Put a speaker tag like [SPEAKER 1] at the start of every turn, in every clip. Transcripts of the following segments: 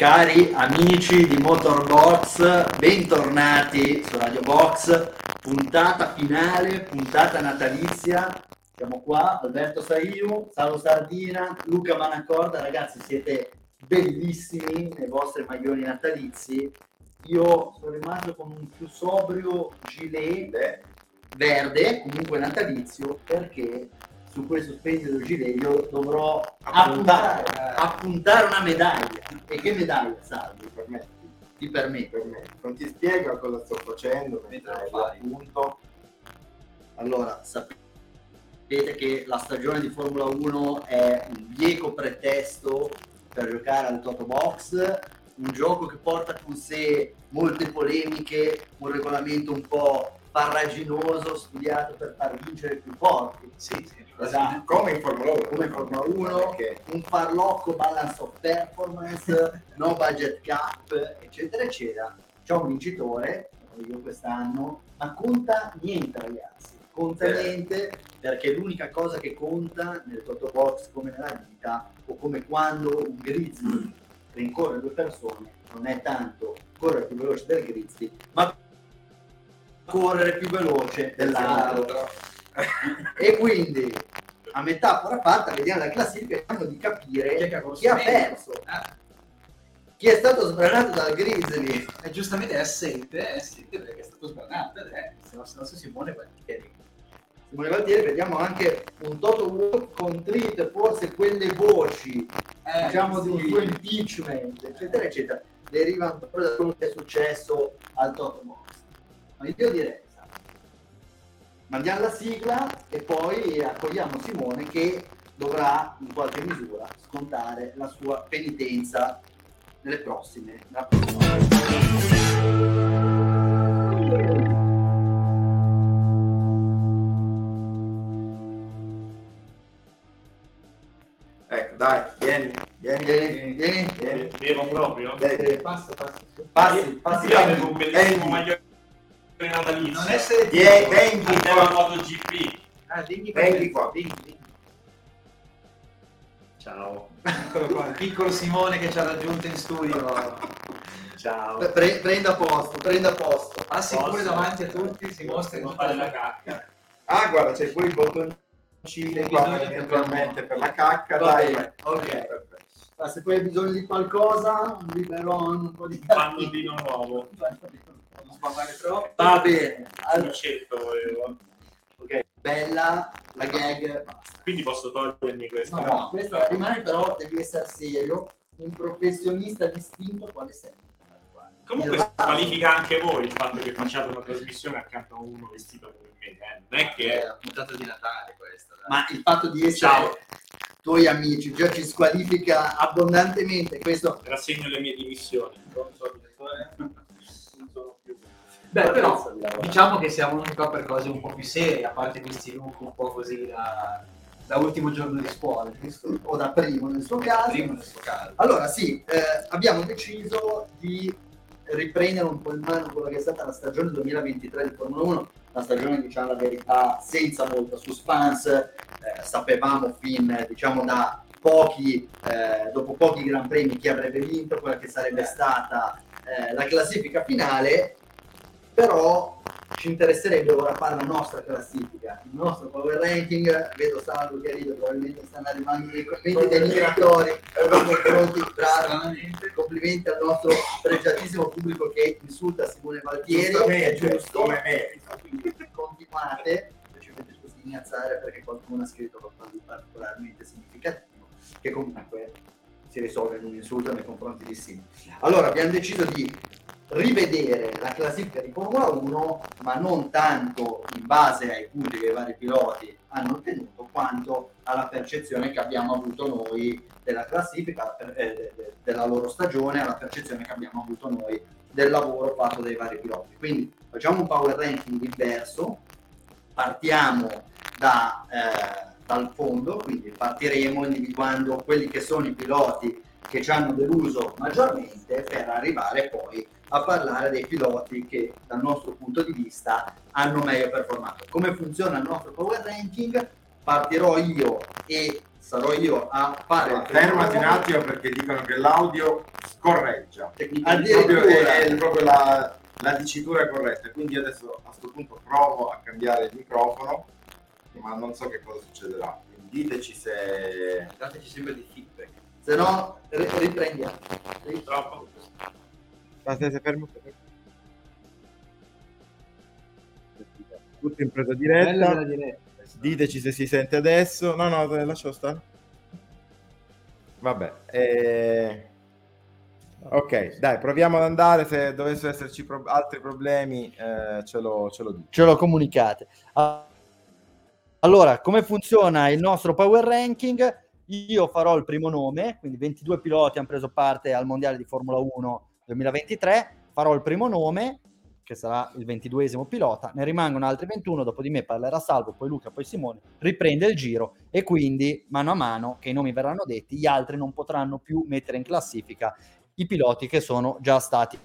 [SPEAKER 1] Cari amici di Motorbox, bentornati su Radio Box, puntata finale, puntata natalizia. Siamo qua, Alberto Saiu, Salo Sardina, Luca Manacorda, ragazzi siete bellissimi nei vostri maglioni natalizi. Io sono rimasto con un più sobrio gilet verde, comunque natalizio, perché su questo splendido gilet io dovrò appuntare, appuntare una medaglia. E che medaglia, Salvi?
[SPEAKER 2] per me,
[SPEAKER 1] Ti permetto.
[SPEAKER 2] per me. Non ti spiego cosa sto facendo, mentre lo appunto.
[SPEAKER 1] Allora, sapete che la stagione di Formula 1 è un bieco pretesto per giocare al Toto Box, un gioco che porta con sé molte polemiche, un regolamento un po' farraginoso, studiato per far vincere i più forti.
[SPEAKER 2] Sì, sì,
[SPEAKER 1] Esatto.
[SPEAKER 2] come in Formula 1.
[SPEAKER 1] Come in Formula 1,
[SPEAKER 2] Perché
[SPEAKER 1] un farlocco balance of performance, no budget cap, eccetera, eccetera. C'è un vincitore, io quest'anno, ma conta niente ragazzi, conta
[SPEAKER 2] Eh.
[SPEAKER 1] niente perché l'unica cosa che conta nel Toto Box come nella vita o come quando un grizzly rincorre due persone non è tanto correre più veloce del grizzly, ma correre più veloce dell'altro. E quindi a metafora fatta, vediamo la classifica e cerchiamo di capire
[SPEAKER 3] Chi è
[SPEAKER 1] chi ha perso,
[SPEAKER 3] Ah,
[SPEAKER 1] chi è stato sbranato dal Grizzly.
[SPEAKER 3] e giustamente è assente, è assente perché è stato sbranato ed è il nostro Simone Gualtieri.
[SPEAKER 1] Simone Valtieri, vediamo anche un Toto Wolff con treat, forse quelle voci,
[SPEAKER 3] Eh,
[SPEAKER 1] diciamo di un
[SPEAKER 3] sì.
[SPEAKER 1] suo impeachment, eccetera, eccetera, derivano proprio da quello che è successo al Toto Box. Ma io direi, mandiamo la sigla e poi accogliamo Simone che dovrà in qualche misura scontare la sua penitenza nelle prossime.
[SPEAKER 2] Ecco, dai, vieni, vieni,
[SPEAKER 1] Vieni, vieni,
[SPEAKER 2] vieni.
[SPEAKER 4] Devo proprio?
[SPEAKER 2] Vieni.
[SPEAKER 3] Passa, passa.
[SPEAKER 1] passi, passi.
[SPEAKER 4] Io avevo un bellissimo maglione natalizio.
[SPEAKER 3] Non essere
[SPEAKER 2] Vieni, vieni,
[SPEAKER 4] Andiamo a MotoGP.
[SPEAKER 3] Ah, digli
[SPEAKER 2] qua.
[SPEAKER 3] Digli, digli.
[SPEAKER 4] Ciao.
[SPEAKER 3] Eccolo qua, il piccolo Simone che ci ha raggiunto in studio.
[SPEAKER 4] Ciao.
[SPEAKER 1] Pre- prenda posto, prenda posto.
[SPEAKER 3] Passi
[SPEAKER 4] Posso?
[SPEAKER 3] pure davanti a tutti, si mostra in
[SPEAKER 4] Devo
[SPEAKER 3] tutta
[SPEAKER 4] fare la cacca.
[SPEAKER 2] Ah, guarda, c'è pure il bottoncino qua, eventualmente per la cacca,
[SPEAKER 1] Va
[SPEAKER 2] dai.
[SPEAKER 1] bene, ok.
[SPEAKER 2] Perfetto.
[SPEAKER 1] Ma se poi hai bisogno di qualcosa, un biberon, un po' di
[SPEAKER 4] Un pannolino nuovo.
[SPEAKER 3] Non sbavare troppo.
[SPEAKER 1] Va bene. Allora,
[SPEAKER 4] Concetto volevo.
[SPEAKER 1] ok, bella la gag. basta.
[SPEAKER 4] Quindi posso togliermi questa.
[SPEAKER 1] No, no, questo rimane però devi essere serio, un professionista distinto quale sei.
[SPEAKER 4] Comunque
[SPEAKER 1] Esatto.
[SPEAKER 4] qualifica anche voi il fatto che facciate una trasmissione accanto a uno vestito come me. eh. Non è che
[SPEAKER 3] la puntata di Natale questa. dai.
[SPEAKER 1] Ma il fatto di essere
[SPEAKER 4] Ciao.
[SPEAKER 1] tuoi amici già ci squalifica abbondantemente questo.
[SPEAKER 4] rassegno le mie dimissioni. Non so, più.
[SPEAKER 3] Beh, però diciamo che siamo venuti qua per cose un po' più serie, a parte questi look un po' così da, da ultimo giorno di scuola, giusto?
[SPEAKER 1] o da primo nel suo caso.
[SPEAKER 3] Primo nel suo caso.
[SPEAKER 1] Allora sì, eh, abbiamo deciso di riprendere un po' in mano quella che è stata la stagione 2023 di Formula 1, la stagione diciamo la verità senza molta suspense, eh, sapevamo fin diciamo da pochi, eh, dopo pochi gran premi chi avrebbe vinto, quella che sarebbe stata eh, la classifica finale, però ci interesserebbe ora fare la nostra classifica, il nostro power ranking, vedo Salvo che ride, probabilmente stanno arrivando dei commenti migratori nei confronti, bravo,
[SPEAKER 3] Stranamente.
[SPEAKER 1] complimenti al nostro pregiatissimo pubblico che insulta Simone Valtieri, è giusto,
[SPEAKER 2] come
[SPEAKER 1] quindi continuate, ci avete stignazzare perché qualcuno ha scritto qualcosa di particolarmente significativo, che comunque si risolve in un insulto nei confronti di Simone. Allora abbiamo deciso di rivedere la classifica di Formula 1, ma non tanto in base ai punti che i vari piloti hanno ottenuto, quanto alla percezione che abbiamo avuto noi della classifica, eh, de- de- della loro stagione, alla percezione che abbiamo avuto noi del lavoro fatto dai vari piloti. Quindi facciamo un power ranking inverso, partiamo da, eh, dal fondo, quindi partiremo individuando quelli che sono i piloti che ci hanno deluso maggiormente per arrivare poi a parlare dei piloti che dal nostro punto di vista hanno meglio performato. Come funziona il nostro power ranking? Partirò io e sarò io a fare il primo
[SPEAKER 2] Fermati un attimo perché dicono che l'audio scorreggia.
[SPEAKER 5] Addirittura
[SPEAKER 2] è, è proprio la, la dicitura corretta. Quindi adesso a questo punto provo a cambiare il microfono, ma non so che cosa succederà. Quindi diteci se...
[SPEAKER 3] Dateci sempre di feedback.
[SPEAKER 5] se no ri- riprendiamo.
[SPEAKER 4] Troppo.
[SPEAKER 2] State fermo. Tutto in presa diretta. Diteci se si sente adesso. No, no, lascialo stare. Vabbè. eh, Ok, dai, proviamo ad andare. Se dovessero esserci pro- altri problemi, eh, ce, lo, ce lo dico.
[SPEAKER 1] ce lo comunicate. Allora, come funziona il nostro power ranking? Io farò il primo nome, quindi 22 piloti hanno preso parte al Mondiale di Formula 1 2023, farò il primo nome, che sarà il 22esimo pilota, ne rimangono altri 21, dopo di me parlerà Salvo, poi Luca, poi Simone, riprende il giro e quindi mano a mano che i nomi verranno detti, gli altri non potranno più mettere in classifica i piloti che sono già stati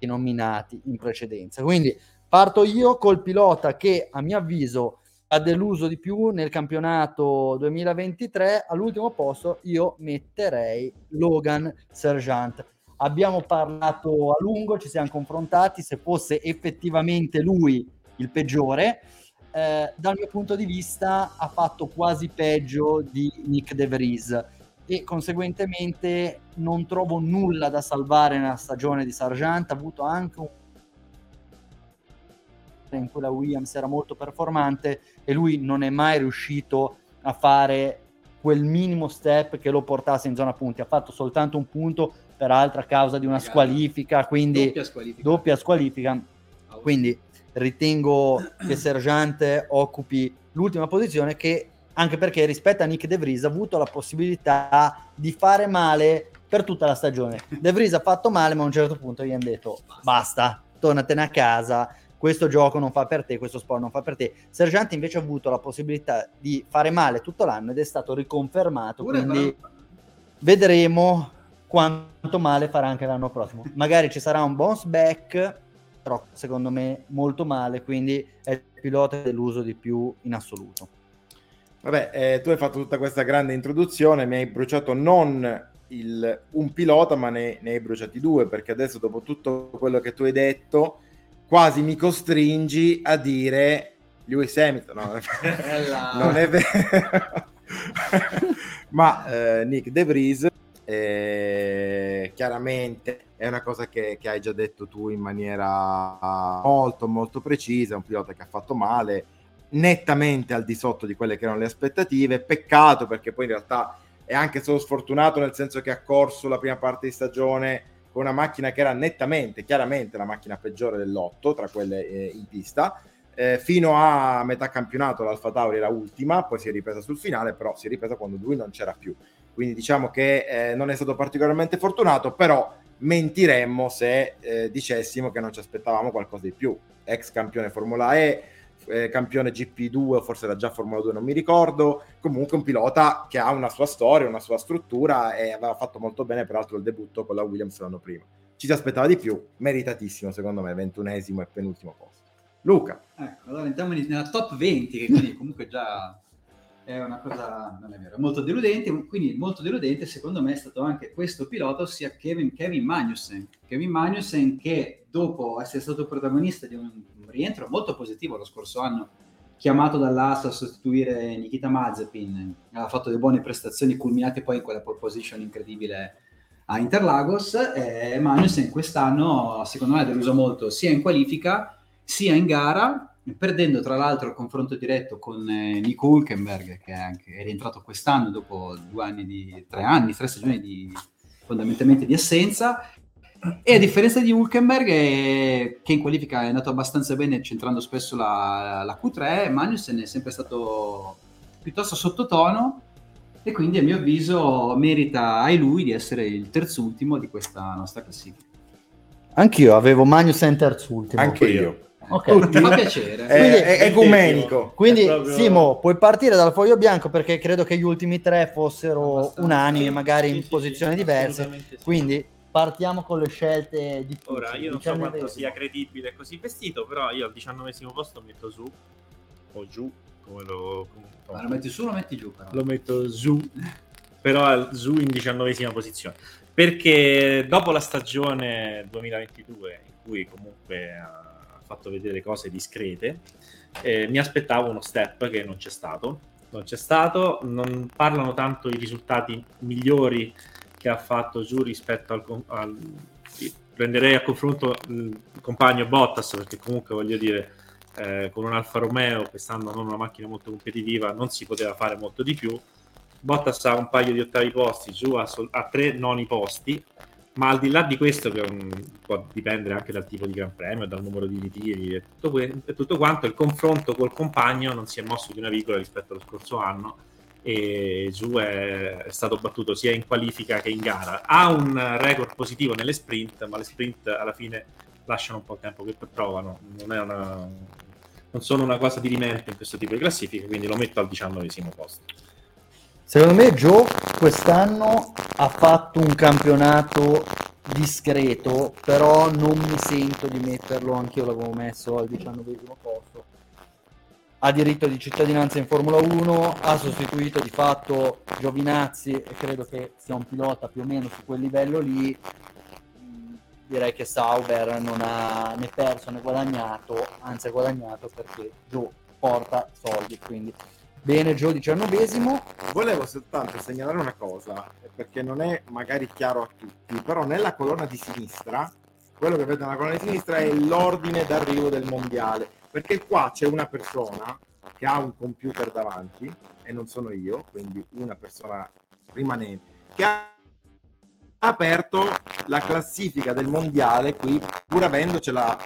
[SPEAKER 1] nominati in precedenza. Quindi parto io col pilota che a mio avviso ha deluso di più nel campionato 2023. All'ultimo posto io metterei Logan Sergeant. Abbiamo parlato a lungo, ci siamo confrontati se fosse effettivamente lui il peggiore. Eh, dal mio punto di vista ha fatto quasi peggio di Nick De Vries e conseguentemente non trovo nulla da salvare nella stagione di Sargent. Ha avuto anche un in cui la Williams era molto performante e lui non è mai riuscito a fare quel minimo step che lo portasse in zona punti. Ha fatto soltanto un punto, peraltro a causa di una
[SPEAKER 3] Magari.
[SPEAKER 1] squalifica, quindi
[SPEAKER 3] Doppia squalifica.
[SPEAKER 1] doppia squalifica. Quindi ritengo che Sergente occupi l'ultima posizione che anche perché rispetto a Nick De Vries ha avuto la possibilità di fare male per tutta la stagione. De Vries ha fatto male, ma a un certo punto gli hanno detto basta, tornatene a casa, questo gioco non fa per te, questo sport non fa per te. Sergente invece ha avuto la possibilità di fare male tutto l'anno ed è stato riconfermato,
[SPEAKER 3] Pure
[SPEAKER 1] quindi
[SPEAKER 3] però-
[SPEAKER 1] vedremo quanto male farà anche l'anno prossimo. Magari ci sarà un bounce back, però secondo me molto male, quindi è il pilota deluso di più in assoluto.
[SPEAKER 2] Vabbè, eh, tu hai fatto tutta questa grande introduzione, mi hai bruciato non il- un pilota, ma ne, ne hai bruciati due, perché adesso dopo tutto quello che tu hai detto, quasi mi costringi a dire Lewis Hamilton. No, non è vero. ma eh, Nick De Vries, eh, chiaramente è una cosa che, che hai già detto tu in maniera molto molto precisa, è un pilota che ha fatto male, nettamente al di sotto di quelle che erano le aspettative. Peccato perché poi in realtà è anche solo sfortunato nel senso che ha corso la prima parte di stagione con una macchina che era nettamente, chiaramente la macchina peggiore dell'otto tra quelle eh, in pista. Eh, fino a metà campionato l'Alfa Tauri era ultima, poi si è ripresa sul finale, però si è ripresa quando lui non c'era più. Quindi diciamo che eh, non è stato particolarmente fortunato, però mentiremmo se eh, dicessimo che non ci aspettavamo qualcosa di più. Ex campione Formula E, eh, campione GP2, forse era già Formula 2, non mi ricordo. Comunque un pilota che ha una sua storia, una sua struttura e aveva fatto molto bene, peraltro, il debutto con la Williams l'anno prima. Ci si aspettava di più, meritatissimo secondo me, ventunesimo e penultimo posto. Luca,
[SPEAKER 3] Ecco, allora entriamo nella top 20, che quindi comunque già è una cosa, non è vero, molto deludente, quindi molto deludente secondo me è stato anche questo pilota, ossia Kevin, Kevin Magnussen. Kevin Magnussen che dopo essere stato protagonista di un, un rientro molto positivo lo scorso anno, chiamato dall'AS a sostituire Nikita Mazepin, ha fatto delle buone prestazioni culminate poi in quella pole position incredibile a Interlagos, e Magnussen quest'anno secondo me ha deluso molto sia in qualifica sia in gara, perdendo tra l'altro il confronto diretto con eh, Nico Hulkenberg, che è, anche, è rientrato quest'anno dopo due anni di tre anni, tre stagioni di fondamentalmente di assenza. E a differenza di Hulkenberg, eh, che in qualifica è andato abbastanza bene, centrando spesso la, la Q3, Magnussen è sempre stato piuttosto sottotono e quindi a mio avviso merita ai lui di essere il terzultimo di questa nostra classifica.
[SPEAKER 1] Anch'io avevo Magnussen terzultimo.
[SPEAKER 2] anche io.
[SPEAKER 1] Ok.
[SPEAKER 3] Mi fa piacere.
[SPEAKER 2] È,
[SPEAKER 1] Quindi-
[SPEAKER 2] è- ecumenico.
[SPEAKER 1] Quindi
[SPEAKER 4] È proprio-
[SPEAKER 1] Simo, puoi partire dal foglio bianco perché credo che gli ultimi tre fossero
[SPEAKER 3] Abbastanza.
[SPEAKER 1] unanimi, magari
[SPEAKER 6] Sì,
[SPEAKER 1] in
[SPEAKER 6] sì,
[SPEAKER 1] posizioni
[SPEAKER 6] sì,
[SPEAKER 1] diverse. Quindi partiamo con le scelte di
[SPEAKER 6] Ora, io non so quanto sia credibile così vestito, però io al diciannovesimo posto metto su, o giù, come lo...
[SPEAKER 3] Ma lo metti su o lo metti giù però?
[SPEAKER 6] Lo metto su.
[SPEAKER 4] però Zu in diciannovesima posizione. Perché dopo la stagione 2022, in cui comunque ha fatto vedere cose discrete, eh, mi aspettavo uno step che non c'è stato. Non c'è stato, non parlano tanto i risultati migliori che ha fatto Giù rispetto al, al prenderei a confronto il compagno Bottas perché comunque voglio dire eh, con un Alfa Romeo quest'anno non una macchina molto competitiva non si poteva fare molto di più Bottas ha un paio di ottavi posti giù a, sol- a tre noni posti ma al di là di questo che um, può dipendere anche dal tipo di Gran Premio dal numero di ritiri e tutto, que- tutto quanto il confronto col compagno non si è mosso di una virgola rispetto allo scorso anno e Giù è, è, stato battuto sia in qualifica che in gara. Ha un record positivo nelle sprint, ma le sprint alla fine lasciano un po' il tempo che provano. Non, una, non sono una cosa di rimente in questo tipo di classifiche, quindi lo metto al diciannovesimo posto.
[SPEAKER 1] Secondo me Joe quest'anno ha fatto un campionato discreto, però non mi sento di metterlo, anch'io l'avevo messo al diciannovesimo posto ha diritto di cittadinanza in Formula 1, ha sostituito di fatto Giovinazzi e credo che sia un pilota più o meno su quel livello lì. Direi che Sauber non ha né perso né guadagnato, anzi ha guadagnato perché Gio porta soldi, quindi bene Gio diciannovesimo.
[SPEAKER 2] Volevo soltanto segnalare una cosa, perché non è magari chiaro a tutti, però nella colonna di sinistra, quello che vedete nella colonna di sinistra è l'ordine d'arrivo del mondiale perché qua c'è una persona che ha un computer davanti e non sono io, quindi una persona rimanente, che ha aperto la classifica del mondiale qui, pur avendocela.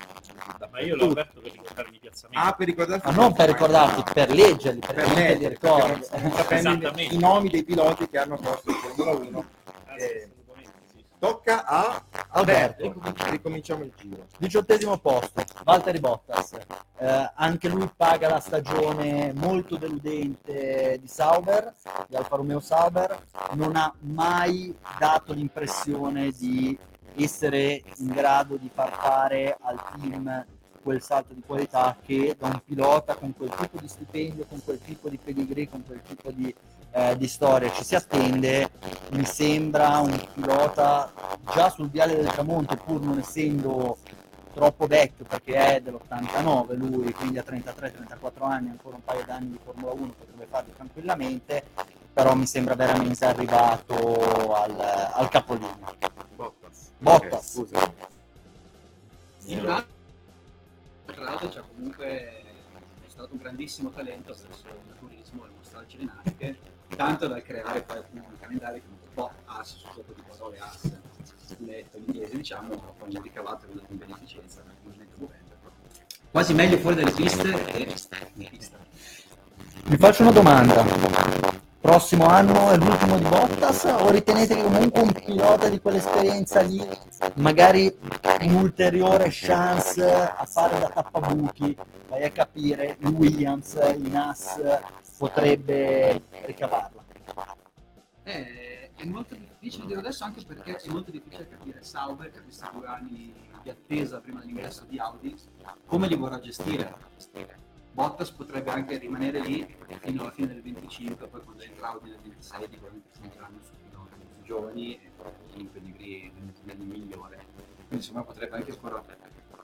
[SPEAKER 4] Ma io l'ho aperto per ricordarmi i piazzamenti.
[SPEAKER 2] Ah, per ricordarti.
[SPEAKER 1] Ma non per ricordarti, per leggerli, per,
[SPEAKER 2] per leggerli,
[SPEAKER 1] ricordi.
[SPEAKER 2] i nomi dei piloti che hanno corso il Formula 1. Eh, Tocca a Alberto. Ricominciamo il giro.
[SPEAKER 1] Diciottesimo posto, Valtteri Bottas. Eh, anche lui paga la stagione molto deludente di Sauber, di Alfa Romeo Sauber. Non ha mai dato l'impressione di essere in grado di far fare al team quel salto di qualità che da un pilota con quel tipo di stipendio, con quel tipo di pedigree, con quel tipo di eh, di storia ci si attende, mi sembra un pilota già sul viale del tramonto, pur non essendo troppo vecchio perché è dell'89 lui, quindi ha 33-34 anni, ancora un paio d'anni di Formula 1 potrebbe farlo tranquillamente, però mi sembra veramente arrivato al, al capolinea.
[SPEAKER 2] Bottas.
[SPEAKER 1] Bottas.
[SPEAKER 2] Okay, scusa.
[SPEAKER 3] Tra l'altro c'è comunque stato un grandissimo talento verso il turismo e mostrarci le natiche tanto da creare un calendario che un po' ass su sotto di parole ass letto l'inglese diciamo poi un ricavato una beneficenza quasi meglio fuori dalle piste che in pista.
[SPEAKER 1] Vi faccio una domanda prossimo anno è l'ultimo di Bottas o ritenete che comunque un pilota di quell'esperienza lì magari un'ulteriore chance a fare da tappabuchi vai a capire il Williams, il Nas potrebbe ricavarla.
[SPEAKER 3] Eh, è molto difficile dire adesso anche perché è molto difficile capire Sauber che ha questi due anni di attesa prima dell'ingresso di Audi come li vorrà gestire. Bottas potrebbe anche rimanere lì fino alla fine del 25, poi quando entra nel 26 sicuramente si metteranno su piloti più giovani e in pedigree nel migliore. Quindi insomma potrebbe anche ancora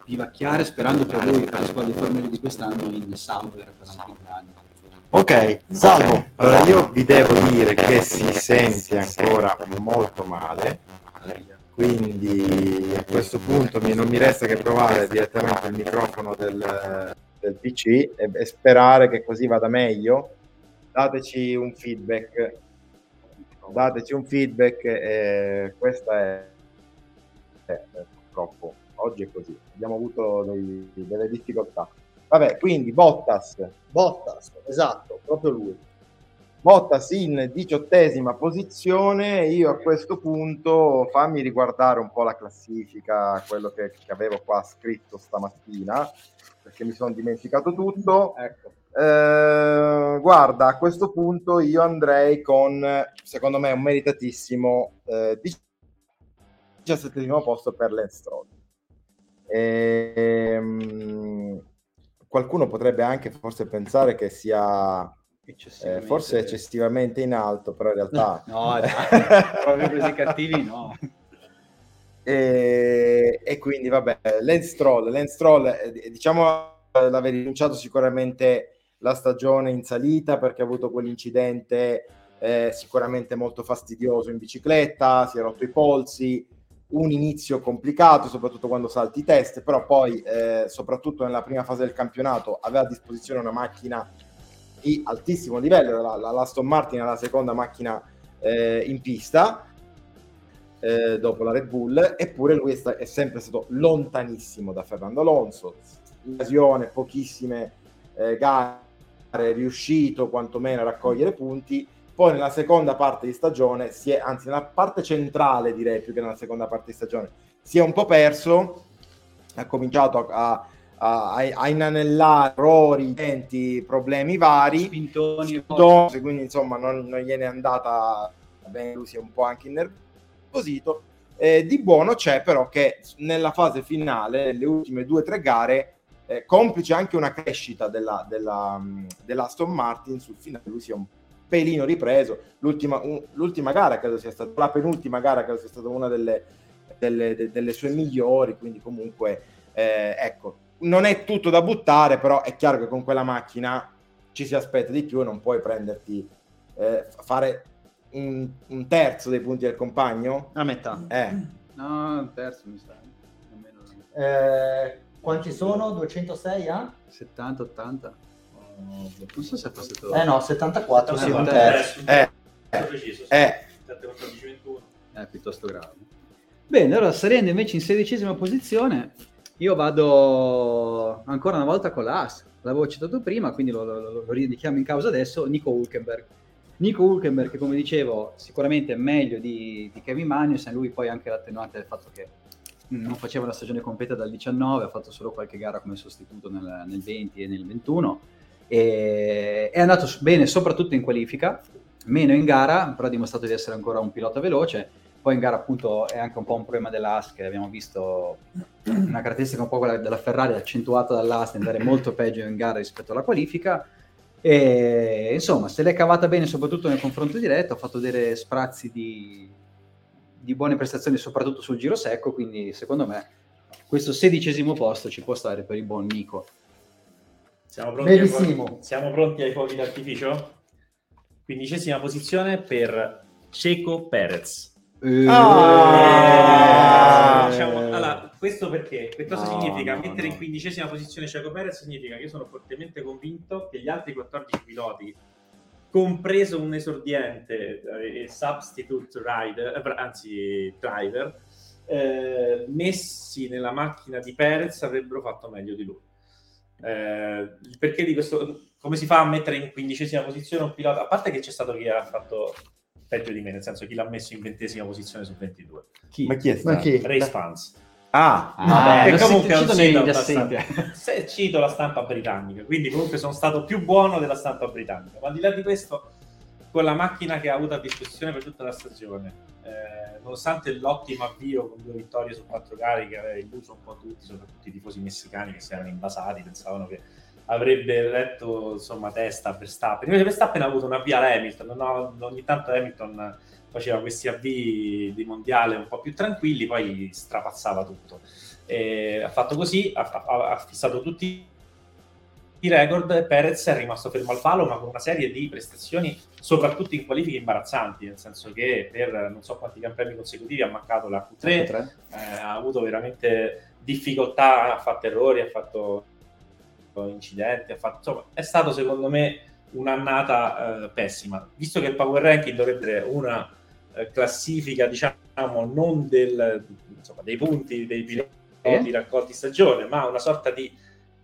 [SPEAKER 3] vivacchiare sperando per lui per la squadra di Formula di quest'anno in Sauber per anni.
[SPEAKER 1] Ok, salvo.
[SPEAKER 2] Allora io vi devo dire che si sente ancora molto male, quindi a questo punto mi, non mi resta che provare direttamente il microfono del, del PC e, e, sperare che così vada meglio. Dateci un feedback, dateci un feedback e questa è, è, è purtroppo oggi è così. Abbiamo avuto dei, delle difficoltà. Vabbè, quindi Bottas.
[SPEAKER 7] Bottas, esatto, proprio lui.
[SPEAKER 2] Bottas in diciottesima posizione, io a questo punto fammi riguardare un po' la classifica, quello che, che avevo qua scritto stamattina, perché mi sono dimenticato tutto. Ecco. Eh, guarda, a questo punto io andrei con, secondo me, un meritatissimo eh, diciassettesimo posto per Lance Stroll. Ehm, qualcuno potrebbe anche forse pensare che sia Eh,
[SPEAKER 3] Eccessivamente-
[SPEAKER 2] forse eccessivamente in alto, però in realtà...
[SPEAKER 3] No, dai, proprio così cattivi no.
[SPEAKER 2] E, e quindi vabbè, Lance Stroll, Lance Stroll eh, diciamo l'aver rinunciato sicuramente la stagione in salita perché ha avuto quell'incidente eh, sicuramente molto fastidioso in bicicletta, si è rotto i polsi, un inizio complicato soprattutto quando salti i test, però poi eh, soprattutto nella prima fase del campionato aveva a disposizione una macchina di altissimo livello, la, la, la Aston Martin è la seconda macchina eh, in pista eh, dopo la Red Bull, eppure lui è, sta- è sempre stato lontanissimo da Fernando Alonso, occasione, pochissime eh, gare, è riuscito quantomeno a raccogliere punti, poi nella seconda parte di stagione, si è, anzi nella parte centrale direi più che nella seconda parte di stagione, si è un po' perso, ha cominciato a, a, a, a inanellare errori, intenti, problemi vari,
[SPEAKER 3] Spintoni
[SPEAKER 2] Dose, quindi insomma non, non gliene è andata bene, lui si è un po' anche innervosito. Eh, di buono c'è però che nella fase finale, nelle ultime due o tre gare, eh, complice anche una crescita della, della, mh, dell'Aston Martin, sul finale lui si è un pelino ripreso. L'ultima, un- l'ultima gara credo sia stata, la penultima gara credo sia stata una delle, delle, de- delle sue migliori, quindi comunque eh, ecco, non è tutto da buttare, però è chiaro che con quella macchina ci si aspetta di più e non puoi prenderti eh, fare un, un terzo dei punti del compagno
[SPEAKER 1] A metà.
[SPEAKER 2] eh,
[SPEAKER 3] No, un terzo mi sta. Nemmeno
[SPEAKER 1] Eh, quanti sono? 206 a?
[SPEAKER 3] 70, 80. Non so se fosse tutto.
[SPEAKER 1] Eh no, 74 sì,
[SPEAKER 4] Eh,
[SPEAKER 1] un terzo.
[SPEAKER 2] eh,
[SPEAKER 4] preciso,
[SPEAKER 2] eh,
[SPEAKER 4] 7, 14, 21.
[SPEAKER 3] È piuttosto grave. Bene, allora salendo invece in sedicesima posizione, io vado ancora una volta con l'AS. L'avevo citato prima, quindi lo, lo, lo- lo richiamo in causa adesso, Nico Hulkenberg. Nico Hulkenberg, che come dicevo, sicuramente è meglio di, di Kevin Magnussen, lui poi anche l'attenuante del fatto che non faceva una stagione completa dal 19, ha fatto solo qualche gara come sostituto nel, nel 20 e nel 21, e è andato bene soprattutto in qualifica, meno in gara, però ha dimostrato di essere ancora un pilota veloce. Poi in gara appunto è anche un po' un problema dell'AS che abbiamo visto una caratteristica un po' quella della Ferrari accentuata dall'AS andare molto peggio in gara rispetto alla qualifica. E insomma, se l'è cavata bene soprattutto nel confronto diretto, ha fatto vedere sprazzi di, di buone prestazioni soprattutto sul giro secco, quindi secondo me questo sedicesimo posto ci può stare per il buon Nico.
[SPEAKER 4] Siamo pronti, ai
[SPEAKER 1] Benissimo.
[SPEAKER 4] fuochi, siamo pronti ai fuochi d'artificio? Quindicesima posizione per Checo Perez.
[SPEAKER 2] Ah!
[SPEAKER 4] Eh, diciamo, allora, questo perché? Che cosa
[SPEAKER 2] No,
[SPEAKER 4] significa?
[SPEAKER 2] no,
[SPEAKER 4] Mettere
[SPEAKER 2] no.
[SPEAKER 4] in quindicesima posizione Checo Perez significa che io sono fortemente convinto che gli altri 14 piloti, compreso un esordiente eh, e substitute rider, eh, anzi driver, eh, messi nella macchina di Perez avrebbero fatto meglio di lui. Eh, perché di questo? Come si fa a mettere in quindicesima posizione un pilota? A parte che c'è stato chi ha fatto peggio di me, nel senso chi l'ha messo in ventesima posizione su 22.
[SPEAKER 3] Chi?
[SPEAKER 2] ma chi è
[SPEAKER 1] Ma
[SPEAKER 2] stato?
[SPEAKER 1] chi?
[SPEAKER 4] Race fans.
[SPEAKER 2] Ah,
[SPEAKER 3] Ah, comunque
[SPEAKER 4] cito assenti. Se cito la stampa britannica, quindi comunque sono stato più buono della stampa britannica. Ma al di là di questo, con la macchina che ha avuto a disposizione per tutta la stagione, eh, nonostante l'ottimo avvio con due vittorie su quattro gare che aveva illuso un po' tutti, soprattutto i tifosi messicani che si erano invasati, pensavano che avrebbe retto insomma testa Verstappen. Invece Verstappen ha avuto un avvio a Hamilton, no? ogni tanto Hamilton faceva questi avvii di mondiale un po' più tranquilli, poi strapazzava tutto. E ha fatto così, ha, ha- ha fissato tutti i record Perez è rimasto fermo al palo ma con una serie di prestazioni soprattutto in qualifiche imbarazzanti nel senso che per non so quanti Premi consecutivi ha mancato la Q3 eh, ha avuto veramente difficoltà ha fatto errori ha fatto incidenti ha fatto, insomma è stato secondo me un'annata eh, pessima visto che il Power Ranking dovrebbe essere una classifica diciamo non del, insomma, dei punti dei piloti
[SPEAKER 3] Eh?
[SPEAKER 4] raccolti stagione ma una sorta di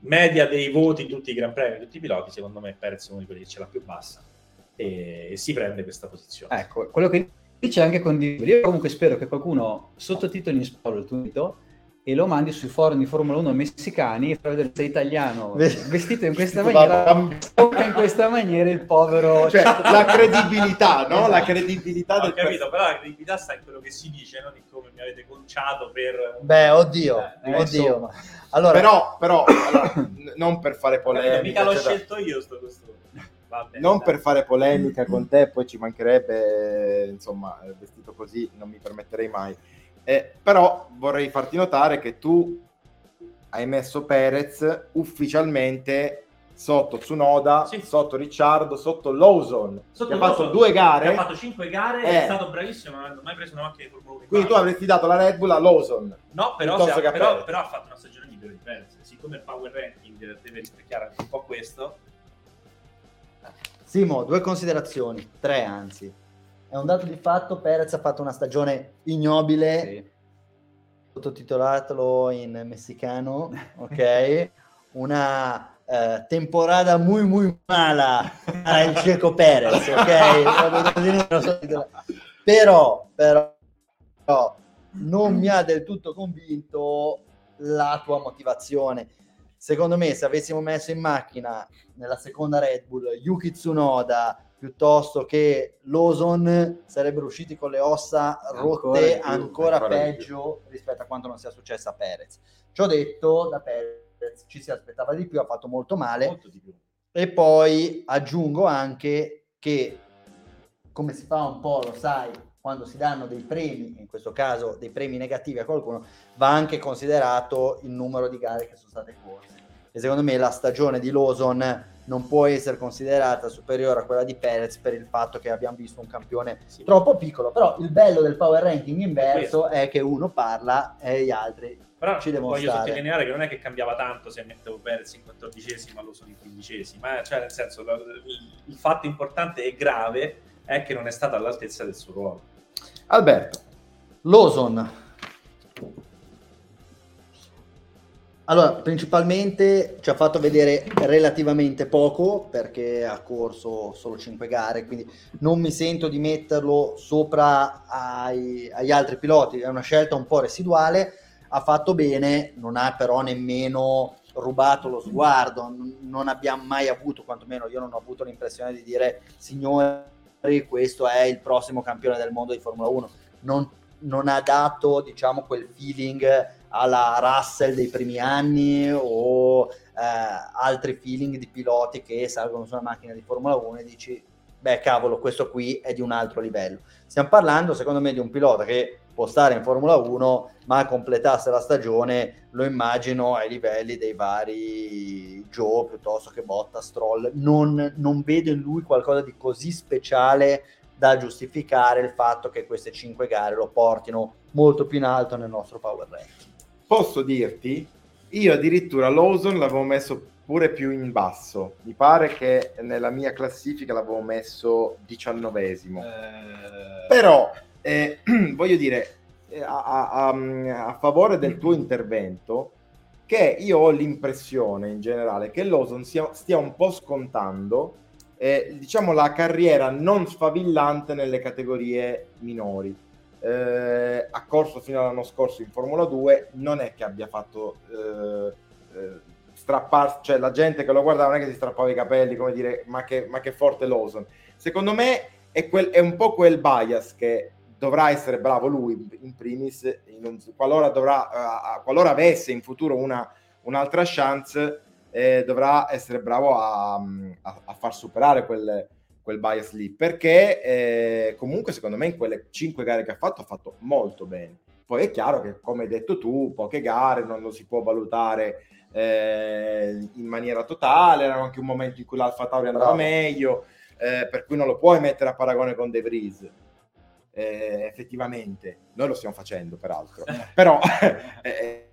[SPEAKER 4] media dei voti in tutti i Gran Premi, tutti i piloti, secondo me Perez è uno di quelli che ce l'ha più bassa e, e si prende questa posizione.
[SPEAKER 3] Ecco, quello che dice anche condiviso. Io comunque spero che qualcuno sottotitoli in spagnolo il tuo e lo mandi sui forum di Formula 1 messicani e fa vedere se sei italiano vestito in questa maniera in questa maniera il povero
[SPEAKER 2] cioè la credibilità, no? La credibilità
[SPEAKER 4] Ho
[SPEAKER 2] del
[SPEAKER 4] capito, però la credibilità sta in quello che si dice, non in come mi avete conciato per...
[SPEAKER 1] Beh, oddio,
[SPEAKER 4] Eh,
[SPEAKER 1] oddio. ma- Allora,
[SPEAKER 2] Però, però allora, n- non per fare polemica,
[SPEAKER 4] mica l'ho
[SPEAKER 2] eccetera.
[SPEAKER 4] scelto io sto costume.
[SPEAKER 6] Va bene,
[SPEAKER 2] non
[SPEAKER 6] dai.
[SPEAKER 2] per fare polemica con te, poi ci mancherebbe, eh, insomma, eh, vestito così non mi permetterei mai. Eh, però vorrei farti notare che tu hai messo Perez ufficialmente sotto Tsunoda,
[SPEAKER 6] Sì.
[SPEAKER 2] sotto Ricciardo, sotto Lawson,
[SPEAKER 6] Sotto
[SPEAKER 2] che ha fatto due
[SPEAKER 6] Che
[SPEAKER 2] gare.
[SPEAKER 6] ha fatto 5 gare,
[SPEAKER 2] Eh.
[SPEAKER 6] è stato bravissimo, non ha mai preso una macchina di Formula 1. in
[SPEAKER 2] Quindi tu avresti dato la Red Bull a Lawson.
[SPEAKER 6] No, però, ha, però, però ha fatto una stagione migliore di Perez. Siccome il power ranking deve rispecchiare anche un po' questo,
[SPEAKER 1] Simo, due considerazioni, tre anzi. È un dato di fatto, Perez ha fatto una stagione ignobile,
[SPEAKER 3] Sì.
[SPEAKER 1] sottotitolatelo in messicano, ok? Una eh, temporada muy muy mala al Checo Perez, ok? però, però, però, non mi ha del tutto convinto la tua motivazione. Secondo me, se avessimo messo in macchina nella seconda Red Bull Yuki Tsunoda piuttosto che Lawson sarebbero usciti con le ossa
[SPEAKER 3] Ancora
[SPEAKER 1] rotte
[SPEAKER 3] di più,
[SPEAKER 1] ancora,
[SPEAKER 2] ancora
[SPEAKER 1] peggio rispetto a quanto non sia successo a Perez. Ciò detto, da Perez ci si aspettava di più, ha fatto molto male.
[SPEAKER 6] molto più.
[SPEAKER 1] E poi aggiungo anche che, come si fa un po', lo sai, quando si danno dei premi, in questo caso dei premi negativi a qualcuno, va anche considerato il numero di gare che sono state corse. E secondo me la stagione di Lawson non può essere considerata superiore a quella di Perez per il fatto che abbiamo visto un campione
[SPEAKER 6] Sì.
[SPEAKER 1] troppo piccolo. Però il bello del power ranking inverso è che uno parla e gli altri
[SPEAKER 6] Però
[SPEAKER 1] ci devono
[SPEAKER 6] voglio
[SPEAKER 1] stare.
[SPEAKER 6] sottolineare che non è che cambiava tanto se mettevo Perez in quattordicesima lo sono in quindicesima, cioè nel senso il fatto importante e grave è che non è stato all'altezza del suo ruolo.
[SPEAKER 2] Alberto,
[SPEAKER 1] Lawson. Allora, principalmente ci ha fatto vedere relativamente poco perché ha corso solo 5 gare, quindi non mi sento di metterlo sopra ai- agli altri piloti, è una scelta un po' residuale, ha fatto bene, non ha però nemmeno rubato lo sguardo, non- abbiamo mai avuto, quantomeno io non ho avuto l'impressione di dire signori, questo è il prossimo campione del mondo di Formula 1. Non, non ha dato, diciamo, quel feeling alla Russell dei primi anni o eh, altri feeling di piloti che salgono su una macchina di Formula 1 e dici, beh cavolo, questo qui è di un altro livello. Stiamo parlando, secondo me, di un pilota che può stare in Formula 1, ma completasse la stagione, lo immagino ai livelli dei vari Joe piuttosto che Botta, Stroll. Non, non vedo in lui qualcosa di così speciale da giustificare il fatto che queste cinque gare lo portino molto più in alto nel nostro power ranking.
[SPEAKER 2] Posso dirti, io addirittura Lawson l'avevo messo pure più in basso. Mi pare che nella mia classifica l'avevo messo diciannovesimo.
[SPEAKER 3] Eh,
[SPEAKER 2] Però eh, voglio dire, eh, a, a- a- a favore del tuo intervento, che io ho l'impressione in generale che Lawson sia- stia un po' scontando eh, diciamo la carriera non sfavillante nelle categorie minori. Eh, ha corso fino all'anno scorso in Formula 2, non è che abbia fatto eh, eh, strappar, cioè la gente che lo guardava non è che si strappava i capelli, come dire, ma che, ma che forte Lawson. Secondo me è, quel- è un po' quel bias che dovrà essere bravo lui in primis, in un- qualora, dovrà, eh, qualora avesse in futuro una, un'altra chance, eh, dovrà essere bravo a, a- a far superare quel, quel bias lì, perché eh, comunque secondo me in quelle cinque gare che ha fatto ha fatto molto bene. Poi è chiaro che, come hai detto tu, poche gare non lo si può valutare eh, in maniera totale, era anche un momento in cui l'Alfa Tauri andava
[SPEAKER 1] Bravo.
[SPEAKER 2] meglio, eh, per cui non lo puoi mettere a paragone con De Vries. Eh, effettivamente, noi lo stiamo facendo peraltro, però eh,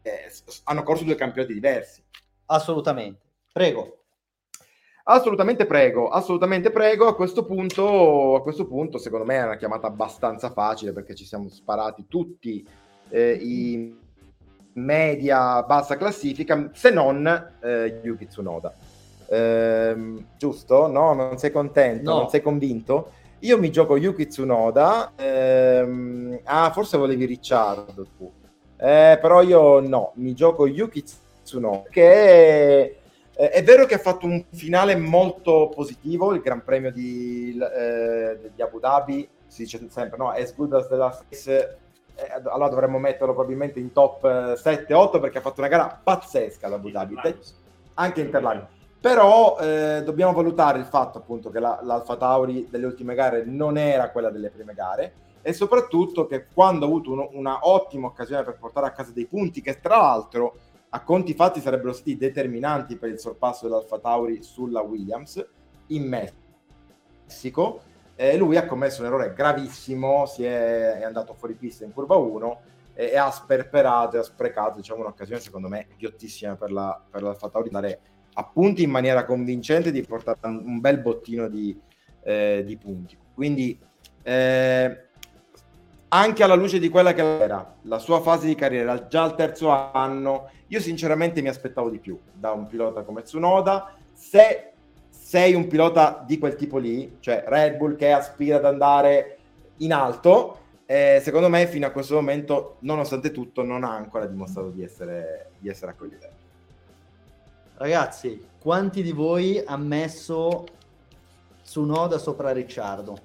[SPEAKER 2] eh, s- hanno corso due campionati diversi.
[SPEAKER 1] Assolutamente. Prego.
[SPEAKER 2] Assolutamente prego, assolutamente prego. A questo punto, a questo punto, secondo me è una chiamata abbastanza facile perché ci siamo sparati tutti eh, i media bassa classifica, se non eh, Yuki Tsunoda. Ehm, giusto? No, non sei contento?
[SPEAKER 1] No.
[SPEAKER 2] Non sei convinto? Io mi gioco Yuki Tsunoda. ehm, ah, forse volevi Ricciardo tu. Eh, però io no, mi gioco Yuki Tsunoda che eh, è vero che ha fatto un finale molto positivo, il Gran Premio di, eh, di Abu Dhabi, si dice sempre, no? As good as the last race. Eh, allora dovremmo metterlo probabilmente in top 7-8 perché ha fatto una gara pazzesca ad Abu Dhabi, anche Interlagos. Però eh, dobbiamo valutare il fatto appunto che la, l'Alfa Tauri delle ultime gare non era quella delle prime gare e soprattutto che quando ha avuto uno, una ottima occasione per portare a casa dei punti che tra l'altro a conti fatti sarebbero stati determinanti per il sorpasso dell'Alfa Tauri sulla Williams in Messico eh, lui ha commesso un errore gravissimo si è, è andato fuori pista in curva 1 e, e ha sperperato e ha sprecato diciamo, un'occasione secondo me ghiottissima per, la, per l'Alfa Tauri di andare a punti in maniera convincente di portare un, un bel bottino di, eh, di punti. Quindi eh, anche alla luce di quella che era la sua fase di carriera, già al terzo anno, io sinceramente mi aspettavo di più da un pilota come Tsunoda. Se sei un pilota di quel tipo lì, cioè Red Bull che aspira ad andare in alto, eh, secondo me fino a questo momento, nonostante tutto, non ha ancora dimostrato di essere, di essere a quel livello.
[SPEAKER 1] Ragazzi, quanti di voi ha messo Tsunoda sopra Ricciardo?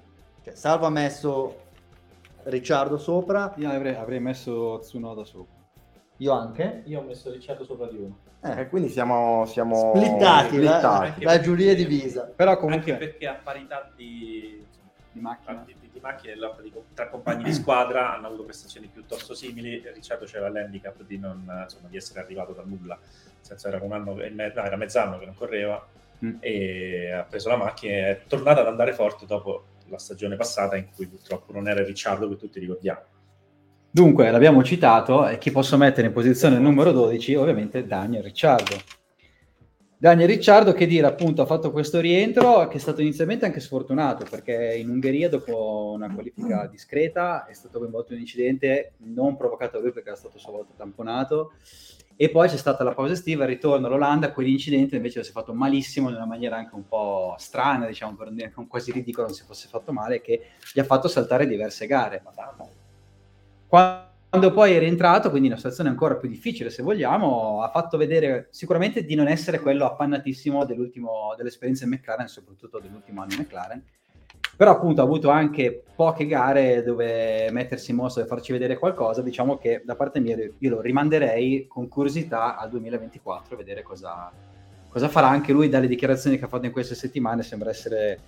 [SPEAKER 1] Cioè, Salvo ha messo Ricciardo sopra,
[SPEAKER 3] Io avrei, avrei messo Tsunoda sopra.
[SPEAKER 1] io anche.
[SPEAKER 6] Io ho messo Ricciardo sopra di uno.
[SPEAKER 1] Eh,
[SPEAKER 2] E quindi siamo, siamo
[SPEAKER 1] splittati, la,
[SPEAKER 2] splittati.
[SPEAKER 1] la giuria è divisa.
[SPEAKER 3] Però
[SPEAKER 6] Anche
[SPEAKER 3] comunque
[SPEAKER 6] perché a parità di,
[SPEAKER 3] di macchina.
[SPEAKER 6] di, di, di macchine tra compagni di squadra hanno avuto prestazioni piuttosto simili. Ricciardo c'era l'handicap di, non, insomma, di essere arrivato da nulla, nel senso era un anno e me- no, era mezz'anno che non correva
[SPEAKER 3] Mm.
[SPEAKER 6] e ha preso la macchina e è tornato ad andare forte dopo la stagione passata in cui purtroppo non era Ricciardo che tutti ricordiamo.
[SPEAKER 3] Dunque, l'abbiamo citato, e chi posso mettere in posizione numero 12? Ovviamente Daniel Ricciardo. Daniel Ricciardo, che dire, appunto, ha fatto questo rientro che è stato inizialmente anche sfortunato, perché in Ungheria, dopo una qualifica discreta, è stato coinvolto in un incidente non provocato da lui perché era stato a sua volta tamponato, e poi c'è stata la pausa estiva, il ritorno all'Olanda, quell'incidente invece si è fatto malissimo, in una maniera anche un po' strana, diciamo, per non dire che quasi ridicolo, non si fosse fatto male, che gli ha fatto saltare diverse gare. Quando poi è rientrato, quindi in una situazione ancora più difficile se vogliamo, ha fatto vedere sicuramente di non essere quello appannatissimo dell'ultimo, dell'esperienza in McLaren, soprattutto dell'ultimo anno in McLaren, però appunto ha avuto anche poche gare dove mettersi in mostra e farci vedere qualcosa, diciamo che da parte mia io lo rimanderei con curiosità al 2024 vedere cosa, cosa farà anche lui dalle dichiarazioni che ha fatto in queste settimane, sembra essere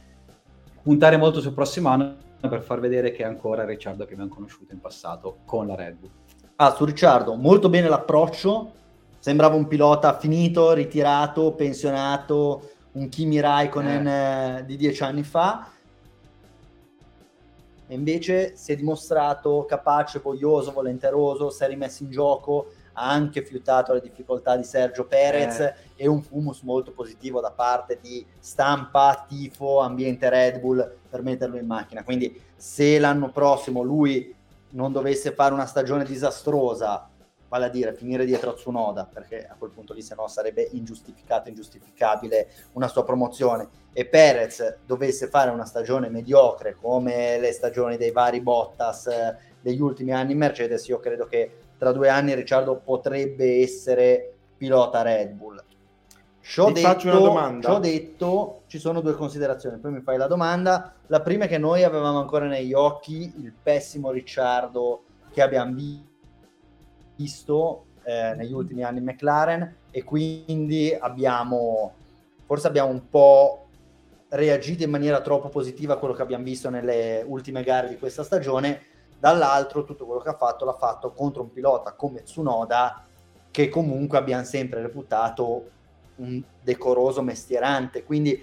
[SPEAKER 3] puntare molto sul prossimo anno per far vedere che è ancora Ricciardo che abbiamo conosciuto in passato con la Red Bull.
[SPEAKER 1] Ah, su Ricciardo, molto bene l'approccio. Sembrava un pilota finito, ritirato, pensionato, un Kimi Raikkonen eh, di dieci anni fa. E invece si è dimostrato capace, voglioso, volenteroso, si è rimesso in gioco, ha anche fiutato le difficoltà di Sergio Perez
[SPEAKER 3] Eh.
[SPEAKER 1] e un fumus molto positivo da parte di stampa, tifo, ambiente Red Bull per metterlo in macchina. Quindi se l'anno prossimo lui non dovesse fare una stagione disastrosa, vale a dire finire dietro a Tsunoda, perché a quel punto lì se no sarebbe ingiustificato, ingiustificabile una sua promozione, e Perez dovesse fare una stagione mediocre come le stagioni dei vari Bottas eh, degli ultimi anni in Mercedes, io credo che tra due anni Ricciardo potrebbe essere pilota Red Bull. Ciò
[SPEAKER 2] Ti faccio una domanda.
[SPEAKER 1] ciò detto, ci sono due considerazioni. Poi mi fai la domanda. La prima è che noi avevamo ancora negli occhi il pessimo Ricciardo che abbiamo vi- visto eh, negli ultimi anni in McLaren e quindi abbiamo forse abbiamo un po' reagito in maniera troppo positiva a quello che abbiamo visto nelle ultime gare di questa stagione. Dall'altro, tutto quello che ha fatto l'ha fatto contro un pilota come Tsunoda, che comunque abbiamo sempre reputato un decoroso mestierante. Quindi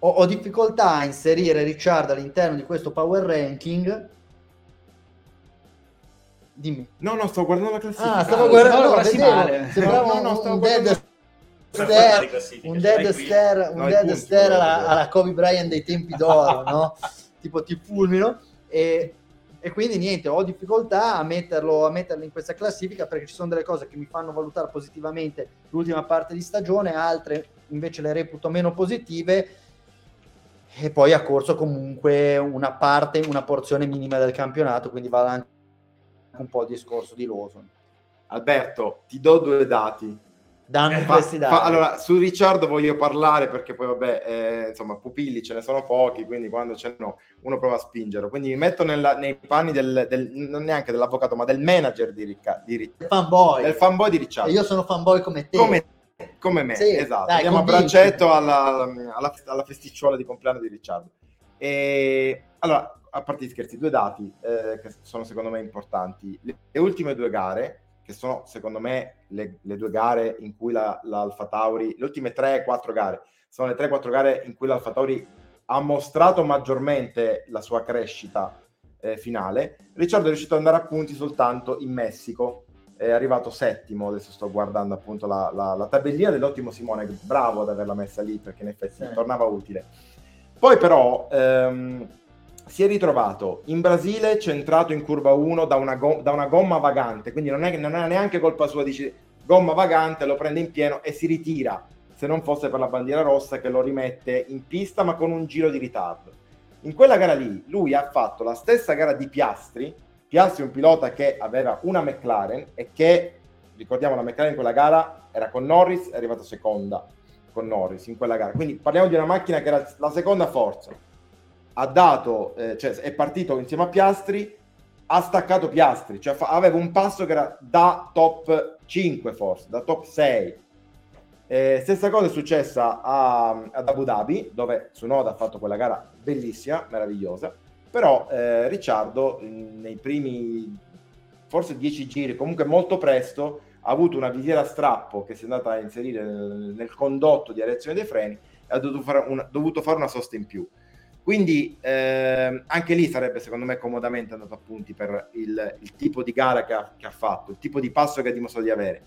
[SPEAKER 1] ho, ho difficoltà a inserire Ricciardo all'interno di questo power ranking. Dimmi.
[SPEAKER 2] No, no, sto guardando la classifica.
[SPEAKER 1] Ah, stavo
[SPEAKER 3] Ah,
[SPEAKER 1] guardando, vedevo,
[SPEAKER 3] male.
[SPEAKER 1] sembrava
[SPEAKER 2] No, no, no,
[SPEAKER 1] un,
[SPEAKER 2] stavo
[SPEAKER 1] un dead
[SPEAKER 2] guardando-
[SPEAKER 1] stare, un dead
[SPEAKER 6] qui?
[SPEAKER 1] stare, un
[SPEAKER 2] No,
[SPEAKER 1] dead stare
[SPEAKER 2] volevo
[SPEAKER 1] alla, alla Kobe Bryant dei tempi d'oro, no? tipo ti fulmino e, e quindi niente, ho difficoltà a metterlo, a metterlo in questa classifica perché ci sono delle cose che mi fanno valutare positivamente l'ultima parte di stagione, altre invece le reputo meno positive e poi ha corso comunque una parte, una porzione minima del campionato, quindi vale anche un po' il discorso di Lawson.
[SPEAKER 2] Alberto, ti do due dati.
[SPEAKER 1] Danno
[SPEAKER 2] Fa-
[SPEAKER 1] questi dati.
[SPEAKER 2] fa- allora, su Ricciardo voglio parlare perché poi, vabbè, eh, insomma, pupilli ce ne sono pochi, quindi quando ce n'è uno prova a spingerlo. Quindi mi metto nella- nei panni del, del- non neanche dell'avvocato, ma del manager di, Ricca- di Ri-
[SPEAKER 1] fanboy.
[SPEAKER 2] del fanboy di
[SPEAKER 1] E
[SPEAKER 2] Ricciardo.
[SPEAKER 1] io sono fanboy come te.
[SPEAKER 2] come, come me,
[SPEAKER 1] Sì,
[SPEAKER 2] esatto.
[SPEAKER 1] dai,
[SPEAKER 2] Andiamo a
[SPEAKER 1] convinci.
[SPEAKER 2] braccetto alla, alla, alla festicciuola di compleanno di Ricciardo. E, allora, a parte gli scherzi, due dati eh, che sono secondo me importanti. Le, le ultime due gare, che sono secondo me le, le due gare in cui la, l'Alfa Tauri, le ultime 3-4 gare, sono le 3-4 gare in cui l'Alfa Tauri ha mostrato maggiormente la sua crescita eh, finale. Ricciardo è riuscito ad andare a punti soltanto in Messico, è arrivato settimo, adesso sto guardando appunto la, la- la tabellina dell'ottimo Simone, bravo ad averla messa lì perché in effetti
[SPEAKER 1] Sì.
[SPEAKER 2] tornava utile. Poi però ehm, si è ritrovato in Brasile centrato in curva 1 da una, go- da una gomma vagante, quindi non è, non è neanche colpa sua, dice gomma vagante, lo prende in pieno e si ritira, se non fosse per la bandiera rossa che lo rimette in pista ma con un giro di ritardo. In quella gara lì lui ha fatto la stessa gara di Piastri, Piastri è un pilota che aveva una McLaren e che, ricordiamo la McLaren in quella gara era con Norris, è arrivato seconda con Norris in quella gara, quindi parliamo di una macchina che era la seconda forza, ha dato, eh, cioè è partito insieme a Piastri, ha staccato Piastri, cioè fa- aveva un passo che era da top 5 forse, da top 6. Eh, stessa cosa è successa a- ad Abu Dhabi, dove Tsunoda ha fatto quella gara bellissima, meravigliosa, però eh, Ricciardo nei primi forse 10 giri, comunque molto presto, ha avuto una visiera a strappo che si è andata a inserire nel, nel condotto di areazione dei freni e ha dovuto fare una, dovuto fare una sosta in più. Quindi ehm, anche lì sarebbe secondo me comodamente andato a punti per il, il tipo di gara che ha, che ha fatto, il tipo di passo che ha dimostrato di avere.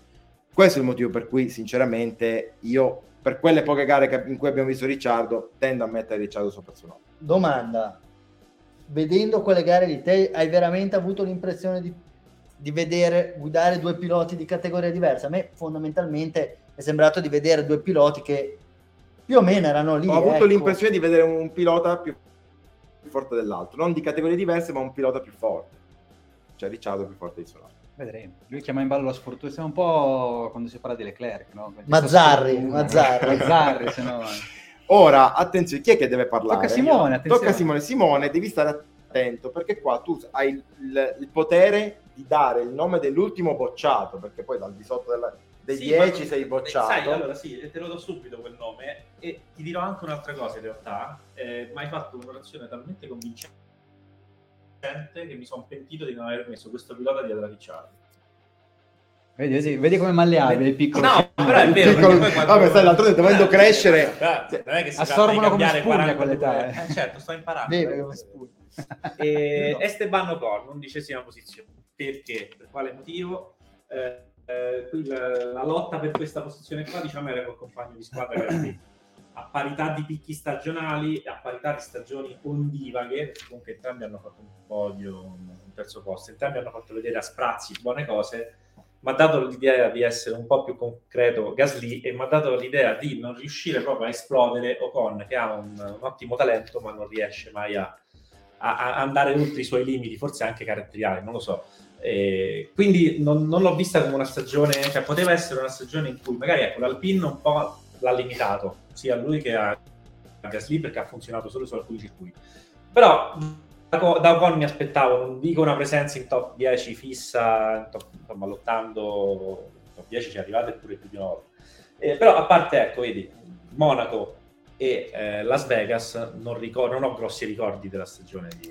[SPEAKER 2] Questo è il motivo per cui sinceramente io per quelle poche gare che- in cui abbiamo visto Ricciardo tendo a mettere Ricciardo sopra Tsunoda.
[SPEAKER 1] Domanda, vedendo quelle gare di te, hai veramente avuto l'impressione di, di vedere guidare due piloti di categoria diversa? A me fondamentalmente è sembrato di vedere due piloti che più o meno erano lì.
[SPEAKER 2] Ho avuto
[SPEAKER 1] ecco.
[SPEAKER 2] l'impressione di vedere un pilota più più forte dell'altro, non di categorie diverse, ma un pilota più forte. Cioè Ricciardo più forte di Tsunoda.
[SPEAKER 3] Vedremo. Lui chiama in ballo la sfortuna. Siamo un po' quando si parla di Leclerc, no?
[SPEAKER 1] Mazzarri,
[SPEAKER 3] sfortuna.
[SPEAKER 1] Mazzarri.
[SPEAKER 3] Mazzarri, se no...
[SPEAKER 2] Ora, attenzione, chi è che deve parlare?
[SPEAKER 3] Tocca a Simone, attenzione.
[SPEAKER 2] Tocca a Simone. Simone, devi stare attento perché qua tu hai il, il- il potere di dare il nome dell'ultimo bocciato, perché poi dal di sotto della- dei
[SPEAKER 4] Sì,
[SPEAKER 2] 10
[SPEAKER 4] ma-
[SPEAKER 2] sei bocciato.
[SPEAKER 4] Sai, allora sì, e te lo do subito quel nome e ti dirò anche un'altra cosa in realtà, eh, ma hai fatto un'orazione talmente convincente che mi sono pentito di non aver messo questo pilota dietro a Ricciardo.
[SPEAKER 3] Vedi, vedi, vedi come malleabile il piccolo.
[SPEAKER 4] No, però è vero.
[SPEAKER 2] piccolo-
[SPEAKER 4] poi quando-
[SPEAKER 2] Vabbè, sai, l'altro giorno dovendo
[SPEAKER 4] Eh,
[SPEAKER 2] crescere-
[SPEAKER 4] eh, non è che si
[SPEAKER 3] Assorbono come
[SPEAKER 4] cambiare
[SPEAKER 3] spugna
[SPEAKER 4] 42
[SPEAKER 3] quell'età, eh.
[SPEAKER 4] Eh, certo, sto imparando.
[SPEAKER 1] Beve come spugna.
[SPEAKER 4] E
[SPEAKER 3] No.
[SPEAKER 4] Esteban Ocon, undicesima posizione. Perché? Per quale motivo? Eh, eh, la, la lotta per questa posizione qua, diciamo, era col compagno di squadra Gasly. A parità di picchi stagionali, a parità di stagioni ondivaghe, comunque entrambi hanno fatto un podio, un terzo posto, entrambi hanno fatto vedere a sprazzi buone cose, mi ha dato l'idea di essere un po' più concreto Gasly e mi ha dato l'idea di non riuscire proprio a esplodere Ocon, che ha un, un ottimo talento, ma non riesce mai a, a- a andare oltre i suoi limiti, forse anche caratteriali, non lo so. Eh, quindi non, non l'ho vista come una stagione, cioè poteva essere una stagione in cui magari ecco, l'Alpine un po' l'ha limitato, sia a lui che a, Gasly perché ha funzionato solo su alcuni circuiti. Però da, da Ocon mi aspettavo, non dico una presenza in top 10 fissa, top- insomma lottando, top 10 ci è arrivato pure più di una volta. Eh, però a parte, ecco, vedi, Monaco e eh, Las Vegas non, ricor- non ho grossi ricordi della stagione di,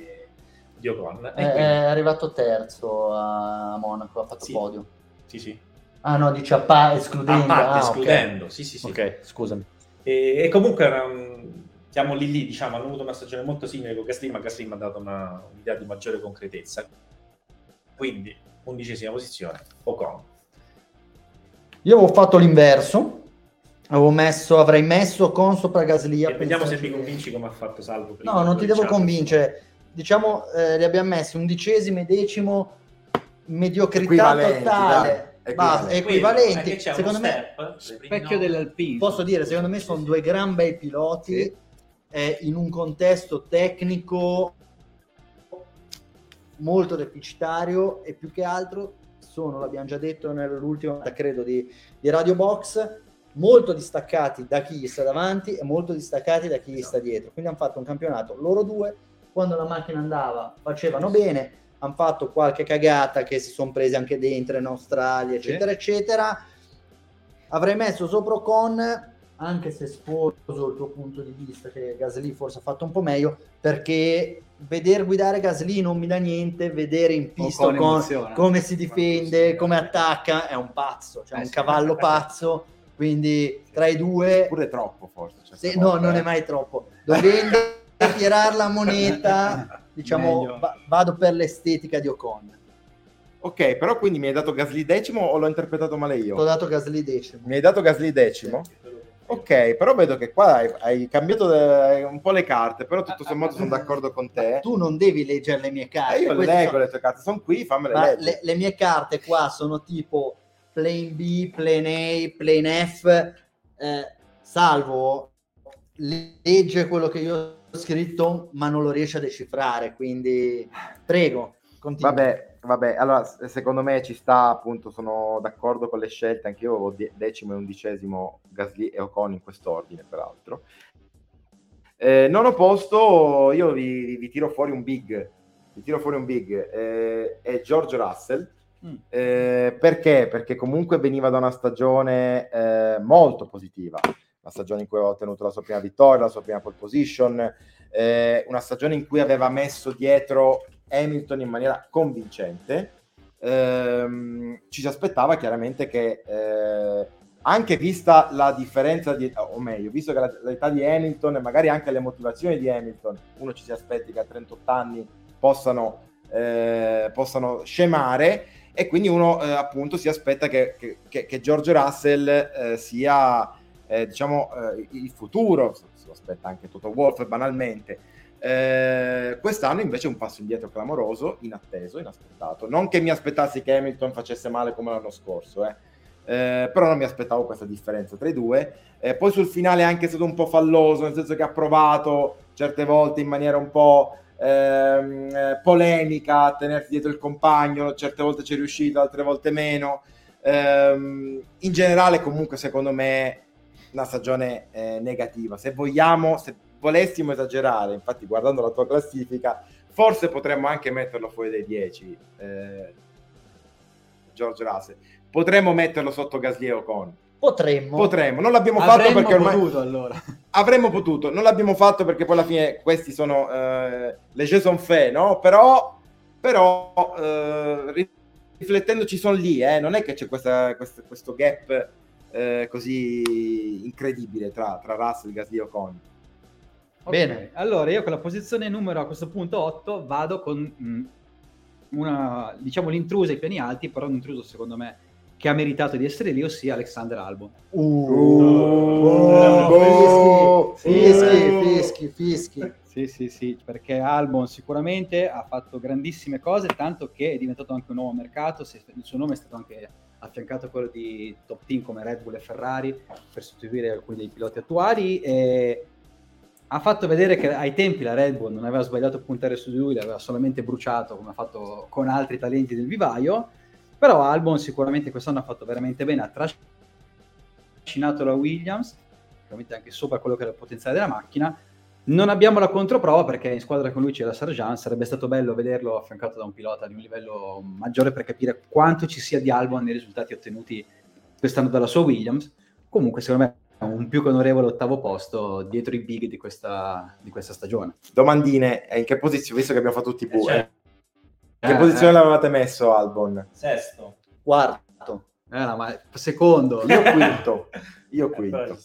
[SPEAKER 4] di Ocon. E
[SPEAKER 1] È, è
[SPEAKER 4] quindi-
[SPEAKER 1] arrivato terzo a Monaco, ha fatto
[SPEAKER 4] Sì.
[SPEAKER 1] podio.
[SPEAKER 4] sì, sì.
[SPEAKER 1] Ah no, dice a pa- escludendo.
[SPEAKER 4] A parte
[SPEAKER 1] ah,
[SPEAKER 4] escludendo, sì, sì, sì.
[SPEAKER 1] Ok, scusami.
[SPEAKER 4] E, e comunque era un- siamo lì lì, diciamo, hanno avuto una stagione molto simile con Gasly, ma Gasly mi ha dato una- un'idea di maggiore concretezza. Quindi, undicesima posizione, Ocon.
[SPEAKER 1] Io avevo fatto l'inverso. Avevo messo, avrei messo con sopra Gasly.
[SPEAKER 4] E vediamo se mi convinci come ha fatto Salvo prima.
[SPEAKER 1] No, non ti devo convincere. Diciamo, eh, li abbiamo messi undicesimo e decimo, mediocrità totale. Basta,
[SPEAKER 2] equivalenti.
[SPEAKER 4] Che c'è
[SPEAKER 1] Secondo me,
[SPEAKER 3] Specchio dell'Alpine.
[SPEAKER 1] posso dire, secondo me sono due gran bei piloti
[SPEAKER 3] Sì.
[SPEAKER 1] eh, in un contesto tecnico molto deficitario e più che altro sono, l'abbiamo già detto nell'ultima credo di, di Radio Box, molto distaccati da chi gli sta davanti e molto distaccati da chi gli sta dietro. Quindi hanno fatto un campionato loro due, quando la macchina andava facevano bene, hanno fatto qualche cagata che si sono presi anche dentro in Australia, eccetera, eccetera. avrei messo sopra Ocon, anche se sposo il tuo punto di vista che Gasly forse ha fatto un po' meglio, perché vedere guidare Gasly non mi dà niente, vedere in pista
[SPEAKER 3] emoziona.
[SPEAKER 1] come si difende, come attacca, è un pazzo, cioè
[SPEAKER 3] Eh
[SPEAKER 1] un
[SPEAKER 3] sì.
[SPEAKER 1] cavallo pazzo, quindi tra i due...
[SPEAKER 2] Pure troppo forse. certe
[SPEAKER 1] Sì, no, non
[SPEAKER 2] eh.
[SPEAKER 1] è mai troppo. Dovendo tirare la moneta, diciamo, va- vado per l'estetica di Ocon.
[SPEAKER 2] Ok, però quindi mi hai dato Gasly decimo o l'ho interpretato male
[SPEAKER 1] Ho
[SPEAKER 2] io?
[SPEAKER 1] dato Gasly decimo.
[SPEAKER 2] Mi hai dato Gasly decimo? Ok, però vedo che qua hai, hai cambiato eh, un po' le carte, però tutto sommato sono d'accordo con te.
[SPEAKER 1] Tu non devi leggere le mie carte.
[SPEAKER 2] Eh, io leggo
[SPEAKER 1] sono-
[SPEAKER 2] le tue carte, sono qui, fammele
[SPEAKER 1] ma
[SPEAKER 2] leggere.
[SPEAKER 1] le, le mie carte qua sono tipo plane B, plane A, plane F, eh, salvo legge quello che io ho scritto, ma non lo riesce a decifrare, quindi prego, continua.
[SPEAKER 2] Vabbè, vabbè, allora secondo me ci sta, appunto, sono d'accordo con le scelte, anche io avevo die- decimo e undicesimo Gasly e Ocon in quest'ordine, peraltro. Eh, nono posto, io vi, vi tiro fuori un big, vi tiro fuori un big, eh, è George Russell.
[SPEAKER 3] Mm.
[SPEAKER 2] Eh, perché? Perché comunque veniva da una stagione eh, molto positiva, una stagione in cui aveva ottenuto la sua prima vittoria, la sua prima pole position, eh, una stagione in cui aveva messo dietro Hamilton in maniera convincente. Ehm, ci si aspettava chiaramente che eh, anche vista la differenza di o meglio, visto che la- l'età di Hamilton e magari anche le motivazioni di Hamilton, uno ci si aspetti che a 38 anni possano, eh, possano scemare e quindi uno eh, appunto si aspetta che, che- che- George Russell eh, sia eh, diciamo eh, il futuro, se lo aspetta anche Toto Wolff banalmente. Eh, quest'anno invece è un passo indietro clamoroso, inatteso, inaspettato. Non che mi aspettassi che Hamilton facesse male come l'anno scorso, eh. Eh, però non mi aspettavo questa differenza tra i due. Eh, poi sul finale è anche stato un po' falloso, nel senso che ha provato certe volte in maniera un po' ehm, eh, polemica a tenersi dietro il compagno, certe volte ci è riuscito, altre volte meno. Ehm, in generale, comunque, secondo me, una stagione eh, negativa. Se vogliamo, se volessimo esagerare, infatti, guardando la tua classifica, forse potremmo anche metterlo fuori dai 10. eh, George Russell, potremmo metterlo sotto Gasly e Ocon.
[SPEAKER 1] Potremmo.
[SPEAKER 2] Potremmo, non l'abbiamo fatto
[SPEAKER 3] Avremmo
[SPEAKER 2] perché ormai
[SPEAKER 3] potuto allora.
[SPEAKER 2] avremmo potuto, non l'abbiamo fatto perché poi alla fine questi sono eh, le sont faits, no? Però, però eh, riflettendoci sono lì, eh, non è che c'è questa- questa- questo gap eh, così incredibile tra, tra Russell, Gasly e Ocon.
[SPEAKER 3] Ok,
[SPEAKER 1] Bene.
[SPEAKER 3] Allora, io con la posizione numero a questo punto 8 vado con mh, una, diciamo, l'intrusa ai piani alti, però un intruso secondo me che ha meritato di essere lì, ossia Alexander Albon.
[SPEAKER 2] Oh,
[SPEAKER 1] Fischi, fischi, fischi.
[SPEAKER 3] Sì, sì, sì, perché Albon sicuramente ha fatto grandissime cose, tanto che è diventato anche un nuovo mercato, se- il suo nome è stato anche affiancato a quello di top team come Red Bull e Ferrari per sostituire alcuni dei piloti attuali e ha fatto vedere che ai tempi la Red Bull non aveva sbagliato a puntare su di lui, l'aveva solamente bruciato come ha fatto con altri talenti del vivaio, però Albon sicuramente quest'anno ha fatto veramente bene, ha trascinato la Williams, veramente anche sopra quello che era il potenziale della macchina, non abbiamo la controprova perché in squadra con lui c'era Sargent, sarebbe stato bello vederlo affiancato da un pilota di un livello maggiore per capire quanto ci sia di Albon nei risultati ottenuti quest'anno dalla sua Williams. Comunque secondo me è un più che onorevole ottavo posto dietro i big di questa, di questa stagione.
[SPEAKER 2] Domandine, eh, in che posizione, visto che abbiamo fatto tutti i
[SPEAKER 4] Eh,
[SPEAKER 2] pure,
[SPEAKER 4] cioè,
[SPEAKER 2] in che
[SPEAKER 3] Eh,
[SPEAKER 2] posizione
[SPEAKER 3] eh.
[SPEAKER 2] l'avevate messo Albon?
[SPEAKER 4] sesto.
[SPEAKER 1] Quarto.
[SPEAKER 3] Eh, no, ma secondo.
[SPEAKER 2] Io quinto, io
[SPEAKER 4] Eh,
[SPEAKER 2] quinto.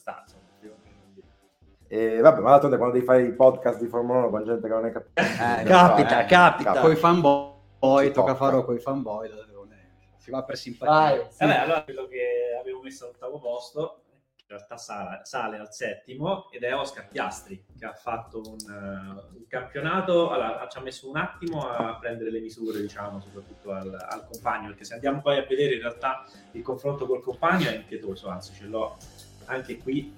[SPEAKER 2] E vabbè, ma d'altronde quando devi fare i podcast di Formula 1 con gente che non è capita.
[SPEAKER 3] Eh,
[SPEAKER 1] Capita,
[SPEAKER 3] eh,
[SPEAKER 1] capita.
[SPEAKER 3] Con i fanboy,
[SPEAKER 2] Si
[SPEAKER 3] tocca farlo con i fanboy. Si va per simpatia.
[SPEAKER 1] Vai.
[SPEAKER 4] Vabbè, allora quello che avevo messo all'ottavo posto in realtà sale, sale al settimo ed è Oscar Piastri che ha fatto un, eh, un campionato, allora, ci ha messo un attimo a prendere le misure, diciamo, soprattutto al, al compagno, perché se andiamo poi a vedere in realtà il confronto col compagno è impietoso, anzi ce l'ho anche qui,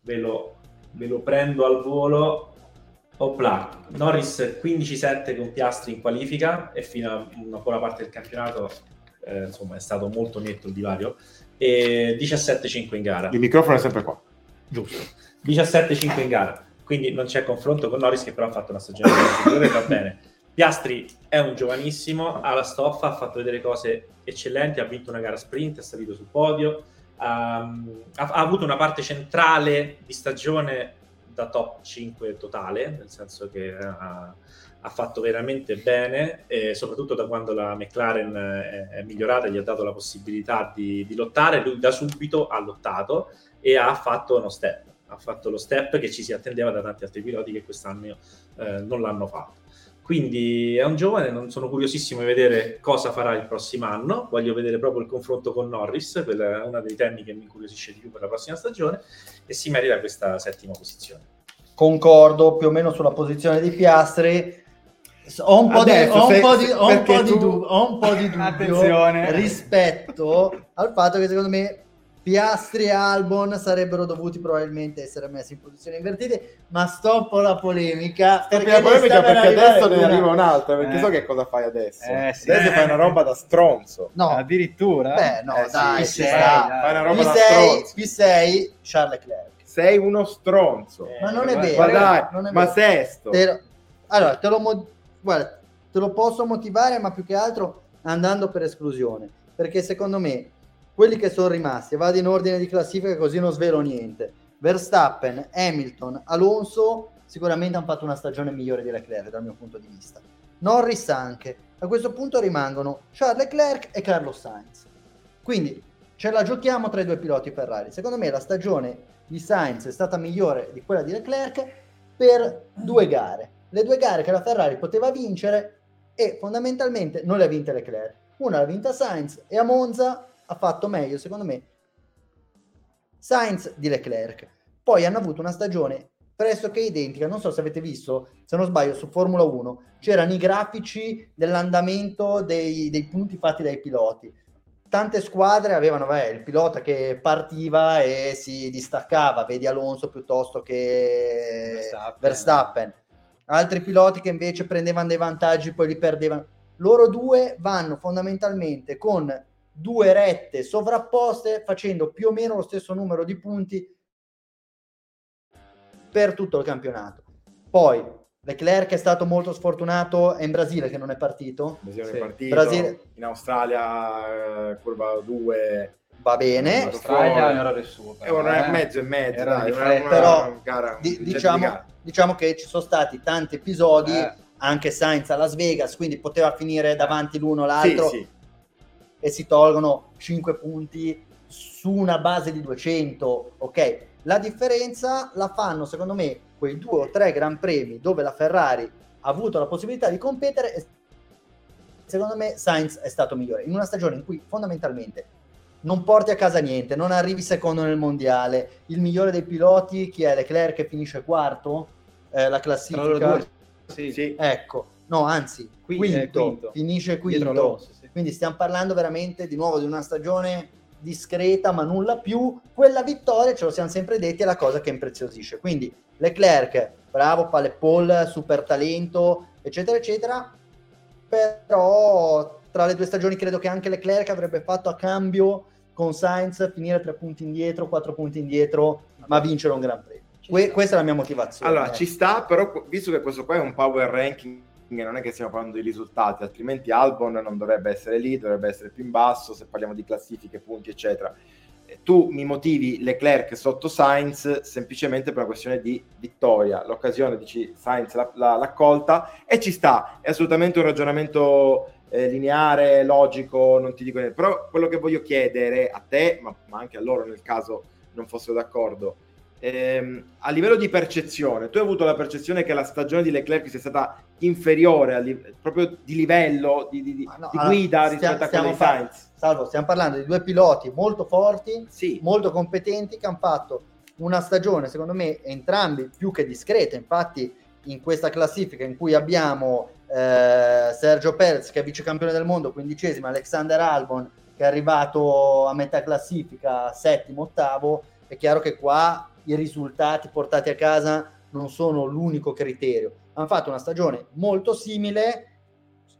[SPEAKER 4] ve lo, ve lo prendo al volo. Opla, Norris 15-7 con Piastri in qualifica e fino a una buona parte del campionato eh, insomma è stato molto netto il divario. E 17-5 in gara.
[SPEAKER 2] Il microfono è sempre qua.
[SPEAKER 4] giusto. 17-5 in gara. Quindi non c'è confronto con Norris che però ha fatto una stagione migliore va bene. Piastri è un giovanissimo ha la stoffa ha fatto vedere cose eccellenti ha vinto una gara sprint è salito sul podio ehm, ha, ha avuto una parte centrale di stagione da top 5 totale, nel senso che ha, ha fatto veramente bene, soprattutto da quando la McLaren è, è migliorata, gli ha dato la possibilità di, di, lottare, lui da subito ha lottato e ha fatto uno step, ha fatto lo step che ci si attendeva da tanti altri piloti che quest'anno eh, non l'hanno fatto. Quindi è un giovane, non sono curiosissimo di vedere cosa farà il prossimo anno, voglio vedere proprio il confronto con Norris, quello è uno dei temi che mi incuriosisce di più per la prossima stagione e si merita questa settima posizione.
[SPEAKER 1] Concordo più o meno sulla posizione di Piastri, ho un po' Adesso, di, ho un po di, ho un po di, tu... dubbio, ho un po' di dubbio rispetto al fatto che secondo me Piastri e Albon sarebbero dovuti probabilmente essere messi in posizioni invertite, ma stoppo la polemica.
[SPEAKER 2] Stoppi la polemica perché adesso ne arriva un'altra, perché eh. so che cosa fai adesso. Eh, sì. Adesso eh. fai una roba da stronzo.
[SPEAKER 1] No,
[SPEAKER 3] addirittura.
[SPEAKER 1] Beh, no,
[SPEAKER 3] eh,
[SPEAKER 1] dai,
[SPEAKER 3] sì, sei, fai
[SPEAKER 2] una roba da
[SPEAKER 1] sei,
[SPEAKER 2] stronzo.
[SPEAKER 1] Chi sei? Charles Leclerc.
[SPEAKER 2] Sei uno stronzo.
[SPEAKER 1] ma non è vero.
[SPEAKER 2] Ma dai, ma vero. sesto.
[SPEAKER 1] Te allora, te lo, mo... Guarda, te lo posso motivare, ma più che altro andando per esclusione. Perché secondo me quelli che sono rimasti, vado in ordine di classifica così non svelo niente. Verstappen, Hamilton, Alonso sicuramente hanno fatto una stagione migliore di Leclerc dal mio punto di vista. Norris anche. A questo punto rimangono Charles Leclerc e Carlos Sainz. Quindi ce la giochiamo tra i due piloti Ferrari. Secondo me la stagione di Sainz è stata migliore di quella di Leclerc per due gare. Le due gare che la Ferrari poteva vincere e fondamentalmente non le ha vinte Leclerc. Una l'ha vinta Sainz e a Monza ha fatto meglio, secondo me, Sainz di Leclerc. Poi hanno avuto una stagione pressoché identica. Non so se avete visto, se non sbaglio, su Formula 1 c'erano i grafici dell'andamento dei, dei punti fatti dai piloti. Tante squadre avevano beh, il pilota che partiva e si distaccava, vedi Alonso piuttosto che Verstappen. Verstappen. Altri piloti che invece prendevano dei vantaggi poi li perdevano. Loro due vanno fondamentalmente con due rette sovrapposte facendo più o meno lo stesso numero di punti per tutto il campionato. Poi Leclerc è stato molto sfortunato, è in Brasile che non è partito.
[SPEAKER 2] Brasile sì. è partito, Brasile... in Australia eh, curva 2
[SPEAKER 1] va bene.
[SPEAKER 3] Australia è un errore suo.
[SPEAKER 2] Però, è un eh? mezzo e mezzo,
[SPEAKER 1] era dai, una, una, però gara, di, diciamo, diciamo, che ci sono stati tanti episodi, eh. anche Sainz a Las Vegas, quindi poteva finire davanti l'uno l'altro. Sì, sì e si tolgono 5 punti su una base di 200, ok? La differenza la fanno, secondo me, quei due o tre gran premi dove la Ferrari ha avuto la possibilità di competere e secondo me Sainz è stato migliore. In una stagione in cui fondamentalmente non porti a casa niente, non arrivi secondo nel mondiale, il migliore dei piloti, chi è Leclerc che finisce quarto, eh, la classifica...
[SPEAKER 3] Sì. sì.
[SPEAKER 1] Ecco, no, anzi, quinto, quinto. finisce quinto. Quindi stiamo parlando veramente di nuovo di una stagione discreta, ma nulla più. Quella vittoria, ce lo siamo sempre detti, è la cosa che impreziosisce. Quindi Leclerc, bravo, fa le pole, super talento, eccetera, eccetera. Però tra le due stagioni credo che anche Leclerc avrebbe fatto a cambio con Sainz finire tre punti indietro, quattro punti indietro, ma vincere un Gran Premio. Que- questa è la mia motivazione.
[SPEAKER 2] Allora, eh. ci sta, però visto che questo qua è un power ranking non è che stiamo parlando di risultati, altrimenti Albon non dovrebbe essere lì, dovrebbe essere più in basso se parliamo di classifiche, punti, eccetera. Tu mi motivi Leclerc sotto Sainz semplicemente per una questione di vittoria. L'occasione, dici, Sainz l'ha, l'ha, l'ha colta e ci sta. È assolutamente un ragionamento eh, lineare, logico, non ti dico niente. Però quello che voglio chiedere a te, ma, ma anche a loro nel caso non fossero d'accordo, ehm, a livello di percezione, tu hai avuto la percezione che la stagione di Leclerc sia stata inferiore li- proprio di livello, di, di, no, di guida allora, rispetto stiamo, a quella di Sainz?
[SPEAKER 1] Salvo, stiamo parlando di due piloti molto forti,
[SPEAKER 2] sì.
[SPEAKER 1] molto competenti che hanno fatto una stagione, secondo me, entrambi più che discreta. Infatti, in questa classifica in cui abbiamo eh, Sergio Perez che è vice campione del mondo, quindicesimo, Alexander Albon che è arrivato a metà classifica, settimo, ottavo, è chiaro che qua i risultati portati a casa non sono l'unico criterio. Hanno fatto una stagione molto simile,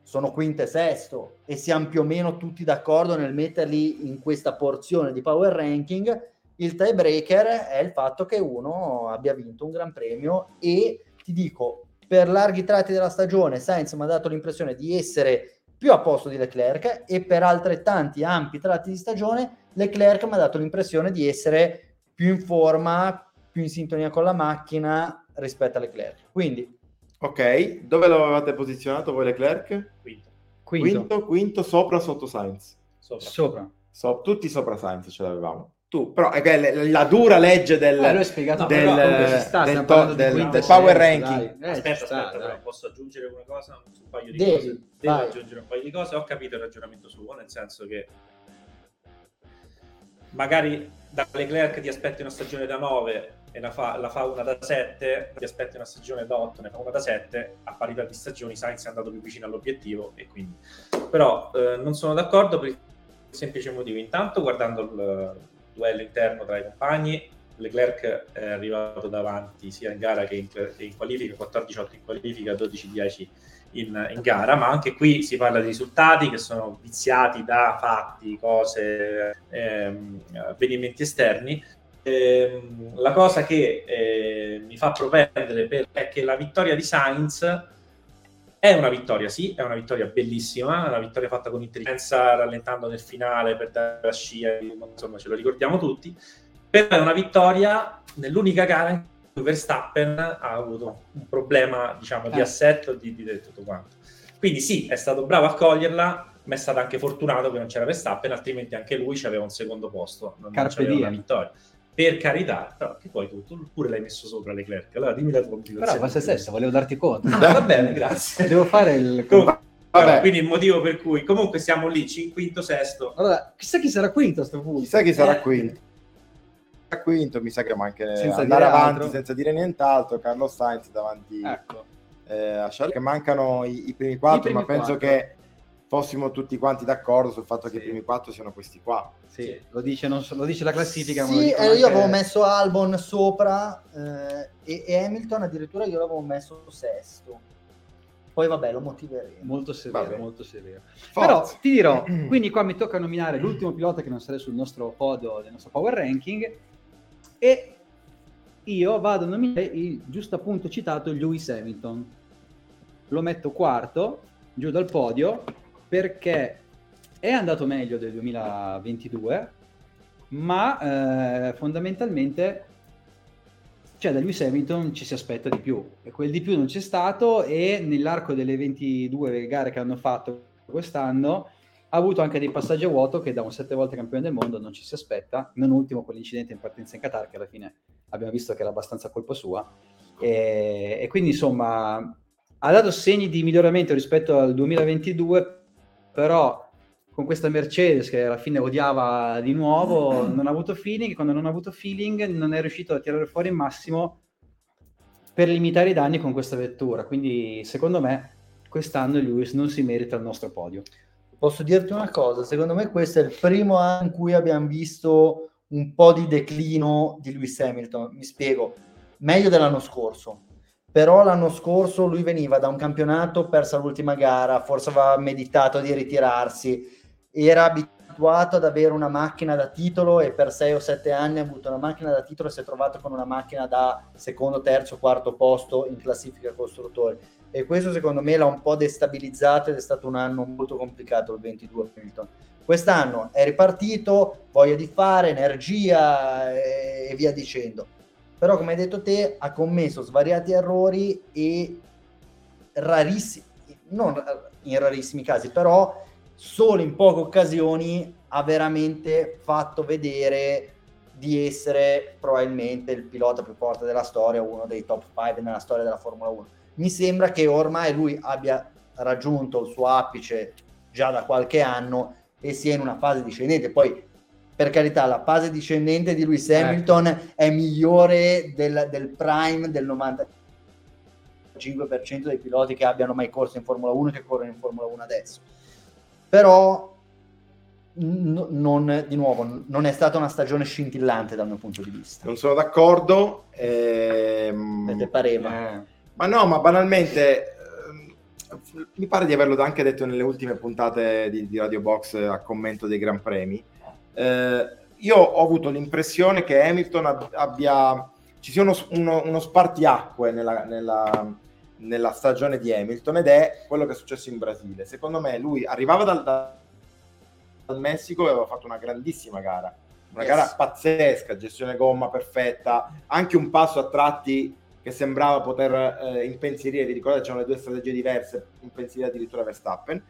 [SPEAKER 1] sono quinto e sesto e siamo più o meno tutti d'accordo nel metterli in questa porzione di power ranking. Il tiebreaker è il fatto che uno abbia vinto un gran premio e ti dico, per larghi tratti della stagione Sainz mi ha dato l'impressione di essere più a posto di Leclerc e per altrettanti ampi tratti di stagione Leclerc mi ha dato l'impressione di essere più in forma, più in sintonia con la macchina rispetto a Leclerc. Quindi
[SPEAKER 2] Ok, dove l'avevate posizionato voi Leclerc?
[SPEAKER 4] Quinto.
[SPEAKER 1] quinto,
[SPEAKER 2] Quinto, quinto sopra sotto Sainz?
[SPEAKER 4] Sopra.
[SPEAKER 1] sopra.
[SPEAKER 2] So- tutti sopra Sainz ce l'avevamo. Tu, però è che la, la dura legge del,
[SPEAKER 3] Ah, spiegato
[SPEAKER 2] del,
[SPEAKER 3] comunque ci sta,
[SPEAKER 2] del to- del- del power
[SPEAKER 3] dai.
[SPEAKER 2] ranking.
[SPEAKER 3] Eh,
[SPEAKER 4] Aspetta,
[SPEAKER 3] sta,
[SPEAKER 4] aspetta,
[SPEAKER 3] dai.
[SPEAKER 4] però posso aggiungere una cosa su un paio di
[SPEAKER 1] Devi,
[SPEAKER 4] cose. Devo
[SPEAKER 1] vai.
[SPEAKER 4] aggiungere un paio di cose. Ho capito il ragionamento suo, nel senso che magari da Leclerc ti aspetti una stagione da 9 e la fa, la fa una da 7, ti aspetti una stagione da 8, ne fa una da 7, a parità di stagioni Sainz è andato più vicino all'obiettivo e quindi... Però eh, non sono d'accordo per il semplice motivo. Intanto guardando il duello interno tra i compagni, Leclerc è arrivato davanti sia in gara che in, che in qualifica, 14-8 in qualifica, 12-10 in, in gara, ma anche qui si parla di risultati che sono viziati da fatti, cose, ehm, avvenimenti esterni. Ehm, la cosa che eh, mi fa propendere per, è che la vittoria di Sainz è una vittoria, sì, è una vittoria bellissima, una vittoria fatta con intelligenza, rallentando nel finale per dare la scia, insomma ce lo ricordiamo tutti, però è una vittoria nell'unica gara in cui Verstappen ha avuto un problema, diciamo, di
[SPEAKER 3] Eh.
[SPEAKER 4] assetto di, di tutto quanto. Quindi sì, è stato bravo a coglierla, ma è stato anche fortunato che non c'era Verstappen, altrimenti anche lui aveva un secondo posto, non
[SPEAKER 3] Carpe
[SPEAKER 4] c'aveva una
[SPEAKER 3] diem.
[SPEAKER 4] vittoria. Per carità, però che poi tu, tu pure l'hai messo sopra Leclerc, allora dimmi la tua
[SPEAKER 3] Però
[SPEAKER 4] motivazione.
[SPEAKER 3] questa stessa, volevo darti conto.
[SPEAKER 4] Ah, va bene, grazie.
[SPEAKER 3] Devo fare il...
[SPEAKER 4] Comunque,
[SPEAKER 2] Vabbè.
[SPEAKER 4] quindi il motivo per cui comunque siamo lì, cin- quinto, sesto.
[SPEAKER 3] Allora, chissà chi sarà quinto a sto punto.
[SPEAKER 2] Chissà chi sarà
[SPEAKER 3] Eh,
[SPEAKER 2] quinto. A quinto mi sa che manca
[SPEAKER 3] Senza
[SPEAKER 2] andare
[SPEAKER 3] dire
[SPEAKER 2] avanti
[SPEAKER 3] altro.
[SPEAKER 2] senza dire nient'altro. Carlos Sainz davanti
[SPEAKER 3] Ecco.
[SPEAKER 2] eh, a Charles, che mancano i, i primi quattro,
[SPEAKER 3] primi
[SPEAKER 2] ma penso
[SPEAKER 3] quattro.
[SPEAKER 2] che fossimo tutti quanti d'accordo sul fatto che
[SPEAKER 3] Sì.
[SPEAKER 2] i primi quattro siano questi qua.
[SPEAKER 3] Sì, lo dice, non so- lo dice la classifica.
[SPEAKER 1] Sì, eh, io
[SPEAKER 3] anche-
[SPEAKER 1] avevo messo Albon sopra eh, e, e Hamilton addirittura io l'avevo messo sesto. Poi vabbè, lo motiveremo.
[SPEAKER 3] Molto severo,
[SPEAKER 2] Vabbè.
[SPEAKER 3] molto severo.
[SPEAKER 2] Forza.
[SPEAKER 3] Però ti dirò, quindi qua mi tocca nominare l'ultimo pilota che non sarà sul nostro podio del nostro power ranking e io vado a nominare il giusto appunto citato Lewis Hamilton. Lo metto quarto giù dal podio perché è andato meglio del 2022, ma eh, fondamentalmente cioè da Lewis Hamilton ci si aspetta di più. E quel di più non c'è stato e nell'arco delle 22 gare che hanno fatto quest'anno ha avuto anche dei passaggi a vuoto che da un sette volte campione del mondo non ci si aspetta. Non ultimo quell'incidente in partenza in Qatar che alla fine abbiamo visto che era abbastanza colpa sua. E, e quindi insomma ha dato segni di miglioramento rispetto al 2022 però con questa Mercedes che alla fine odiava di nuovo, non ha avuto feeling, quando non ha avuto feeling non è riuscito a tirare fuori il massimo per limitare i danni con questa vettura. Quindi secondo me quest'anno Lewis non si merita il nostro podio.
[SPEAKER 1] Posso dirti una cosa? Secondo me questo è il primo anno in cui abbiamo visto un po' di declino di Lewis Hamilton. Mi spiego, meglio dell'anno scorso. Però l'anno scorso lui veniva da un campionato, persa l'ultima gara, forse aveva meditato di ritirarsi, era abituato ad avere una macchina da titolo e per sei o sette anni ha avuto una macchina da titolo e si è trovato con una macchina da secondo, terzo, quarto posto in classifica costruttori e questo secondo me l'ha un po' destabilizzato ed è stato un anno molto complicato il 22 Hamilton. Quest'anno è ripartito, voglia di fare, energia e, e via dicendo. Però come hai detto te ha commesso svariati errori e rarissimi, non in rarissimi casi, però solo in poche occasioni ha veramente fatto vedere di essere probabilmente il pilota più forte della storia, uno dei top 5 nella storia della Formula 1 mi sembra che ormai lui abbia raggiunto il suo apice già da qualche anno e sia in una fase discendente. Poi, per carità, la fase discendente di Lewis Hamilton è migliore del, del prime del 95% dei piloti che abbiano mai corso in Formula 1 e che corrono in Formula 1 adesso. Però, n- non, di nuovo, non è stata una stagione scintillante dal mio punto di vista.
[SPEAKER 2] Non sono d'accordo. ehm,
[SPEAKER 1] te pareva.
[SPEAKER 3] Eh,
[SPEAKER 2] Ma no, ma banalmente ehm, mi pare di averlo anche detto nelle ultime puntate di, di Radio Box a commento dei Gran Premi. Eh, io ho avuto l'impressione che Hamilton ab- abbia ci sia uno, uno- uno spartiacque nella, nella- nella stagione di Hamilton ed è quello che è successo in Brasile. Secondo me lui arrivava dal, dal Messico e aveva fatto una grandissima gara, una
[SPEAKER 1] Yes.
[SPEAKER 2] gara pazzesca, gestione gomma perfetta, anche un passo a tratti che sembrava poter eh, impensierire, vi ricordate c'erano le due strategie diverse, impensierire addirittura Verstappen.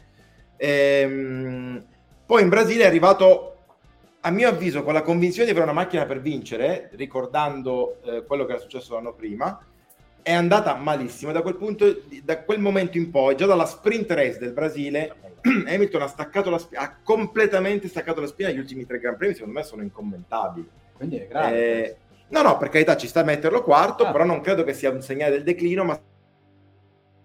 [SPEAKER 2] Ehm, poi in Brasile è arrivato a mio avviso con la convinzione di avere una macchina per vincere, ricordando eh, quello che era successo l'anno prima, è andata malissimo. Da quel punto, da quel momento in poi, già dalla sprint race del Brasile, Hamilton ha staccato la spina, ha completamente staccato la spina. Gli ultimi tre Gran Premi, secondo me, sono incommentabili.
[SPEAKER 3] Quindi è grave.
[SPEAKER 2] Eh, no, no, per carità, ci sta a metterlo quarto,
[SPEAKER 3] Ah.
[SPEAKER 2] però non credo che sia un segnale del declino, ma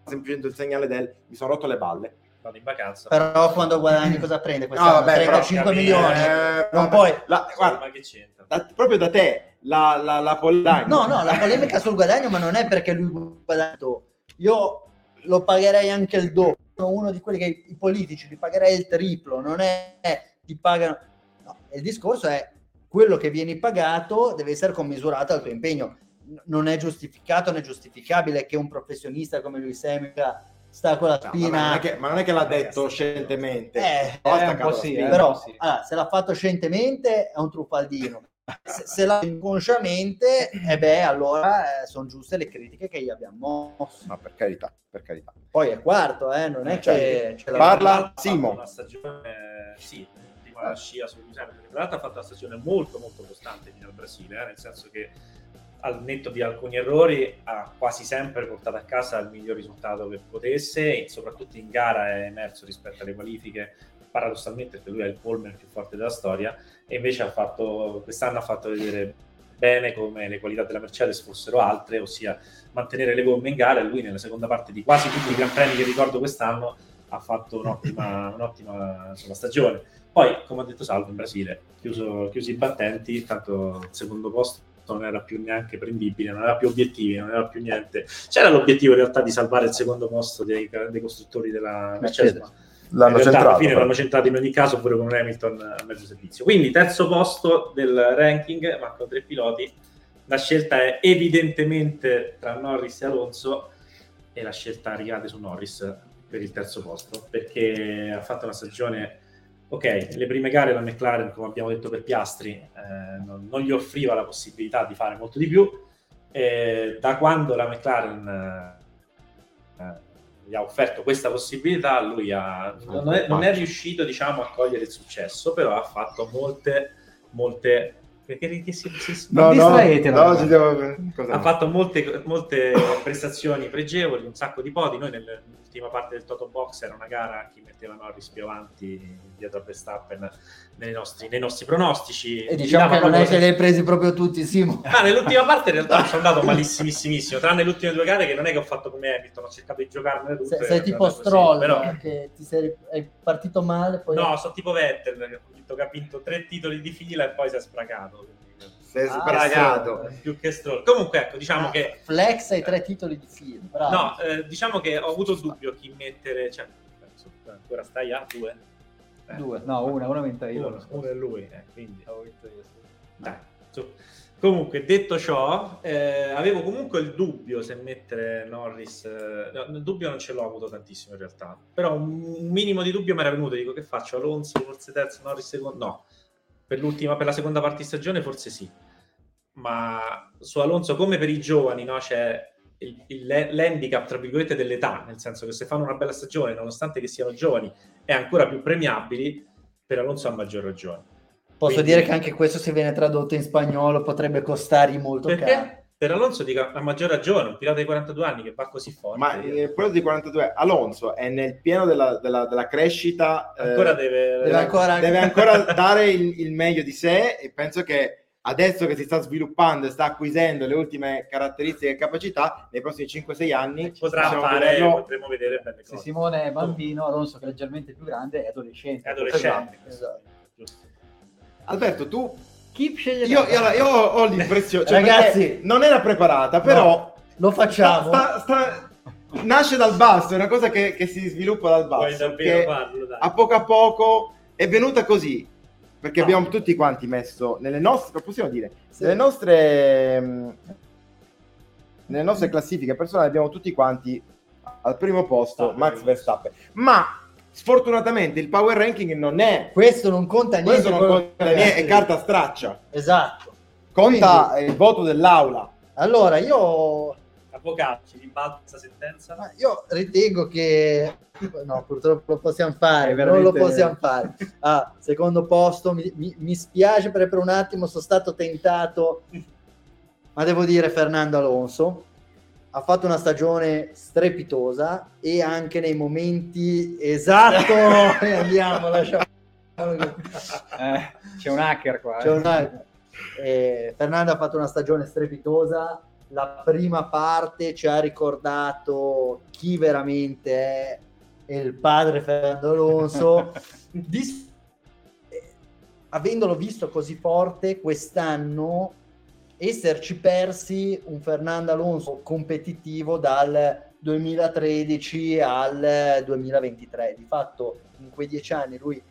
[SPEAKER 2] semplicemente il segnale del mi sono rotto le balle.
[SPEAKER 4] Vado in vacanza.
[SPEAKER 1] Però quando guadagni cosa prende quest'anno?
[SPEAKER 2] No, vabbè, però-
[SPEAKER 1] 35
[SPEAKER 4] Capito.
[SPEAKER 1] milioni.
[SPEAKER 2] Eh,
[SPEAKER 1] non puoi-
[SPEAKER 2] la- guarda,
[SPEAKER 4] ma che c'entra?
[SPEAKER 2] da- proprio da te, la, la, la polagna.
[SPEAKER 1] No, no, la polemica sul guadagno, ma non è perché lui ha guadagnato. Io lo pagherei anche il doppio. Sono uno di quelli che i politici li pagherei il triplo, non è ti pagano. No, il discorso è quello che vieni pagato deve essere commisurato al tuo impegno. Non è giustificato né giustificabile che un professionista come lui Semica sta con la
[SPEAKER 2] No, ma, non
[SPEAKER 1] spina.
[SPEAKER 2] è che, ma non è che l'ha detto scientemente.
[SPEAKER 1] Eh,
[SPEAKER 3] eh, un
[SPEAKER 2] staccato
[SPEAKER 3] po'
[SPEAKER 2] la
[SPEAKER 3] sì,
[SPEAKER 2] spina.
[SPEAKER 3] eh.
[SPEAKER 1] però
[SPEAKER 3] sì.
[SPEAKER 1] allora, se l'ha fatto scientemente è un truffaldino se, se l'ha inconsciamente e beh allora sono giuste le critiche che gli abbiamo mosso
[SPEAKER 2] Ma per carità, per carità.
[SPEAKER 1] poi è quarto eh, non è
[SPEAKER 2] Cioè,
[SPEAKER 1] che ce l'ha-
[SPEAKER 2] parla- Simo.
[SPEAKER 4] Una stagione, sì, la scia su Giuseppe, perché tra l'altro ha fatto una stagione molto molto costante fino al Brasile, eh, nel senso che al netto di alcuni errori ha quasi sempre portato a casa il miglior risultato che potesse e soprattutto in gara è emerso rispetto alle qualifiche paradossalmente perché lui è il poleman più forte della storia e invece ha fatto, quest'anno ha fatto vedere bene come le qualità della Mercedes fossero altre, ossia mantenere le gomme in gara e lui nella seconda parte di quasi tutti i Gran Premi che ricordo quest'anno ha fatto un'ottima, un'ottima insomma, stagione. Poi, come ha detto Salvo, in Brasile, chiuso, chiusi i battenti, tanto secondo posto non era più neanche prendibile, non aveva più obiettivi, non aveva più niente. C'era l'obiettivo in realtà di salvare il secondo posto dei, dei costruttori della Mercedes,
[SPEAKER 1] Mercedes.
[SPEAKER 4] ma
[SPEAKER 2] L'hanno
[SPEAKER 4] realtà
[SPEAKER 2] centrato.
[SPEAKER 4] alla fine
[SPEAKER 2] però.
[SPEAKER 4] l'hanno centrato in ogni caso pure con Hamilton a mezzo servizio. Quindi terzo posto del ranking, mancano tre piloti. La scelta è evidentemente tra Norris e Alonso e la scelta ricade su Norris per il terzo posto perché ha fatto una stagione ok, le prime gare la McLaren come abbiamo detto per Piastri eh, non, non gli offriva la possibilità di fare molto di più. E da quando la McLaren eh, eh, gli ha offerto questa possibilità lui ha, non, è, non è riuscito diciamo a cogliere il successo però ha fatto molte molte perché che si, si-
[SPEAKER 3] Non distraete,
[SPEAKER 2] no,
[SPEAKER 3] no.
[SPEAKER 2] devo...
[SPEAKER 4] ha
[SPEAKER 2] no?
[SPEAKER 4] fatto molte, molte prestazioni pregevoli, un sacco di podi. Noi nell'ultima parte del Toto Box era una gara chi metteva Norris più avanti dietro a Verstappen nei nostri, nei nostri pronostici.
[SPEAKER 1] e diciamo che non è che li hai presi proprio tutti Simo
[SPEAKER 4] Ma nell'ultima parte in realtà sono andato malissimissimissimo, tranne le ultime due gare che non è che ho fatto come Hamilton, ho cercato di giocarmene tutte.
[SPEAKER 1] sei,
[SPEAKER 4] è
[SPEAKER 1] sei tipo
[SPEAKER 4] così,
[SPEAKER 1] Stroll
[SPEAKER 4] però-
[SPEAKER 1] che ti sei è partito male poi
[SPEAKER 4] No, sono tipo Vettel, che ho vinto- che ha vinto tre titoli di fila e poi si è spragato. quindi-
[SPEAKER 2] Sei
[SPEAKER 1] Ah,
[SPEAKER 2] sbragato.
[SPEAKER 4] Più che Stroll. Comunque, ecco, diciamo
[SPEAKER 1] Ah,
[SPEAKER 4] che
[SPEAKER 1] flex ai tre titoli di fila bravo.
[SPEAKER 4] No, eh, diciamo che ho avuto il dubbio chi mettere, cioè, penso, ancora stai a due. Eh,
[SPEAKER 3] Due, no, una, una vinta io.
[SPEAKER 4] Uno, uno è lui, eh, quindi
[SPEAKER 3] Avevo vinto io, sì.
[SPEAKER 4] dai. su. Comunque, detto ciò, eh, avevo comunque il dubbio se mettere Norris. eh, il dubbio non ce l'ho avuto tantissimo in realtà, però un, un minimo di dubbio mi era venuto. Dico che faccio? Alonso forse terzo, Norris secondo? No, per l'ultima, per la seconda parte di stagione forse sì, ma su Alonso come per i giovani no? c'è il, il- l'handicap tra virgolette dell'età, nel senso che se fanno una bella stagione, nonostante che siano giovani, è ancora più premiabili. Per Alonso ha maggior ragione.
[SPEAKER 1] Posso
[SPEAKER 4] quindi-
[SPEAKER 1] dire che anche questo se viene tradotto in spagnolo potrebbe costargli molto caro
[SPEAKER 4] Perché? Per Alonso dico a maggior ragione, un pilota di 42 anni che va così forte.
[SPEAKER 2] Ma eh, quello di 42, Alonso è nel pieno della, della- della crescita. eh,
[SPEAKER 4] ancora deve,
[SPEAKER 1] deve ancora-
[SPEAKER 2] deve ancora dare il, il meglio di sé e penso che adesso che si sta sviluppando e sta acquisendo le ultime caratteristiche e capacità, nei prossimi 5-6 anni
[SPEAKER 4] potrà fare,
[SPEAKER 2] vederlo-
[SPEAKER 4] potremo vedere belle
[SPEAKER 3] Se
[SPEAKER 4] cose.
[SPEAKER 3] Simone è bambino, Alonso che è leggermente più grande è adolescente.
[SPEAKER 4] È adolescente.
[SPEAKER 1] Esatto.
[SPEAKER 4] Giusto.
[SPEAKER 2] Alberto, tu
[SPEAKER 3] Chi sceglie
[SPEAKER 2] io, io- io ho l'impressione, cioè,
[SPEAKER 1] Ragazzi-
[SPEAKER 2] non era preparata, però
[SPEAKER 1] lo
[SPEAKER 2] sta-
[SPEAKER 1] facciamo
[SPEAKER 2] sta- sta- nasce dal basso, è una cosa che, che si sviluppa dal basso,
[SPEAKER 4] farlo? Dai.
[SPEAKER 2] a poco a poco è venuta così. Perché
[SPEAKER 4] No.
[SPEAKER 2] abbiamo tutti quanti messo nelle nostre, possiamo dire,
[SPEAKER 1] Sì.
[SPEAKER 2] nelle nostre, nelle nostre classifiche personali abbiamo tutti quanti al primo posto. Max Verstappen. Ma sfortunatamente il power ranking non è
[SPEAKER 1] Questo non conta niente.
[SPEAKER 2] questo non conta niente, è carta straccia.
[SPEAKER 1] Esatto.
[SPEAKER 2] Conta il voto dell'aula.
[SPEAKER 1] Allora, io
[SPEAKER 4] Avvocato, ci ribalta questa sentenza?
[SPEAKER 1] Ma io ritengo che no, purtroppo lo possiamo fare,
[SPEAKER 3] È
[SPEAKER 1] non lo
[SPEAKER 3] veramente-
[SPEAKER 1] possiamo fare. Ah, secondo posto, mi, mi- mi spiace perché per un attimo sono stato tentato, ma devo dire Fernando Alonso ha fatto una stagione strepitosa e anche nei momenti esatto, e andiamo, lasciamo.
[SPEAKER 3] Eh, c'è un hacker qua. Eh.
[SPEAKER 1] un- eh, Fernando ha fatto una stagione strepitosa. La prima parte ci ha ricordato chi veramente è il padre Fernando Alonso. Dis- eh, avendolo visto così forte quest'anno, esserci persi un Fernando Alonso competitivo dal 2013 al 2023. Di fatto, in quei dieci anni lui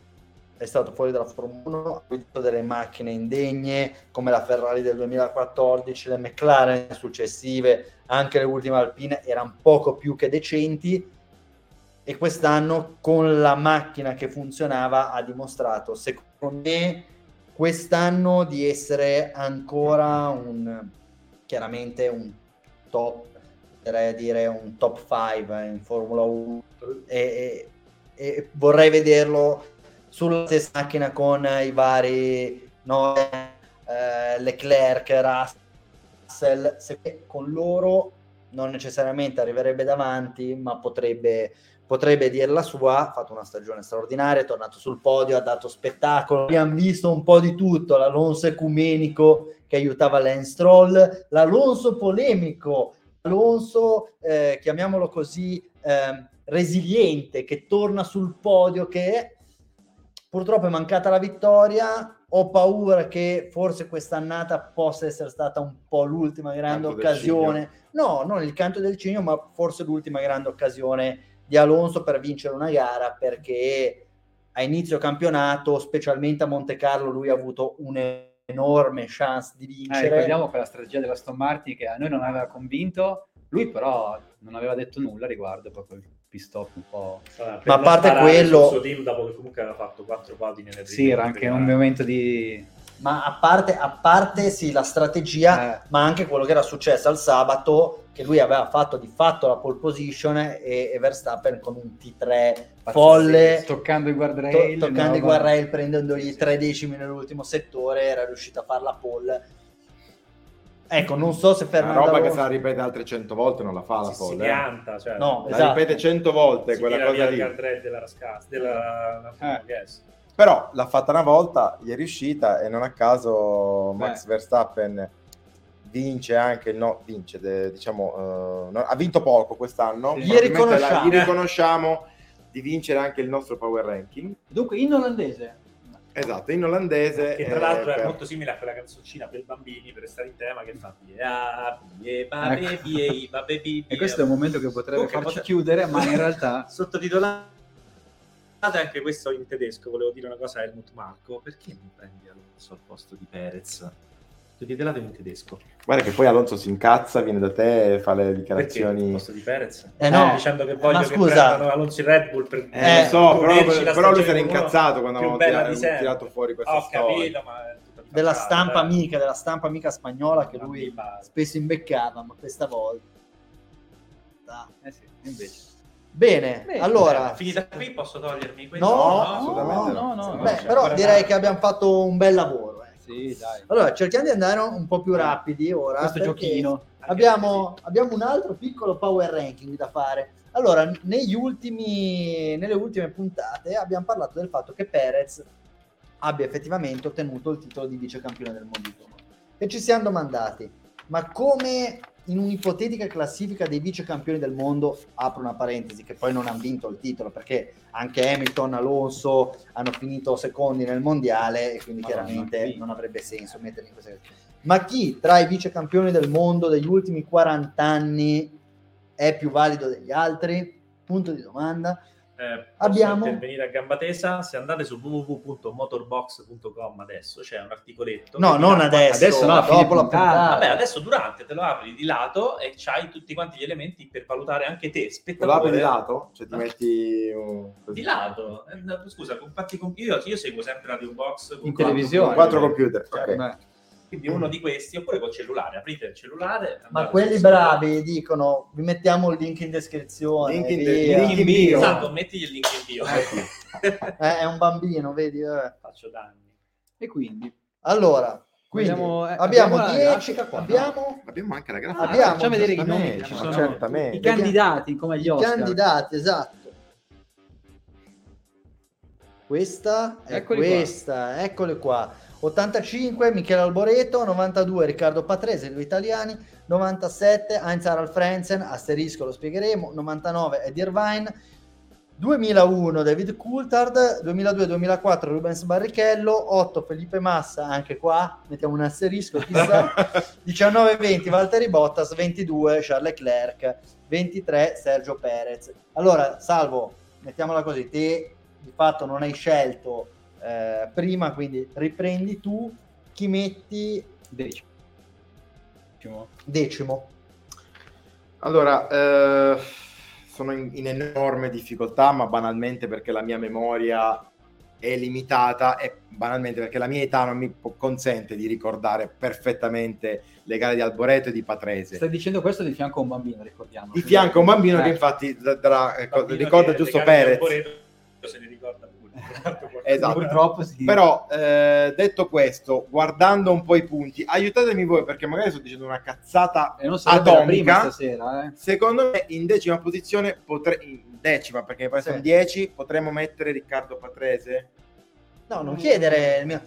[SPEAKER 1] è stato fuori dalla Formula 1, ha vinto delle macchine indegne come la Ferrari del 2014, le McLaren successive, anche le ultime alpine erano poco più che decenti e quest'anno con la macchina che funzionava ha dimostrato, secondo me, quest'anno di essere ancora un chiaramente un top, dire un top 5 in Formula 1 e, e- e vorrei vederlo sulla stessa macchina con i vari no, eh, Leclerc, Russell, se con loro non necessariamente arriverebbe davanti, ma potrebbe, potrebbe dire la sua. Ha fatto una stagione straordinaria, è tornato sul podio, ha dato spettacolo. Abbiamo visto un po' di tutto: l'Alonso ecumenico che aiutava Lance Stroll, l'Alonso polemico, l'Alonso, eh, chiamiamolo così, ehm, resiliente, che torna sul podio, che purtroppo è mancata la vittoria. Ho paura che forse quest'annata possa essere stata un po' l'ultima grande occasione. No, non il canto del cigno, ma forse l'ultima grande occasione di Alonso per vincere una gara perché a inizio campionato, specialmente a Monte Carlo, lui ha avuto un'enorme chance di
[SPEAKER 3] Eh,
[SPEAKER 1] vincere.
[SPEAKER 3] ricordiamo quella strategia della Aston Martin che a noi non aveva convinto, lui però non aveva detto nulla riguardo, proprio il pit stop un po'...
[SPEAKER 4] Per
[SPEAKER 1] Ma a parte quello-
[SPEAKER 4] sul suo team dopo che comunque aveva fatto quattro podi nelle prime
[SPEAKER 3] Sì, era anche un momento di...
[SPEAKER 1] Ma a parte, a parte sì, la strategia,
[SPEAKER 3] Eh.
[SPEAKER 1] ma anche quello che era successo al sabato, che lui aveva fatto di fatto la pole position e, e Verstappen con un T3 folle,
[SPEAKER 3] toccando i
[SPEAKER 1] to-
[SPEAKER 3] guardrail,
[SPEAKER 1] toccando i
[SPEAKER 3] no,
[SPEAKER 1] guardrail, prendendogli tre decimi nell'ultimo settore, era riuscito a fare la pole. Ecco, non so se
[SPEAKER 2] Una
[SPEAKER 1] Fernando
[SPEAKER 2] roba che
[SPEAKER 1] Alonso-
[SPEAKER 2] se la ripete altre 100 volte non la fa la
[SPEAKER 4] Si, si
[SPEAKER 2] folle.
[SPEAKER 4] pianta, cioè,
[SPEAKER 1] No,
[SPEAKER 2] La
[SPEAKER 1] esatto.
[SPEAKER 2] ripete 100 volte
[SPEAKER 4] si
[SPEAKER 2] quella cosa
[SPEAKER 4] il
[SPEAKER 2] lì.
[SPEAKER 4] della Rascas, della
[SPEAKER 3] Eh.
[SPEAKER 4] yes.
[SPEAKER 2] Però l'ha fatta una volta, gli è riuscita e non a caso Max
[SPEAKER 3] Beh.
[SPEAKER 2] Verstappen vince anche il no, vince, de- diciamo, eh, no- ha vinto poco quest'anno.
[SPEAKER 1] Gli riconosciamo.
[SPEAKER 2] la- gli riconosciamo di vincere anche il nostro power ranking.
[SPEAKER 3] Dunque, in olandese.
[SPEAKER 2] Esatto, in olandese.
[SPEAKER 4] Che tra
[SPEAKER 2] eh,
[SPEAKER 4] l'altro è
[SPEAKER 2] per-
[SPEAKER 4] molto simile a quella canzoncina per bambini, per restare in tema, che fa "Bia, bie, ba,
[SPEAKER 3] Ecco.
[SPEAKER 4] be, bie, ba, be, bi,
[SPEAKER 3] E
[SPEAKER 4] bie".
[SPEAKER 3] questo è un momento che potrebbe farci chiudere, ma in realtà...
[SPEAKER 4] sottotitolato anche questo in tedesco. Volevo dire una cosa a Helmut Marco: perché non prendi Alonso al posto di Perez? Sottotitolato in tedesco.
[SPEAKER 2] Guarda che poi Alonso si incazza, viene da te e fa le
[SPEAKER 4] Perché al
[SPEAKER 2] dichiarazioni.
[SPEAKER 4] posto di Perez?
[SPEAKER 1] Eh no,
[SPEAKER 4] dicendo che voglio
[SPEAKER 1] ma
[SPEAKER 4] che
[SPEAKER 1] scusa.
[SPEAKER 4] prendano Alonso in Red Bull per
[SPEAKER 2] Eh, lo so, però, però lui si era incazzato quando avevamo tirato, tirato fuori questa
[SPEAKER 4] Ho
[SPEAKER 2] storia.
[SPEAKER 4] capito, ma
[SPEAKER 1] della stampa
[SPEAKER 4] dai.
[SPEAKER 1] amica, della stampa amica spagnola che lui spesso imbeccava, ma questa volta.
[SPEAKER 3] Eh sì, invece.
[SPEAKER 1] Bene,
[SPEAKER 3] Bene,
[SPEAKER 1] allora,
[SPEAKER 4] Finita qui, posso togliermi questo?
[SPEAKER 1] No,
[SPEAKER 2] assolutamente
[SPEAKER 3] no,
[SPEAKER 2] no.
[SPEAKER 3] no, no.
[SPEAKER 1] beh, però direi che abbiamo fatto un bel lavoro. ecco.
[SPEAKER 3] Sì, dai.
[SPEAKER 1] Allora, cerchiamo di andare un po' più rapidi ora.
[SPEAKER 3] Questo giochino.
[SPEAKER 1] Abbiamo, abbiamo un altro piccolo power ranking da fare. Allora, negli ultimi, nelle ultime puntate abbiamo parlato del fatto che Perez abbia effettivamente ottenuto il titolo di vice campione del mondo. E ci siamo domandati, ma come in un'ipotetica classifica dei vice campioni del mondo, apro una parentesi, che poi non hanno vinto il titolo, perché anche Hamilton, Alonso hanno finito secondi nel mondiale e quindi
[SPEAKER 3] Madonna,
[SPEAKER 1] chiaramente
[SPEAKER 3] sì.
[SPEAKER 1] non avrebbe senso metterli in questa ma chi tra i vice campioni del mondo degli ultimi 40 anni è più valido degli altri? Punto di domanda.
[SPEAKER 4] Eh,
[SPEAKER 8] Abbiamo-
[SPEAKER 4] posso intervenire a gamba tesa? Se andate su www.motorbox.com adesso c'è un articoletto.
[SPEAKER 1] No, non adesso,
[SPEAKER 3] Adesso no, a fine
[SPEAKER 1] dopo la
[SPEAKER 3] puntata.
[SPEAKER 1] puntata.
[SPEAKER 4] Vabbè, adesso durante te lo apri di lato e c'hai tutti quanti gli elementi per valutare anche te,
[SPEAKER 2] Te lo
[SPEAKER 4] spettatore.
[SPEAKER 2] apri di lato? Cioè ti metti un... così.
[SPEAKER 4] Di lato. Eh, Scusa, con io, io seguo sempre Radio Box con
[SPEAKER 3] In
[SPEAKER 4] quattro-
[SPEAKER 3] televisione.
[SPEAKER 2] Con quattro computer.
[SPEAKER 4] Cioè,
[SPEAKER 2] ok.
[SPEAKER 4] Quindi uno di questi, oppure col cellulare, aprite il cellulare.
[SPEAKER 1] Ma quelli bravi dicono vi mettiamo il link in descrizione.
[SPEAKER 2] Link in-
[SPEAKER 1] via.
[SPEAKER 2] link in bio.
[SPEAKER 4] Esatto, metti il link in bio.
[SPEAKER 1] Eh, è un bambino, vedi? eh.
[SPEAKER 4] Faccio danni.
[SPEAKER 3] E quindi
[SPEAKER 1] Allora, quindi
[SPEAKER 3] Vogliamo- eh,
[SPEAKER 1] abbiamo
[SPEAKER 3] abbiamo la
[SPEAKER 1] 10,
[SPEAKER 3] grafica qua,
[SPEAKER 1] abbiamo
[SPEAKER 2] Abbiamo anche la
[SPEAKER 3] Ah,
[SPEAKER 2] grafica.
[SPEAKER 1] Abbiamo,
[SPEAKER 3] facciamo vedere i nomi ci sono
[SPEAKER 2] certamente.
[SPEAKER 3] i candidati come gli
[SPEAKER 1] i
[SPEAKER 3] Oscar.
[SPEAKER 1] candidati, esatto. Questa è
[SPEAKER 3] Eccoli qua.
[SPEAKER 1] questa, eccole qua. 85 Michele Alboreto, 92 Riccardo Patrese, due italiani, 97 Heinz Harald Frenzen, asterisco lo spiegheremo, 99 Eddie Irvine, 2001 David Coulthard, 2002-2004 Rubens Barrichello, 8 Felipe Massa, anche qua mettiamo un asterisco, chissà, 19-20 Valtteri Bottas, 22 Charles Leclerc, 23 Sergio Perez. Allora, Salvo, mettiamola così, te di fatto non hai scelto eh, prima, quindi riprendi tu, chi metti
[SPEAKER 3] Decimo. Decimo.
[SPEAKER 1] decimo.
[SPEAKER 2] Allora, eh, sono in, in enorme difficoltà, ma banalmente perché la mia memoria è limitata e banalmente perché la mia età non mi consente di ricordare perfettamente le gare di Alboreto e di Patrese.
[SPEAKER 3] Stai dicendo questo di fianco a un bambino, ricordiamo.
[SPEAKER 2] Di fianco a un bambino
[SPEAKER 3] Eh.
[SPEAKER 2] che infatti da- ecco,
[SPEAKER 4] Bambino
[SPEAKER 2] ricorda
[SPEAKER 4] che
[SPEAKER 2] giusto Perez.
[SPEAKER 4] Alboreto Se li ricorda.
[SPEAKER 2] Esatto.
[SPEAKER 3] Purtroppo sì.
[SPEAKER 2] Però eh, detto questo, guardando un po' i punti, aiutatemi voi perché magari sto dicendo una cazzata
[SPEAKER 3] E non sarebbe la
[SPEAKER 2] atomica.
[SPEAKER 3] stasera, eh.
[SPEAKER 2] Secondo me in decima posizione potrei in decima perché poi
[SPEAKER 1] Sì.
[SPEAKER 2] sono 10 potremmo mettere Riccardo Patrese.
[SPEAKER 1] No, non chiedere il mio-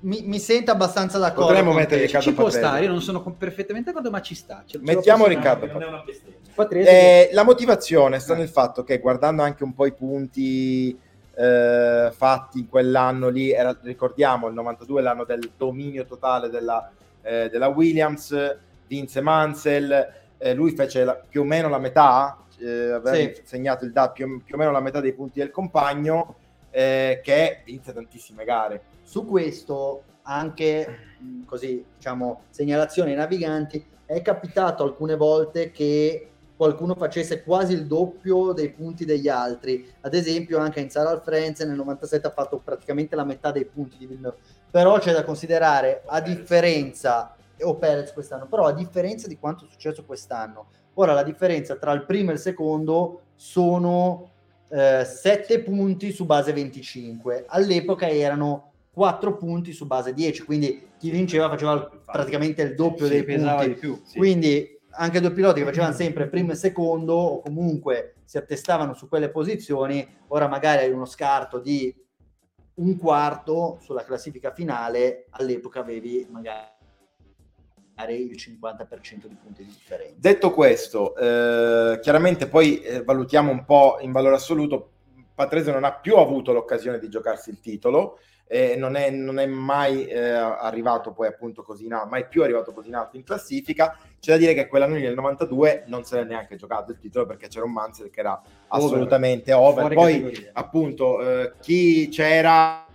[SPEAKER 1] Mi, mi sento abbastanza d'accordo.
[SPEAKER 2] Potremmo mettere
[SPEAKER 1] te.
[SPEAKER 2] Riccardo
[SPEAKER 3] Ci può
[SPEAKER 2] Patrese.
[SPEAKER 3] stare, io non sono perfettamente d'accordo, ma ci sta. Ce-
[SPEAKER 2] Mettiamo Riccardo.
[SPEAKER 4] Non è una bestemmia.
[SPEAKER 3] Patrese,
[SPEAKER 2] Eh, la motivazione sta nel fatto che guardando anche un po' i punti eh, fatti in quell'anno lì, era- ricordiamo il 92 l'anno del dominio totale della, eh, della Williams, vinse Mansell, eh, lui fece la- più o meno la metà, eh, aveva
[SPEAKER 1] Sì.
[SPEAKER 2] segnato il DAP più, più o meno la metà dei punti del compagno, eh, che vinse tantissime gare.
[SPEAKER 1] Su questo anche così, diciamo, segnalazione ai naviganti, è capitato alcune volte che qualcuno facesse quasi il doppio dei punti degli altri. Ad esempio, anche in Sara Frenzen nel 97 ha fatto praticamente la metà dei punti di Villeneuve. Però c'è da considerare, a differenza, o Perez quest'anno, però a differenza di quanto è successo quest'anno. Ora la differenza tra il primo e il secondo sono 7 punti su base 25. All'epoca erano 4 punti su base 10, quindi chi vinceva faceva praticamente il doppio
[SPEAKER 3] sì,
[SPEAKER 1] dei punti.
[SPEAKER 3] di più.
[SPEAKER 2] Sì.
[SPEAKER 1] Quindi anche due piloti che facevano sempre primo e secondo o comunque si attestavano su quelle posizioni, ora magari hai uno scarto di un quarto sulla classifica finale, all'epoca avevi magari il 50% di punti di differenza.
[SPEAKER 2] Detto questo, eh, chiaramente poi eh, valutiamo un po' in valore assoluto. Patrese non ha più avuto l'occasione di giocarsi il titolo, eh, non, è, non è mai eh, arrivato poi appunto così in alto, mai più arrivato così in alto in classifica. C'è da dire che quell'anno lì nel 92 non se l'è neanche giocato il titolo perché c'era un Mansell che era assolutamente over.
[SPEAKER 3] Fuori
[SPEAKER 2] Poi appunto eh, chi c'era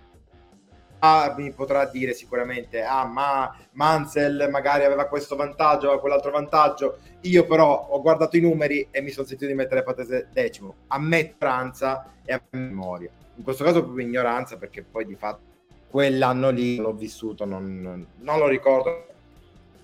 [SPEAKER 2] ah, mi potrà dire sicuramente ah ma Mansell magari aveva questo vantaggio aveva quell'altro vantaggio. Io però ho guardato i numeri e mi sono sentito di mettere Patrese decimo. A me ignoranza e a memoria. In questo caso proprio ignoranza perché poi di fatto quell'anno lì l'ho vissuto non, non- lo ricordo.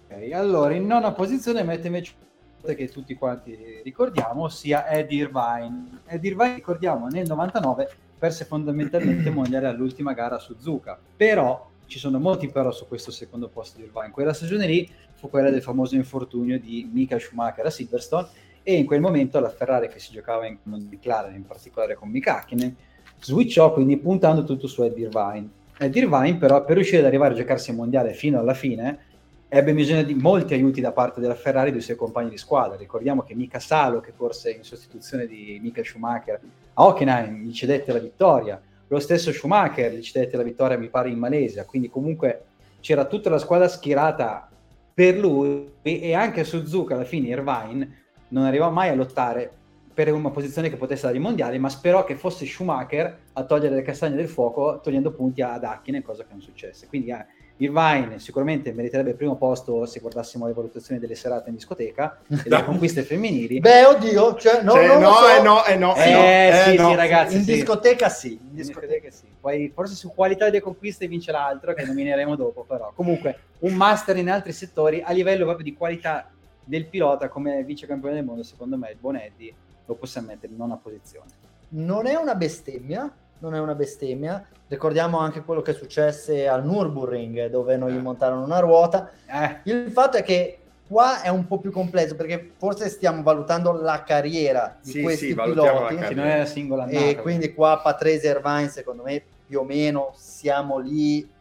[SPEAKER 3] Ok, Allora, in nona posizione mette invece che tutti quanti ricordiamo, ossia Eddie Irvine. Eddie Irvine, ricordiamo, nel 99 perse fondamentalmente il mondiale all'ultima gara a Suzuka, però ci sono molti però su questo secondo posto di Irvine. Quella stagione lì fu quella del famoso infortunio di Michael Schumacher a Silverstone e in quel momento la Ferrari che si giocava in McLaren, in particolare con Mika Hakkinen, switchò quindi puntando tutto su Eddie Irvine. Eddie Irvine però per riuscire ad arrivare a giocarsi il mondiale fino alla fine ebbe bisogno di molti aiuti da parte della Ferrari e dei suoi compagni di squadra. Ricordiamo che Mika Salo, che corse in sostituzione di Michael Schumacher a Hockenheim, gli cedette la vittoria. Lo stesso Schumacher gli cedette la vittoria, mi pare, in Malesia. Quindi comunque c'era tutta la squadra schierata per lui e anche Suzuka alla fine Irvine non arrivò mai a lottare per una posizione che potesse dare i mondiali, ma sperò che fosse Schumacher a togliere le castagne del fuoco togliendo punti ad Hakkinen, cosa che non successe. Quindi eh, Irvine sicuramente meriterebbe il primo posto se guardassimo le valutazioni delle serate in discoteca e delle conquiste femminili.
[SPEAKER 1] Beh, oddio, cioè, no,
[SPEAKER 2] Cioè, no,
[SPEAKER 1] so.
[SPEAKER 2] eh, no, eh, no,
[SPEAKER 3] Eh,
[SPEAKER 2] eh,
[SPEAKER 3] sì,
[SPEAKER 2] no.
[SPEAKER 3] sì, ragazzi.
[SPEAKER 1] in
[SPEAKER 3] sì.
[SPEAKER 1] discoteca sì. In discoteca.
[SPEAKER 3] sì. Poi forse su qualità delle conquiste vince l'altro che nomineremo dopo, però comunque un master in altri settori a livello proprio di qualità del pilota come vice campione del mondo, secondo me il buon Eddie lo possiamo mettere in nona posizione.
[SPEAKER 1] Non è una bestemmia, non è una bestemmia. Ricordiamo anche quello che successe al Nürburgring dove non gli montarono una ruota.
[SPEAKER 3] Eh,
[SPEAKER 1] Il fatto è che qua è un po' più complesso perché forse stiamo valutando la carriera di
[SPEAKER 2] Sì,
[SPEAKER 1] questi
[SPEAKER 2] sì,
[SPEAKER 1] piloti
[SPEAKER 3] che non è la singola annata.
[SPEAKER 1] e quindi qua Patrese e Irvine secondo me più o meno siamo lì.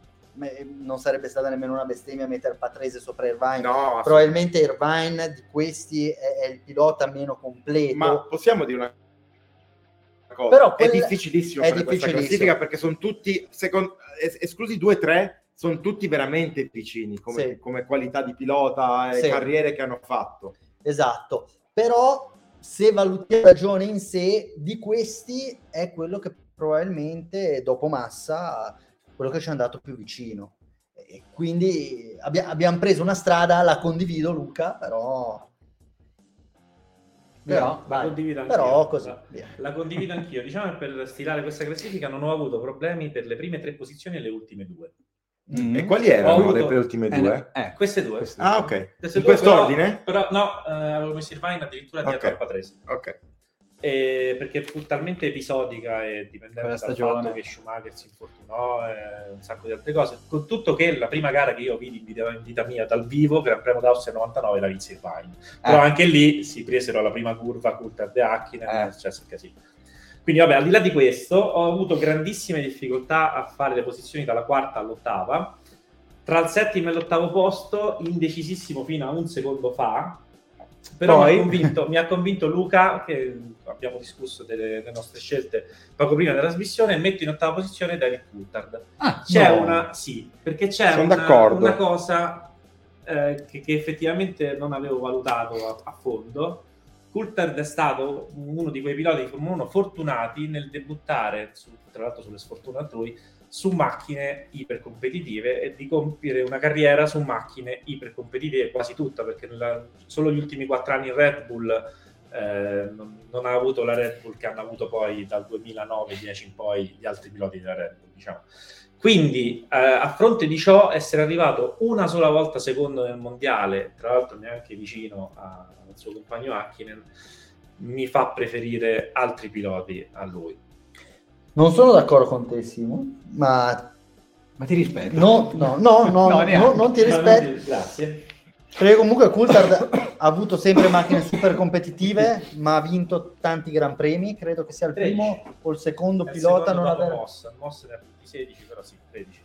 [SPEAKER 1] Non sarebbe stata nemmeno una bestemmia mettere Patrese sopra Irvine.
[SPEAKER 2] No,
[SPEAKER 1] Probabilmente Irvine di questi è, è il pilota meno completo.
[SPEAKER 2] Ma possiamo dire una cosa?
[SPEAKER 1] Però
[SPEAKER 2] è
[SPEAKER 1] quella-
[SPEAKER 2] difficilissimo
[SPEAKER 1] è
[SPEAKER 2] fare questa
[SPEAKER 1] difficilissimo.
[SPEAKER 2] classifica perché sono tutti, secon- es- esclusi due o tre, sono tutti veramente vicini come,
[SPEAKER 1] Sì.
[SPEAKER 2] come qualità di pilota e
[SPEAKER 1] Sì.
[SPEAKER 2] carriere che hanno fatto.
[SPEAKER 1] Esatto, però se valutiamo la ragione in sé di questi è quello che probabilmente dopo Massa quello che ci è andato più vicino. E quindi abbia- abbiamo preso una strada, la condivido Luca, però
[SPEAKER 3] Però,
[SPEAKER 4] La condivido anch'io.
[SPEAKER 1] però così
[SPEAKER 4] La-
[SPEAKER 1] via.
[SPEAKER 4] La condivido anch'io. Diciamo che per stilare questa classifica non ho avuto problemi per le prime tre posizioni e le ultime due.
[SPEAKER 3] Mm.
[SPEAKER 2] E quali erano
[SPEAKER 4] avuto-
[SPEAKER 2] le ultime
[SPEAKER 3] Eh,
[SPEAKER 2] due?
[SPEAKER 3] no, eh,
[SPEAKER 4] Queste due.
[SPEAKER 3] queste
[SPEAKER 2] Ah,
[SPEAKER 3] due.
[SPEAKER 2] ok.
[SPEAKER 4] Queste
[SPEAKER 2] In quest'ordine?
[SPEAKER 4] Però, però no, eh, avevo messo Irvine addirittura dietro
[SPEAKER 2] Ok.
[SPEAKER 4] al Patrese.
[SPEAKER 2] Ok.
[SPEAKER 4] Eh, perché fu talmente episodica e dipendente dal
[SPEAKER 3] stagione.
[SPEAKER 4] fatto che Schumacher si infortunò e un sacco di altre cose. Con tutto che la prima gara che io vidi in vita, mia dal vivo, Gran Premio d'Austria 99, la vinse Irvine. Però
[SPEAKER 3] Eh.
[SPEAKER 4] anche lì si presero la prima curva Coulthard e Hakkinen,
[SPEAKER 3] Eh.
[SPEAKER 4] è successo il casino. Quindi vabbè, al di là di questo, ho avuto grandissime difficoltà a fare le posizioni dalla quarta all'ottava. Tra il settimo e l'ottavo posto, indecisissimo fino a un secondo fa, però
[SPEAKER 3] Poi?
[SPEAKER 4] mi, ha convinto, mi ha convinto Luca, che abbiamo discusso delle, delle nostre scelte poco prima della trasmissione, metto in ottava posizione David Coulthard.
[SPEAKER 3] Ah,
[SPEAKER 4] C'è
[SPEAKER 3] no.
[SPEAKER 4] una, sì, perché c'è una, una cosa eh, che, che effettivamente non avevo valutato a, a fondo. Coulthard è stato uno di quei piloti di Formula 1 fortunati nel debuttare, su- tra l'altro sulle sfortune altrui, su macchine ipercompetitive e di compiere una carriera su macchine ipercompetitive quasi tutta, perché nella- solo gli ultimi quattro anni in Red Bull eh, non, non ha avuto la Red Bull che hanno avuto poi dal 2009-10 in poi gli altri piloti della Red Bull, diciamo. Quindi, eh, a fronte di ciò, essere arrivato una sola volta secondo nel mondiale, tra l'altro neanche vicino a- al suo compagno Hakkinen, mi fa preferire altri piloti a lui.
[SPEAKER 1] Non sono d'accordo con te Simo, ma
[SPEAKER 3] Ma ti rispetto.
[SPEAKER 1] no, no, no, no,
[SPEAKER 3] No,
[SPEAKER 1] no, non ti rispetto.
[SPEAKER 4] Grazie.
[SPEAKER 1] Perché comunque Coulthard ha avuto sempre macchine super competitive, ma ha vinto tanti gran premi. Credo che sia il primo o il secondo
[SPEAKER 4] il
[SPEAKER 1] pilota
[SPEAKER 4] secondo
[SPEAKER 1] non
[SPEAKER 4] dopo
[SPEAKER 1] aver.
[SPEAKER 4] Mossa. Mossa ne ha avuti 16, però sì, 13.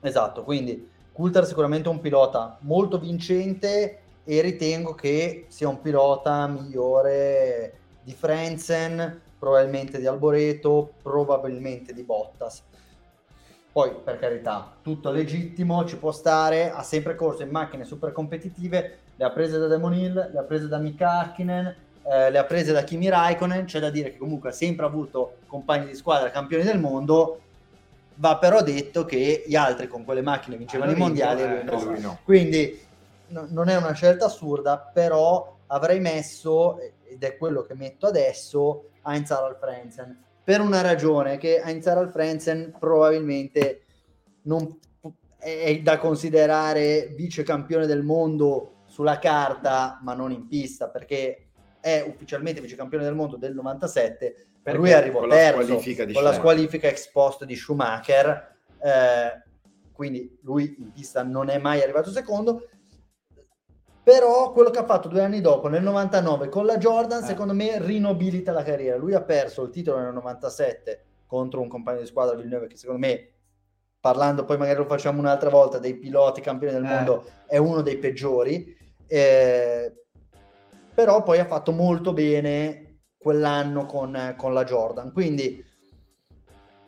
[SPEAKER 1] Esatto, quindi Coulthard sicuramente è un pilota molto vincente e ritengo che sia un pilota migliore di Frenzen, probabilmente di Alboreto, probabilmente di Bottas. Poi, per carità, tutto legittimo, ci può stare, ha sempre corso in macchine super competitive, le ha prese da Damon Hill, le ha prese da Mika Hakkinen, eh, le ha prese da Kimi Raikkonen, c'è da dire che comunque ha sempre avuto compagni di squadra campioni del mondo, va però detto che gli altri con quelle macchine vincevano i
[SPEAKER 3] Hanno vinto,
[SPEAKER 1] mondiali e
[SPEAKER 3] eh,
[SPEAKER 1] lui no.
[SPEAKER 2] lui no.
[SPEAKER 1] Quindi no- non è una scelta assurda, però avrei messo, ed è quello che metto adesso, Heinz Harald Frenzen, per una ragione che Heinz Harald Frenzen probabilmente non è da considerare vice campione del mondo sulla carta, ma non in pista, perché è ufficialmente vice campione del mondo del 97, per lui arrivò
[SPEAKER 2] Con la
[SPEAKER 1] terzo
[SPEAKER 2] di
[SPEAKER 1] con la squalifica ex post di Schumacher, eh, quindi lui in pista non è mai arrivato secondo. Però quello che ha fatto due anni dopo, nel 99, con la Jordan,
[SPEAKER 3] Eh.
[SPEAKER 1] secondo me rinobilita la carriera. Lui ha perso il titolo nel 97 contro un compagno di squadra Villeneuve che secondo me, parlando poi magari lo facciamo un'altra volta, dei piloti campioni del
[SPEAKER 3] Eh.
[SPEAKER 1] mondo, è uno dei peggiori. Eh, però poi ha fatto molto bene quell'anno con, con la Jordan. Quindi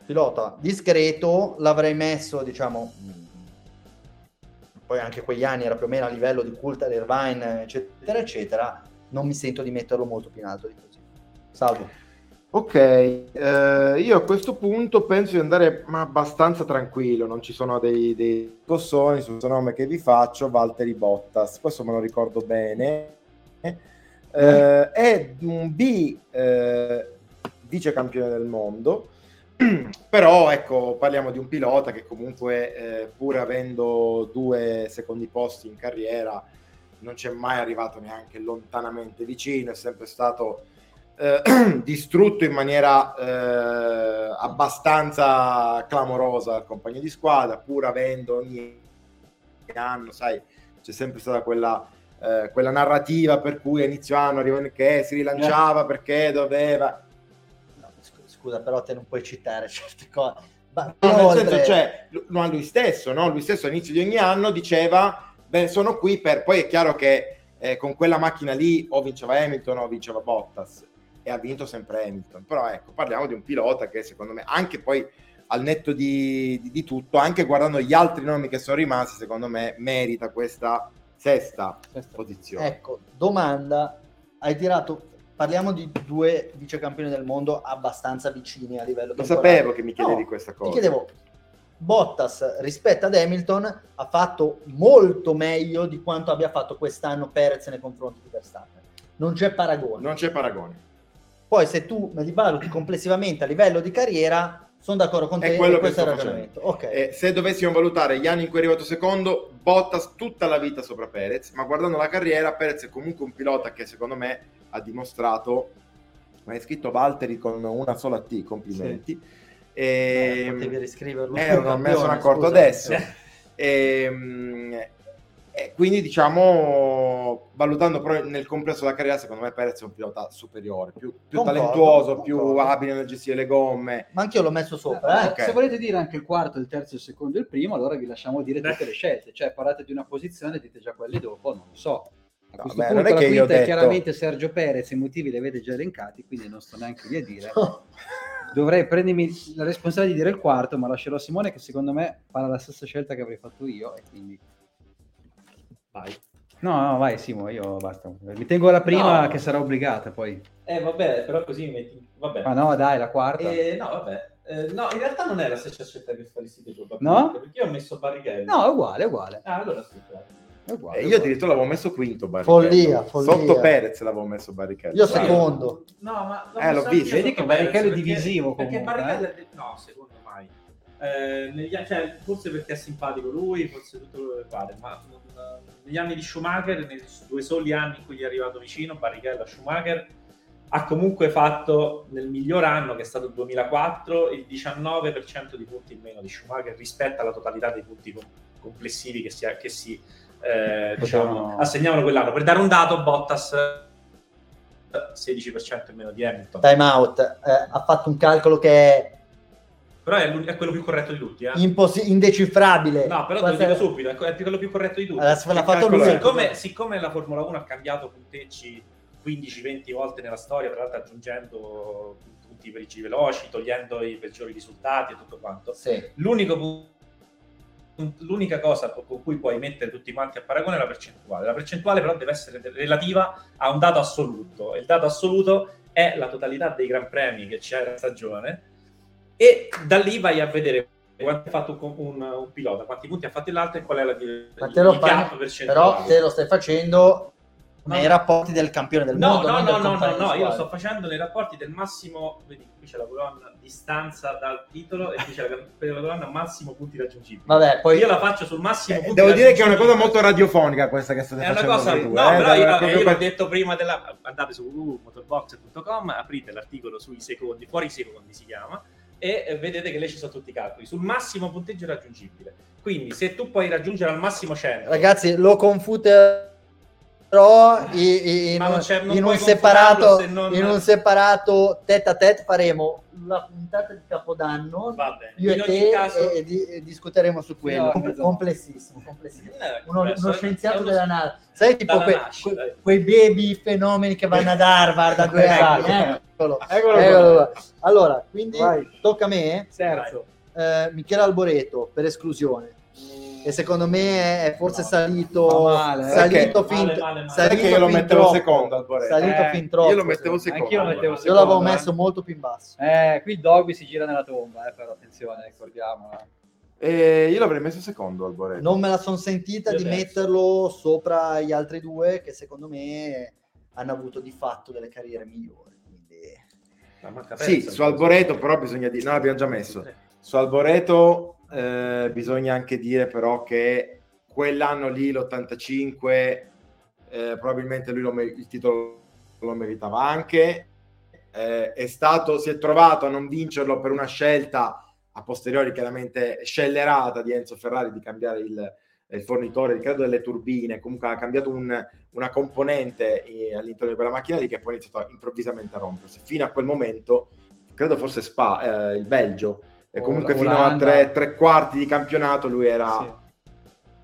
[SPEAKER 1] pilota discreto, l'avrei messo, diciamo, poi anche quegli anni era più o meno a livello di Coulter, Irvine, eccetera, eccetera. Non mi sento di metterlo molto più in alto di così. Salvo.
[SPEAKER 2] Ok, eh, io a questo punto penso di andare abbastanza tranquillo, non ci sono dei, dei cossoni sul nome che vi faccio, Valtteri Bottas, questo me lo ricordo bene, eh, è un B eh, vice campione del mondo, però ecco parliamo di un pilota che comunque eh, pur avendo due secondi posti in carriera non c'è mai arrivato neanche lontanamente vicino, è sempre stato eh, distrutto in maniera eh, abbastanza clamorosa il compagno di squadra, pur avendo ogni anno, sai, c'è sempre stata quella, eh, quella narrativa per cui a inizio anno che si rilanciava perché doveva...
[SPEAKER 1] Scusa, però te non puoi citare certe cose. Ma
[SPEAKER 2] No, nel
[SPEAKER 1] oltre-
[SPEAKER 2] senso, cioè, no, lui stesso, no? Lui stesso all'inizio di ogni anno diceva, beh, sono qui per... Poi è chiaro che eh, con quella macchina lì o vinceva Hamilton o vinceva Bottas e ha vinto sempre Hamilton. Però ecco, parliamo di un pilota che secondo me, anche poi al netto di, di- di tutto, anche guardando gli altri nomi che sono rimasti, secondo me merita questa sesta posizione.
[SPEAKER 1] Ecco, domanda, hai tirato, parliamo di due vice campioni del mondo abbastanza vicini a livello
[SPEAKER 2] Lo sapevo che mi chiedevi
[SPEAKER 1] No,
[SPEAKER 2] questa
[SPEAKER 1] Ti
[SPEAKER 2] cosa.
[SPEAKER 1] chiedevo, Bottas rispetto ad Hamilton ha fatto molto meglio di quanto abbia fatto quest'anno Perez nei confronti di Verstappen. Non c'è paragone.
[SPEAKER 2] Non c'è paragone.
[SPEAKER 1] Poi se tu me li valuti complessivamente a livello di carriera, sono d'accordo con
[SPEAKER 2] È
[SPEAKER 1] te
[SPEAKER 2] quello
[SPEAKER 1] e
[SPEAKER 2] che
[SPEAKER 1] questo è il
[SPEAKER 2] sto
[SPEAKER 1] ragionamento. Ok.
[SPEAKER 2] Eh, se dovessimo valutare gli anni in cui è arrivato secondo, Bottas tutta la vita sopra Perez, ma guardando la carriera, Perez è comunque un pilota che secondo me ha dimostrato, ma è scritto Valtteri con una sola T, complimenti.
[SPEAKER 1] Eh,
[SPEAKER 2] E,
[SPEAKER 1] potevi riscriverlo
[SPEAKER 2] eh, non me ne sono accorto
[SPEAKER 1] scusa.
[SPEAKER 2] adesso. Ehm, e quindi diciamo, valutando però nel complesso della carriera, secondo me Perez è un pilota superiore, più, più
[SPEAKER 1] Concordo,
[SPEAKER 2] talentuoso, più
[SPEAKER 1] concordo.
[SPEAKER 2] abile nel gestire le gomme.
[SPEAKER 1] Ma anch'io l'ho messo sopra, eh.
[SPEAKER 2] ok.
[SPEAKER 3] Se volete dire anche il quarto, il terzo, il secondo e il primo, allora vi lasciamo dire tutte le scelte. Cioè, parlate di una posizione, dite già quelle dopo, non lo so. A questo
[SPEAKER 2] beh,
[SPEAKER 3] punto
[SPEAKER 2] non è
[SPEAKER 3] la
[SPEAKER 2] che io ho
[SPEAKER 3] quinta è
[SPEAKER 2] detto-
[SPEAKER 3] chiaramente Sergio Perez, i motivi li avete già elencati, quindi non sto neanche lì a dire. Dovrei prendermi la responsabilità di dire il quarto, ma lascerò a Simone che secondo me farà la stessa scelta che avrei fatto io e quindi...
[SPEAKER 6] Vai.
[SPEAKER 3] No, no, vai Simo, io basta. Mi tengo la prima
[SPEAKER 4] No.
[SPEAKER 3] che sarà obbligata poi.
[SPEAKER 4] Eh, vabbè, però così mi metti... Vabbè.
[SPEAKER 3] Ma no, dai, la quarta.
[SPEAKER 4] Eh, no, vabbè. Eh, no, in realtà non è la stessa scelta che faresti tu,
[SPEAKER 3] No?
[SPEAKER 4] Perché io ho messo Barrichello.
[SPEAKER 3] No, è uguale, è uguale.
[SPEAKER 4] Ah, allora sì.
[SPEAKER 3] È uguale
[SPEAKER 2] E
[SPEAKER 3] è
[SPEAKER 2] io addirittura l'avevo messo quinto Barrichello.
[SPEAKER 1] Follia, follia.
[SPEAKER 2] Sotto Perez l'avevo messo Barrichello.
[SPEAKER 1] Io secondo.
[SPEAKER 4] No, ma...
[SPEAKER 2] Eh, l'ho visto.
[SPEAKER 3] Vedi che Barrichello è
[SPEAKER 4] perché-
[SPEAKER 3] divisivo
[SPEAKER 4] Perché
[SPEAKER 3] comunque,
[SPEAKER 4] Barrichello
[SPEAKER 3] eh?
[SPEAKER 4] No, secondo mai. Eh, negli cioè, forse perché è simpatico lui, forse tutto quello che pare, ma negli anni di Schumacher, nei due soli anni in cui gli è arrivato vicino, Barrichello a Schumacher, ha comunque fatto nel miglior anno, che è stato il 2004, il 19% di punti in meno di Schumacher rispetto alla totalità dei punti com- complessivi che si, che si eh, diciamo, assegnavano quell'anno. Per dare un dato, Bottas eh, 16% in meno di Hamilton.
[SPEAKER 1] Time out. Eh, ha fatto un calcolo che è
[SPEAKER 4] Però è, è quello più corretto di tutti. Eh?
[SPEAKER 1] impossi- indecifrabile.
[SPEAKER 4] No, però te lo
[SPEAKER 1] Questa-
[SPEAKER 4] dico subito, è quello più corretto di tutti.
[SPEAKER 1] Allora,
[SPEAKER 4] siccome, siccome la Formula 1 ha cambiato punteggi 15-20 volte nella storia, tra l'altro aggiungendo punti per i veloci, togliendo i peggiori risultati e tutto quanto,
[SPEAKER 1] Sì.
[SPEAKER 4] l'unico pu- l'unica cosa con cui puoi mettere tutti quanti a paragone è la percentuale. La percentuale però deve essere relativa a un dato assoluto. Il dato assoluto è la totalità dei gran premi che c'è nella stagione e da lì vai a vedere quanto ha fatto un, un- un pilota, quanti punti ha fatto l'altro e qual è la
[SPEAKER 1] Ma te lo
[SPEAKER 4] il
[SPEAKER 1] fai-. Però te lo stai facendo
[SPEAKER 4] No.
[SPEAKER 1] nei rapporti del campione del
[SPEAKER 4] No,
[SPEAKER 1] mondo.
[SPEAKER 4] no, no, no, no, no, io lo sto facendo nei rapporti del massimo, vedi, qui c'è la colonna distanza dal titolo e qui c'è la, la colonna massimo punti raggiungibili.
[SPEAKER 1] Vabbè, poi
[SPEAKER 4] Io la faccio sul massimo
[SPEAKER 2] Eh,
[SPEAKER 4] punti
[SPEAKER 2] devo dire che è una cosa molto radiofonica questa che state
[SPEAKER 4] È una
[SPEAKER 2] facendo
[SPEAKER 4] cosa,
[SPEAKER 2] voi
[SPEAKER 4] no,
[SPEAKER 2] eh,
[SPEAKER 4] però io,
[SPEAKER 2] proprio
[SPEAKER 4] io l'ho detto prima della, andate su www.motorbox.com, aprite l'articolo sui secondi, fuori i secondi si chiama, e vedete che lì ci sono tutti i calcoli, sul massimo punteggio raggiungibile. Quindi se tu puoi raggiungere al massimo 100,
[SPEAKER 1] ragazzi, lo confuterò i- in, in
[SPEAKER 4] puoi
[SPEAKER 1] un separato
[SPEAKER 4] non-
[SPEAKER 1] in un separato tête a tête faremo la puntata di Capodanno
[SPEAKER 4] va bene.
[SPEAKER 1] io
[SPEAKER 4] In
[SPEAKER 1] e te
[SPEAKER 4] caso,
[SPEAKER 1] e, e e discuteremo su quello
[SPEAKER 3] No,
[SPEAKER 1] complessissimo, complessissimo.
[SPEAKER 4] eh,
[SPEAKER 1] Uno, uno
[SPEAKER 4] è-
[SPEAKER 1] scienziato
[SPEAKER 4] è uno-
[SPEAKER 1] della NASA sai tipo que-
[SPEAKER 4] nascita,
[SPEAKER 1] que-
[SPEAKER 4] dai.
[SPEAKER 1] quei baby fenomeni che vanno ad Harvard da due
[SPEAKER 3] Esatto.
[SPEAKER 1] anni eccolo,
[SPEAKER 3] Eccolo
[SPEAKER 1] eccolo
[SPEAKER 3] qua.
[SPEAKER 1] allora quindi
[SPEAKER 3] Vai.
[SPEAKER 1] tocca a me
[SPEAKER 3] Terzo.
[SPEAKER 1] eh, Michele Alboreto per esclusione e secondo me è forse salito,
[SPEAKER 3] male, eh.
[SPEAKER 1] salito
[SPEAKER 2] Perché?
[SPEAKER 1] fin,
[SPEAKER 4] Male, male, male.
[SPEAKER 1] salito
[SPEAKER 2] Perché io lo mettevo
[SPEAKER 1] troppo.
[SPEAKER 2] secondo Alboreto.
[SPEAKER 1] Salito
[SPEAKER 3] Eh,
[SPEAKER 1] fin troppo.
[SPEAKER 2] Io lo mettevo
[SPEAKER 1] secondo me.
[SPEAKER 2] secondo.
[SPEAKER 3] Anch'io lo mettevo
[SPEAKER 1] Io l'avevo
[SPEAKER 3] eh.
[SPEAKER 1] messo molto più in basso.
[SPEAKER 3] Eh, qui il Dogby si gira nella tomba, eh, però attenzione, ricordiamo. eh.
[SPEAKER 2] E io l'avrei messo secondo Alboreto.
[SPEAKER 1] Non me la sono sentita
[SPEAKER 4] Io
[SPEAKER 1] di
[SPEAKER 4] terzo.
[SPEAKER 1] metterlo sopra gli altri due che secondo me hanno avuto di fatto delle carriere migliori. Quindi...
[SPEAKER 2] Sì, su Alboreto però bisogna dire, no l'abbiamo già messo, su Alboreto eh, bisogna anche dire però che quell'anno lì, l'85, eh, probabilmente lui lo me- il titolo lo meritava anche, Eh, è stato, si è trovato a non vincerlo per una scelta a posteriori chiaramente scellerata di Enzo Ferrari di cambiare il, il fornitore, credo delle turbine, comunque ha cambiato un- una componente eh, all'interno di quella macchina lì che poi ha iniziato improvvisamente a rompersi. Fino a quel momento, credo forse Spa, eh, il Belgio, e comunque
[SPEAKER 3] la
[SPEAKER 2] fino a tre, tre quarti di campionato lui era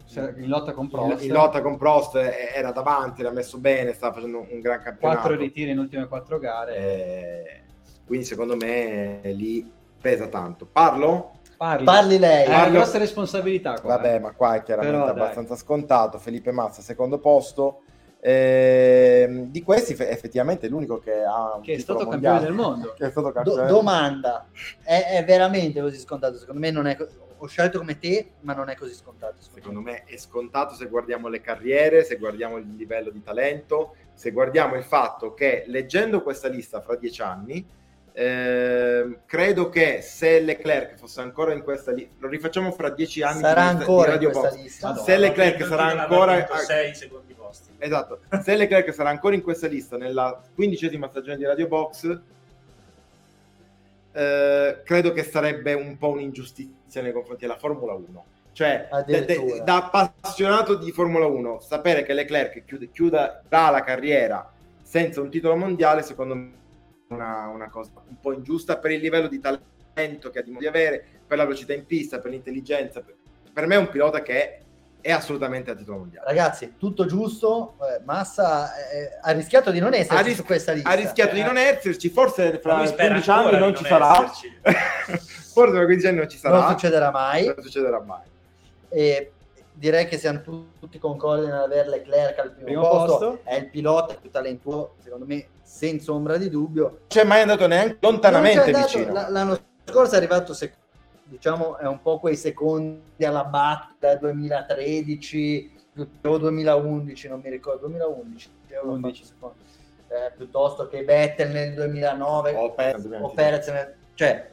[SPEAKER 3] Sì. In lotta con Prost.
[SPEAKER 2] in lotta con Prost, era davanti, era messo bene, stava facendo un, gran campionato.
[SPEAKER 3] Quattro ritiri in ultime quattro gare.
[SPEAKER 2] Eh, quindi secondo me eh, lì pesa tanto. Parlo?
[SPEAKER 3] Parli.
[SPEAKER 1] Parli lei.
[SPEAKER 3] È
[SPEAKER 2] Parlo-
[SPEAKER 3] grossa responsabilità qua.
[SPEAKER 2] Vabbè,
[SPEAKER 3] eh.
[SPEAKER 2] ma qua è chiaramente
[SPEAKER 3] Però, dai.
[SPEAKER 2] abbastanza scontato. Felipe Massa, secondo posto. Ehm, di questi fe- effettivamente è l'unico che ha un
[SPEAKER 3] Che è stato
[SPEAKER 2] mondiale.
[SPEAKER 3] campione del mondo.
[SPEAKER 2] Che è stato
[SPEAKER 1] Do- domanda, è, è veramente così scontato? Secondo me non è... co- Ho scelto come te, ma non è così scontato.
[SPEAKER 2] Secondo me è scontato se guardiamo le carriere, se guardiamo il livello di talento, se guardiamo il fatto che leggendo questa lista fra dieci anni, ehm, credo che se Leclerc fosse ancora in questa lista, lo rifacciamo fra dieci anni
[SPEAKER 1] Sarà
[SPEAKER 2] di lista- di
[SPEAKER 1] ancora in
[SPEAKER 2] Radio
[SPEAKER 1] questa
[SPEAKER 2] Box.
[SPEAKER 1] lista?
[SPEAKER 3] Madonna.
[SPEAKER 2] Se Leclerc sarà ancora
[SPEAKER 4] 6 secondi posti.
[SPEAKER 2] Esatto, se Leclerc sarà ancora in questa lista nella quindicesima stagione di Radio Box, eh, credo che sarebbe un po' un'ingiustizia nei confronti della Formula 1. Cioè, de- de- da appassionato di Formula 1, sapere che Leclerc chiude, chiuda la carriera senza un titolo mondiale, secondo me è una, una cosa un po' ingiusta per il livello di talento che ha dimostrato di avere, per la velocità in pista, per l'intelligenza. Per, per me è un pilota che è assolutamente a titolo mondiale.
[SPEAKER 1] Ragazzi, tutto giusto. eh, Massa eh, ha rischiato di non esserci
[SPEAKER 2] ris-
[SPEAKER 1] su questa lista.
[SPEAKER 2] ha rischiato di
[SPEAKER 3] Eh.
[SPEAKER 2] non esserci, forse fra
[SPEAKER 4] lui spera
[SPEAKER 2] 15
[SPEAKER 4] ancora
[SPEAKER 2] anni
[SPEAKER 4] di
[SPEAKER 2] non
[SPEAKER 4] non
[SPEAKER 2] ci sarà. forse fra 15 anni non ci sarà.
[SPEAKER 1] Non succederà mai.
[SPEAKER 2] Non succederà mai.
[SPEAKER 1] E direi che siamo tu- tutti concordi nell'avere Leclerc al primo,
[SPEAKER 3] Primo
[SPEAKER 1] posto.
[SPEAKER 3] posto.
[SPEAKER 1] È il pilota più talentuoso, secondo me, senza ombra di dubbio.
[SPEAKER 2] Non c'è mai andato neanche lontanamente
[SPEAKER 1] andato-
[SPEAKER 2] vicino.
[SPEAKER 1] l- l'anno scorso è arrivato, sec- diciamo, è un po' quei secondi alla batta 2013 più- o 2011, non mi ricordo, 2011. che avevo
[SPEAKER 3] 11.
[SPEAKER 1] fatto secondo. Eh, piuttosto che Vettel nel 2009
[SPEAKER 2] O Perez,
[SPEAKER 1] o Perez nel- cioè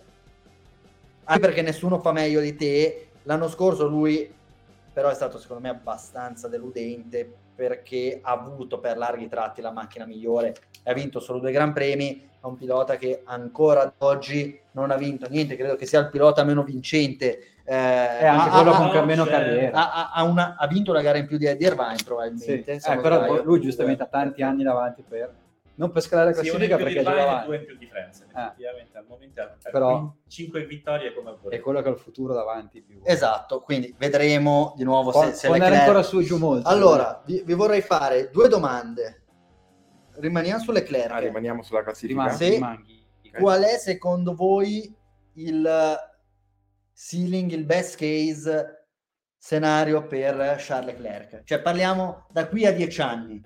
[SPEAKER 1] anche perché nessuno fa meglio di te l'anno scorso lui però è stato secondo me abbastanza deludente perché ha avuto per larghi tratti la macchina migliore. E ha vinto solo due gran premi è un pilota che ancora ad oggi non ha vinto niente. Credo che sia il pilota meno vincente eh,
[SPEAKER 3] È anche
[SPEAKER 1] ha-
[SPEAKER 3] quello
[SPEAKER 1] ha-
[SPEAKER 3] con
[SPEAKER 4] ha-
[SPEAKER 3] meno carriera.
[SPEAKER 1] ha, ha- una- ha vinto la gara in più di Eddie Irvine
[SPEAKER 3] Sì.
[SPEAKER 1] probabilmente
[SPEAKER 3] Eh,
[SPEAKER 1] se non
[SPEAKER 3] però lui giustamente ha tanti anni davanti per non per scalare la
[SPEAKER 4] Sì,
[SPEAKER 3] classifica
[SPEAKER 4] di
[SPEAKER 3] perché giocava
[SPEAKER 4] e due in più di Frenzen.
[SPEAKER 3] Ah.
[SPEAKER 4] Effettivamente al momento ha
[SPEAKER 3] Però-
[SPEAKER 4] 5 vittorie come
[SPEAKER 3] è
[SPEAKER 4] vorrei.
[SPEAKER 3] quello che ha il futuro davanti più
[SPEAKER 1] esatto quindi vedremo di nuovo
[SPEAKER 3] può,
[SPEAKER 1] se, se
[SPEAKER 3] può andare
[SPEAKER 1] Leclerc-
[SPEAKER 3] ancora su e giù molto
[SPEAKER 1] Allora, vi, vi vorrei fare due domande. Rimaniamo su Leclerc.
[SPEAKER 2] Ah, rimaniamo sulla classifica.
[SPEAKER 1] Sì.
[SPEAKER 3] rimanghi.
[SPEAKER 1] Qual è secondo voi il ceiling, il best case scenario per Charles Leclerc? Cioè parliamo da qui a dieci anni.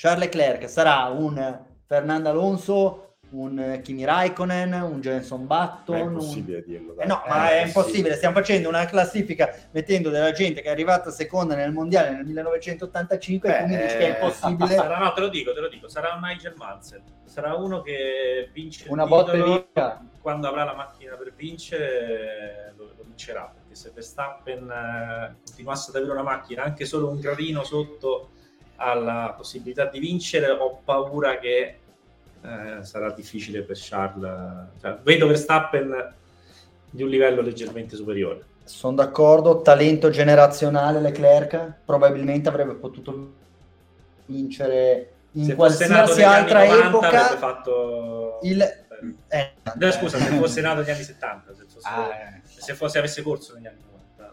[SPEAKER 1] Charles Leclerc sarà un Fernando Alonso, un Kimi Raikkonen, un Jenson
[SPEAKER 2] Ma
[SPEAKER 1] Button,
[SPEAKER 2] è
[SPEAKER 1] un-
[SPEAKER 2] impossibile dirlo. dai.
[SPEAKER 1] eh no, ma è impossibile. Stiamo facendo una classifica mettendo della gente che è arrivata seconda nel mondiale nel 1985 e tu mi
[SPEAKER 2] Beh,
[SPEAKER 1] dici che è
[SPEAKER 2] eh,
[SPEAKER 1] impossibile.
[SPEAKER 4] Sarà, no, te lo dico, te lo dico, sarà un Nigel Mansell. Sarà uno che vince
[SPEAKER 3] Una botta
[SPEAKER 4] quando avrà la macchina per vincere lo, lo vincerà, perché se Verstappen eh, continuasse ad avere una macchina anche solo un gradino sotto alla possibilità di vincere, ho paura che eh, sarà difficile per Charles. Cioè, vedo Verstappen di un livello leggermente superiore.
[SPEAKER 1] Sono d'accordo, talento generazionale Leclerc probabilmente avrebbe potuto vincere in
[SPEAKER 4] se
[SPEAKER 1] qualsiasi altra
[SPEAKER 4] anni 90
[SPEAKER 1] epoca
[SPEAKER 4] avrebbe fatto
[SPEAKER 1] il eh,
[SPEAKER 4] No, scusa, se fosse nato negli anni 70, se, fosse,
[SPEAKER 3] Ah, eh.
[SPEAKER 4] se fosse avesse corso negli anni 90.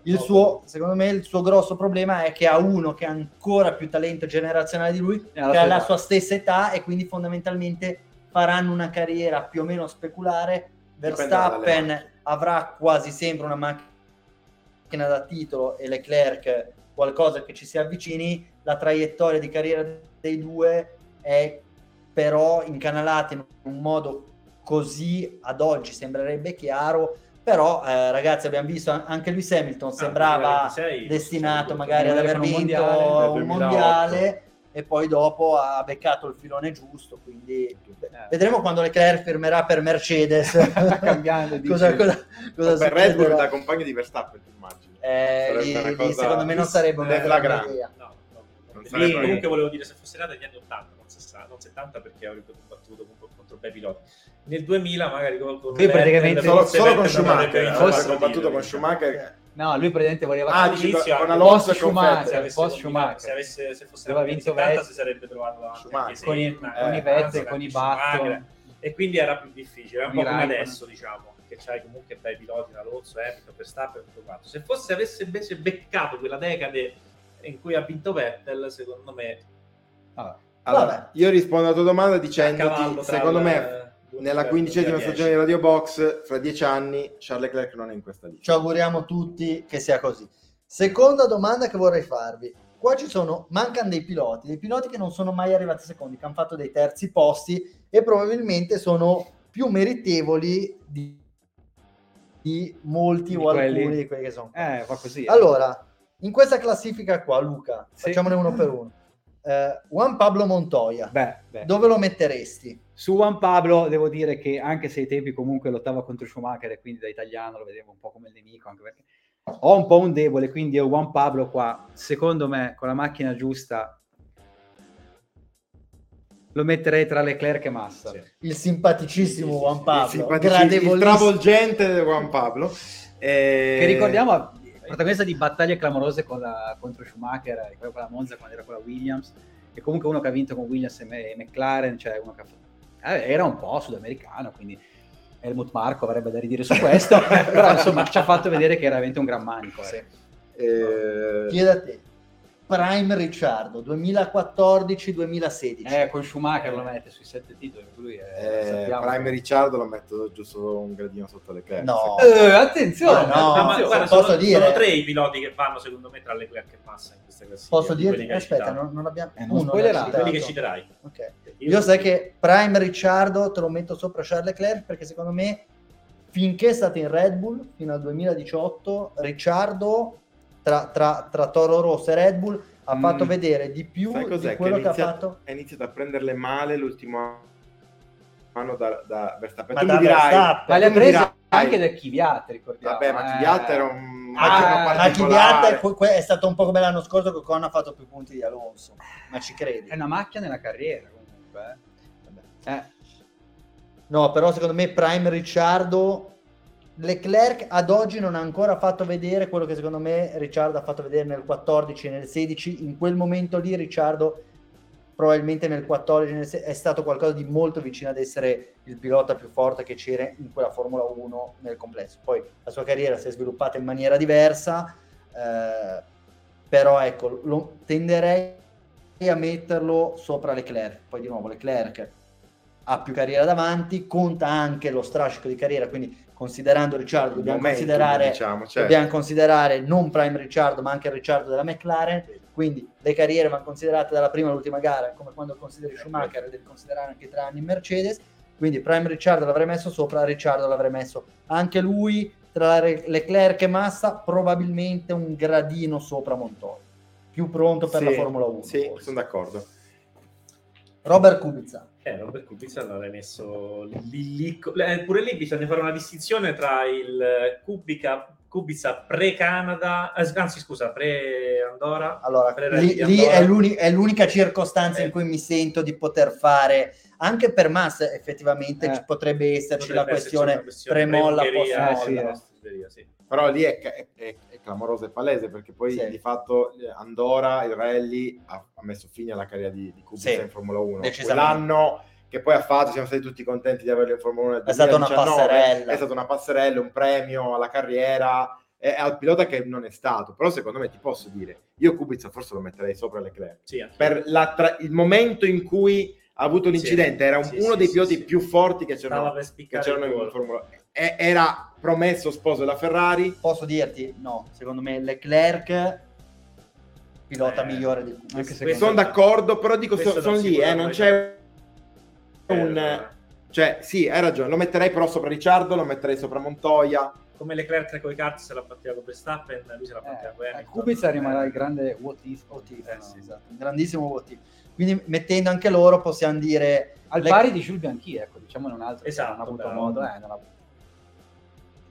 [SPEAKER 1] Il suo, secondo me, il suo grosso problema è che ha uno che ha ancora più talento generazionale di lui,
[SPEAKER 3] E alla
[SPEAKER 1] che ha la sua stessa età e quindi fondamentalmente faranno una carriera più o meno speculare. Verstappen avrà quasi sempre una macchina da titolo e Leclerc qualcosa che ci si avvicini, la traiettoria di carriera dei due è però incanalata in un modo così ad oggi sembrerebbe chiaro però eh, ragazzi abbiamo visto an- anche Lewis Hamilton sembrava
[SPEAKER 4] 2026,
[SPEAKER 1] destinato
[SPEAKER 4] cioè,
[SPEAKER 1] magari ad aver
[SPEAKER 3] un
[SPEAKER 1] vinto
[SPEAKER 3] mondiale
[SPEAKER 1] un
[SPEAKER 2] 2008.
[SPEAKER 1] mondiale e poi dopo ha beccato il filone giusto quindi
[SPEAKER 3] Eh.
[SPEAKER 1] vedremo quando Leclerc firmerà per Mercedes
[SPEAKER 3] cambiando di
[SPEAKER 1] cosa, cosa, cosa
[SPEAKER 2] per Red Bull da compagno di Verstappen, ti immagini.
[SPEAKER 1] Eh, lì-
[SPEAKER 2] cosa
[SPEAKER 1] secondo me non sarebbe una grande idea
[SPEAKER 4] No, no.
[SPEAKER 2] Non
[SPEAKER 4] Lì comunque volevo dire se fosse nata negli anni 80, non 60, non 70 perché avrebbe combattuto contro bei piloti. Nel 2000 magari con, con
[SPEAKER 3] Qui praticamente-
[SPEAKER 2] Solo, solo con Schumacher, aveva
[SPEAKER 3] Forse-
[SPEAKER 4] il
[SPEAKER 2] combattuto con Schumacher.
[SPEAKER 3] No, lui praticamente voleva
[SPEAKER 2] Ah, dici con Alonso e
[SPEAKER 3] Schumacher. Post Schumacher.
[SPEAKER 4] se, avesse, se fosse
[SPEAKER 3] Aveva vinto
[SPEAKER 4] 70
[SPEAKER 3] Vettel.
[SPEAKER 4] si sarebbe trovato davanti
[SPEAKER 3] Con i-
[SPEAKER 4] Senna,
[SPEAKER 3] con i
[SPEAKER 4] eh,
[SPEAKER 3] Vettel, con i. Button.
[SPEAKER 4] e quindi era più difficile, un po' come adesso diciamo che c'hai comunque bei piloti Alonso, Hamilton, Verstappen tutto quanto. Se fosse avesse invece beccato quella decade in cui ha vinto Vettel, secondo me
[SPEAKER 3] Vabbè.
[SPEAKER 2] Allora, io rispondo alla tua domanda dicendoti, secondo me,
[SPEAKER 4] 2000
[SPEAKER 2] nella quindicesima
[SPEAKER 4] 2010.
[SPEAKER 2] stagione di Radio Box, fra dieci anni, Charles Leclerc non è in questa lista.
[SPEAKER 1] ci auguriamo tutti che sia così. Seconda domanda che vorrei farvi. Qua ci sono, mancano dei piloti, dei piloti che non sono mai arrivati secondi, che hanno fatto dei terzi posti e probabilmente sono più meritevoli di, di molti
[SPEAKER 3] Di
[SPEAKER 1] o alcuni
[SPEAKER 3] quelli.
[SPEAKER 1] di quelli che sono.
[SPEAKER 3] Eh, fa così. eh.
[SPEAKER 1] Allora, in questa classifica qua, Luca,
[SPEAKER 3] Sì.
[SPEAKER 1] facciamone uno per uno. Eh, Juan Pablo Montoya,
[SPEAKER 3] Beh, beh.
[SPEAKER 1] dove lo metteresti?
[SPEAKER 3] Su Juan Pablo devo dire che anche se ai tempi comunque lottava contro Schumacher e quindi da italiano lo vedevo un po' come il nemico, anche perché ho un po' un debole, quindi io Juan Pablo qua, secondo me, con la macchina giusta, lo metterei tra Leclerc e Massa.
[SPEAKER 4] Sì.
[SPEAKER 1] Il simpaticissimo
[SPEAKER 4] Sì, sì,
[SPEAKER 1] Juan Pablo,
[SPEAKER 2] il, simpatici- il travolgente di Juan Pablo. Eh,
[SPEAKER 3] Che ricordiamo, protagonista di battaglie clamorose con la- contro Schumacher, e poi con la Monza quando era con la Williams, e comunque uno che ha vinto con Williams e, e McLaren, cioè uno che ha fatto- eh, era un po' sudamericano, quindi Helmut Marco avrebbe da ridire su questo, però insomma ci ha fatto vedere che era veramente un gran manico. eh.
[SPEAKER 1] Sì.
[SPEAKER 2] eh,
[SPEAKER 1] Chiedo a te. Prime Ricciardo 2014-2016.
[SPEAKER 3] Eh, con Schumacher lo mette sui sette titoli, lui è,
[SPEAKER 2] eh. Prime Ricciardo lo metto giusto un gradino sotto Leclerc.
[SPEAKER 1] No.
[SPEAKER 3] Eh, attenzione,
[SPEAKER 1] No, no,
[SPEAKER 4] ma
[SPEAKER 3] attenzione.
[SPEAKER 4] guarda,
[SPEAKER 1] posso
[SPEAKER 4] sono,
[SPEAKER 1] dire-
[SPEAKER 4] sono tre i piloti che vanno secondo me tra Leclerc e Massa in questa classifica.
[SPEAKER 1] Posso
[SPEAKER 4] di
[SPEAKER 1] dirti?
[SPEAKER 4] quelli che hai
[SPEAKER 1] Aspetta, non, non abbiamo
[SPEAKER 3] Eh, non
[SPEAKER 1] uno
[SPEAKER 4] quelli che citerai.
[SPEAKER 1] Ok. Io sai che Prime Ricciardo te lo metto sopra Charles Leclerc perché secondo me finché è stato in Red Bull fino al 2018 Ricciardo tra, tra, tra Toro Rosso e Red Bull ha
[SPEAKER 3] Mm.
[SPEAKER 1] fatto vedere di più
[SPEAKER 2] Sai cos'è?
[SPEAKER 1] di
[SPEAKER 2] Che
[SPEAKER 1] quello
[SPEAKER 2] ha
[SPEAKER 1] che, ha
[SPEAKER 2] iniziato,
[SPEAKER 1] fatto
[SPEAKER 2] ha iniziato a prenderle male l'ultimo anno da, da Verstappen.
[SPEAKER 1] Ma da
[SPEAKER 2] dirai,
[SPEAKER 1] Verstappen.
[SPEAKER 3] Ma le ha prese anche da Kvyat, ricordiamo.
[SPEAKER 2] Vabbè, ma
[SPEAKER 3] eh.
[SPEAKER 2] Kvyat era un
[SPEAKER 3] Ah, ma
[SPEAKER 1] ma
[SPEAKER 2] particolare.
[SPEAKER 1] Kvyat è, è stato un po' come l'anno scorso che Con ha fatto più punti di Alonso ma ci credi?
[SPEAKER 3] È una macchia nella carriera comunque. eh. Eh,
[SPEAKER 1] No, però secondo me Prime Ricciardo Leclerc ad oggi non ha ancora fatto vedere quello che secondo me Ricciardo ha fatto vedere nel 14 e nel 16. In quel momento lì Ricciardo probabilmente nel 14 e nel 16 è stato qualcosa di molto vicino ad essere il pilota più forte che c'era in quella Formula 1 nel complesso. Poi la sua carriera si è sviluppata in maniera diversa, eh, però ecco, lo tenderei a metterlo sopra Leclerc. Poi di nuovo Leclerc ha più carriera davanti, conta anche lo strascico di carriera, quindi considerando Ricciardo dobbiamo
[SPEAKER 2] momentum,
[SPEAKER 1] considerare,
[SPEAKER 2] diciamo, certo.
[SPEAKER 1] dobbiamo considerare non Prime Ricciardo ma anche il Ricciardo della McLaren, quindi le carriere vanno considerate dalla prima all'ultima gara, come quando consideri Schumacher, devi considerare anche tre anni in Mercedes, quindi Prime Ricciardo l'avrei messo sopra, Ricciardo l'avrei messo anche lui, tra Leclerc e Massa, probabilmente un gradino sopra Montoya, più pronto per
[SPEAKER 2] Sì,
[SPEAKER 1] la Formula 1.
[SPEAKER 2] Sì,
[SPEAKER 1] forse.
[SPEAKER 2] sono d'accordo.
[SPEAKER 1] Robert Kubica.
[SPEAKER 4] Eh, Robert Kubica l'avrei messo lì, lì- eh, pure lì bisogna fare una distinzione tra il eh, Kubica, Kubica pre-Canada, eh, anzi scusa, pre-Andorra.
[SPEAKER 1] Allora, lì,
[SPEAKER 4] Rally
[SPEAKER 1] lì è, l'uni- è l'unica circostanza
[SPEAKER 4] Eh.
[SPEAKER 1] in cui mi sento di poter fare, anche per Massa effettivamente
[SPEAKER 3] Eh.
[SPEAKER 1] potrebbe esserci
[SPEAKER 4] Potrebbe
[SPEAKER 1] la questione,
[SPEAKER 4] questione
[SPEAKER 1] pre-molla, post-molla.
[SPEAKER 3] eh, sì,
[SPEAKER 4] sì.
[SPEAKER 2] Però lì è, è, è, è clamoroso e palese perché poi
[SPEAKER 1] sì.
[SPEAKER 2] di fatto eh, Andorra, il Rally, ha, ha, messo fine alla carriera di, di Kubica
[SPEAKER 1] sì.
[SPEAKER 2] in Formula 1. Quell'anno che poi ha fatto, siamo stati tutti contenti di averlo in Formula 1.
[SPEAKER 1] È 2019, stata una passerella.
[SPEAKER 2] È stata una passerella, un premio alla carriera al pilota che non è stato. Però secondo me ti posso dire, io Kubica forse lo metterei sopra Leclerc.
[SPEAKER 4] Sì,
[SPEAKER 2] per tra- il momento in cui ha avuto l'incidente, sì, era un,
[SPEAKER 4] sì,
[SPEAKER 2] uno dei piloti più forti che c'erano, che c'erano in Formula 1 eh, era promesso sposo della Ferrari.
[SPEAKER 1] Posso dirti? No, secondo me Leclerc pilota
[SPEAKER 4] eh,
[SPEAKER 1] migliore di
[SPEAKER 3] anche secondo
[SPEAKER 2] Sono d'accordo, però dico so, sono lì, eh, non c'è
[SPEAKER 4] eh, un
[SPEAKER 2] cioè, sì, hai ragione, lo metterei però sopra Ricciardo, lo metterei sopra Montoya.
[SPEAKER 4] Come Leclerc con i kart se la batteva con Verstappen, lui se la batteva eh, con
[SPEAKER 3] eh,
[SPEAKER 4] Hamilton.
[SPEAKER 3] Kubica rimarrà il eh. grande what if,
[SPEAKER 1] what if
[SPEAKER 4] eh,
[SPEAKER 1] no,
[SPEAKER 4] sì.
[SPEAKER 1] esatto, un grandissimo what if. Quindi mettendo anche loro possiamo dire...
[SPEAKER 3] Al
[SPEAKER 1] le...
[SPEAKER 3] pari di Jules Bianchi, ecco, diciamone un altro
[SPEAKER 4] esatto,
[SPEAKER 3] che non ha avuto
[SPEAKER 4] bravo.
[SPEAKER 3] modo, eh, non ha avuto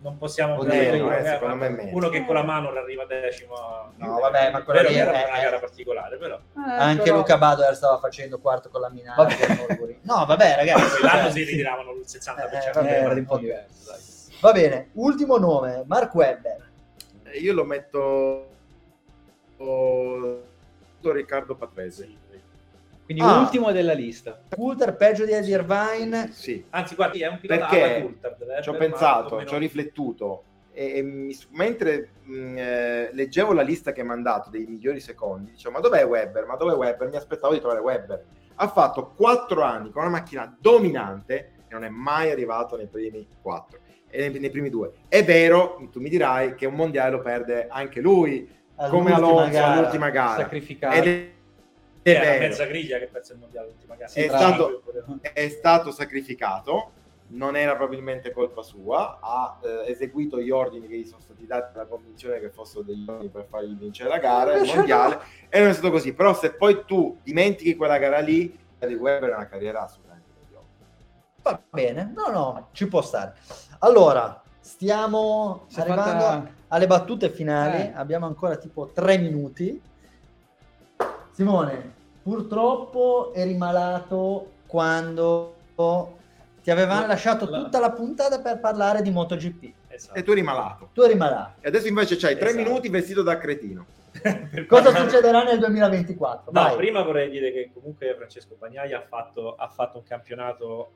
[SPEAKER 4] non possiamo
[SPEAKER 2] Oddio,
[SPEAKER 4] prendere
[SPEAKER 2] eh,
[SPEAKER 4] uno, che-
[SPEAKER 2] secondo me meno.
[SPEAKER 4] uno che con la mano arriva decimo.
[SPEAKER 1] No, vabbè, ma quella lì è-
[SPEAKER 4] era una gara particolare, però.
[SPEAKER 1] anche
[SPEAKER 3] però-
[SPEAKER 1] Luca Badoer stava facendo quarto con la Minardi.
[SPEAKER 3] Vabbè.
[SPEAKER 1] Nürburgring. No, vabbè, ragazzi.
[SPEAKER 4] Quell'anno
[SPEAKER 1] cioè,
[SPEAKER 4] si ritiravano il 60%.
[SPEAKER 1] Eh, vabbè,
[SPEAKER 3] era un po' diverso, dai.
[SPEAKER 1] Va bene, ultimo nome, Mark Webber.
[SPEAKER 2] Eh, Io lo metto... oh, Riccardo Patrese.
[SPEAKER 3] Quindi
[SPEAKER 1] Ah.
[SPEAKER 3] ultimo della lista.
[SPEAKER 1] Coulter peggio di Eddie Irvine.
[SPEAKER 2] Sì,
[SPEAKER 4] Anzi, guardi, è un pilota
[SPEAKER 2] Perché
[SPEAKER 4] eh,
[SPEAKER 2] ci ho pensato, ci ho riflettuto e, e mentre mh, eh, leggevo la lista che mi ha mandato dei migliori secondi, dicevo ma dov'è Webber? Ma dov'è Webber? Mi aspettavo di trovare Webber. Ha fatto quattro anni con una macchina dominante e non è mai arrivato nei primi quattro, e nei, nei primi due. È vero, tu mi dirai che un mondiale lo perde anche lui, come
[SPEAKER 1] all'ultima
[SPEAKER 2] Alonso
[SPEAKER 1] gara.
[SPEAKER 2] all'ultima gara.
[SPEAKER 3] Sacrificato.
[SPEAKER 4] Era mezza griglia che pezza il mondiale l'ultima gara.
[SPEAKER 2] È
[SPEAKER 4] Sì,
[SPEAKER 2] stato- è stato sacrificato, non era probabilmente colpa sua, ha eh, eseguito gli ordini che gli sono stati dati dalla convinzione che fossero degli ordini per fargli vincere la gara, il mondiale, e non è stato così. Però se poi tu dimentichi quella gara lì, di Weber è una carriera assolutamente mediocre.
[SPEAKER 1] Va bene, no, no, ci può stare. Allora, stiamo
[SPEAKER 3] Si
[SPEAKER 1] arrivando
[SPEAKER 3] fatta-
[SPEAKER 1] alle battute finali.
[SPEAKER 3] Eh.
[SPEAKER 1] Abbiamo ancora tipo tre minuti. Simone, purtroppo eri malato quando ti avevano
[SPEAKER 4] No,
[SPEAKER 1] lasciato
[SPEAKER 4] la-
[SPEAKER 1] tutta la puntata per parlare di MotoGP.
[SPEAKER 4] Esatto.
[SPEAKER 2] E tu eri malato.
[SPEAKER 1] Tu eri malato.
[SPEAKER 2] E adesso invece c'hai tre
[SPEAKER 4] Esatto.
[SPEAKER 2] minuti vestito da cretino.
[SPEAKER 1] Cosa
[SPEAKER 4] parlare-
[SPEAKER 1] succederà nel 2024?
[SPEAKER 4] No,
[SPEAKER 1] Vai.
[SPEAKER 4] prima vorrei dire che comunque Francesco Bagnaia ha fatto, ha fatto un campionato,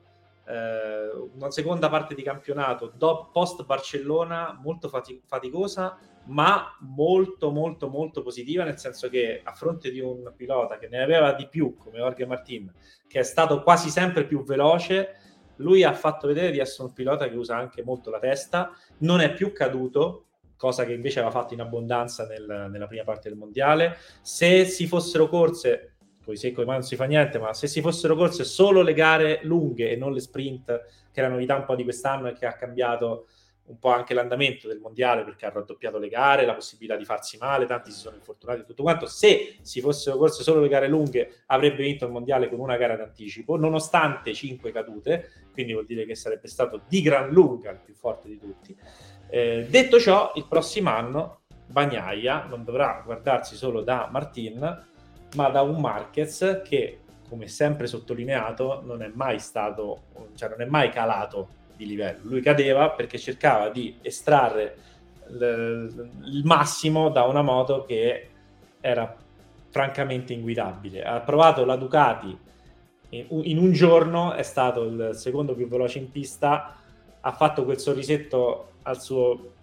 [SPEAKER 4] eh, una seconda parte di campionato post Barcellona molto fati- faticosa, ma molto molto molto positiva, nel senso che a fronte di un pilota che ne aveva di più come Jorge Martin, che è stato quasi sempre più veloce, lui ha fatto vedere di essere un pilota che usa anche molto la testa, non è più caduto, cosa che invece aveva fatto in abbondanza nel- nella prima parte del mondiale. Se si fossero corse, poi se con i non si fa niente, ma se si fossero corse solo le gare lunghe e non le sprint, che è la novità un po' di quest'anno e che ha cambiato un po' anche l'andamento del mondiale perché ha raddoppiato le gare, la possibilità di farsi male, tanti si sono infortunati e tutto quanto. Se si fossero corse solo le gare lunghe, avrebbe vinto il mondiale con una gara d'anticipo, nonostante cinque cadute, quindi vuol dire che sarebbe stato di gran lunga il più forte di tutti. Eh, detto ciò, il prossimo anno Bagnaia non dovrà guardarsi solo da Martin, ma da un Marquez che, come sempre sottolineato, non è mai stato, cioè non è mai calato di livello. Lui cadeva perché cercava di estrarre l- il massimo da una moto che era francamente inguidabile. Ha provato la Ducati in un giorno, è stato il secondo più veloce in pista, ha fatto quel sorrisetto al suo,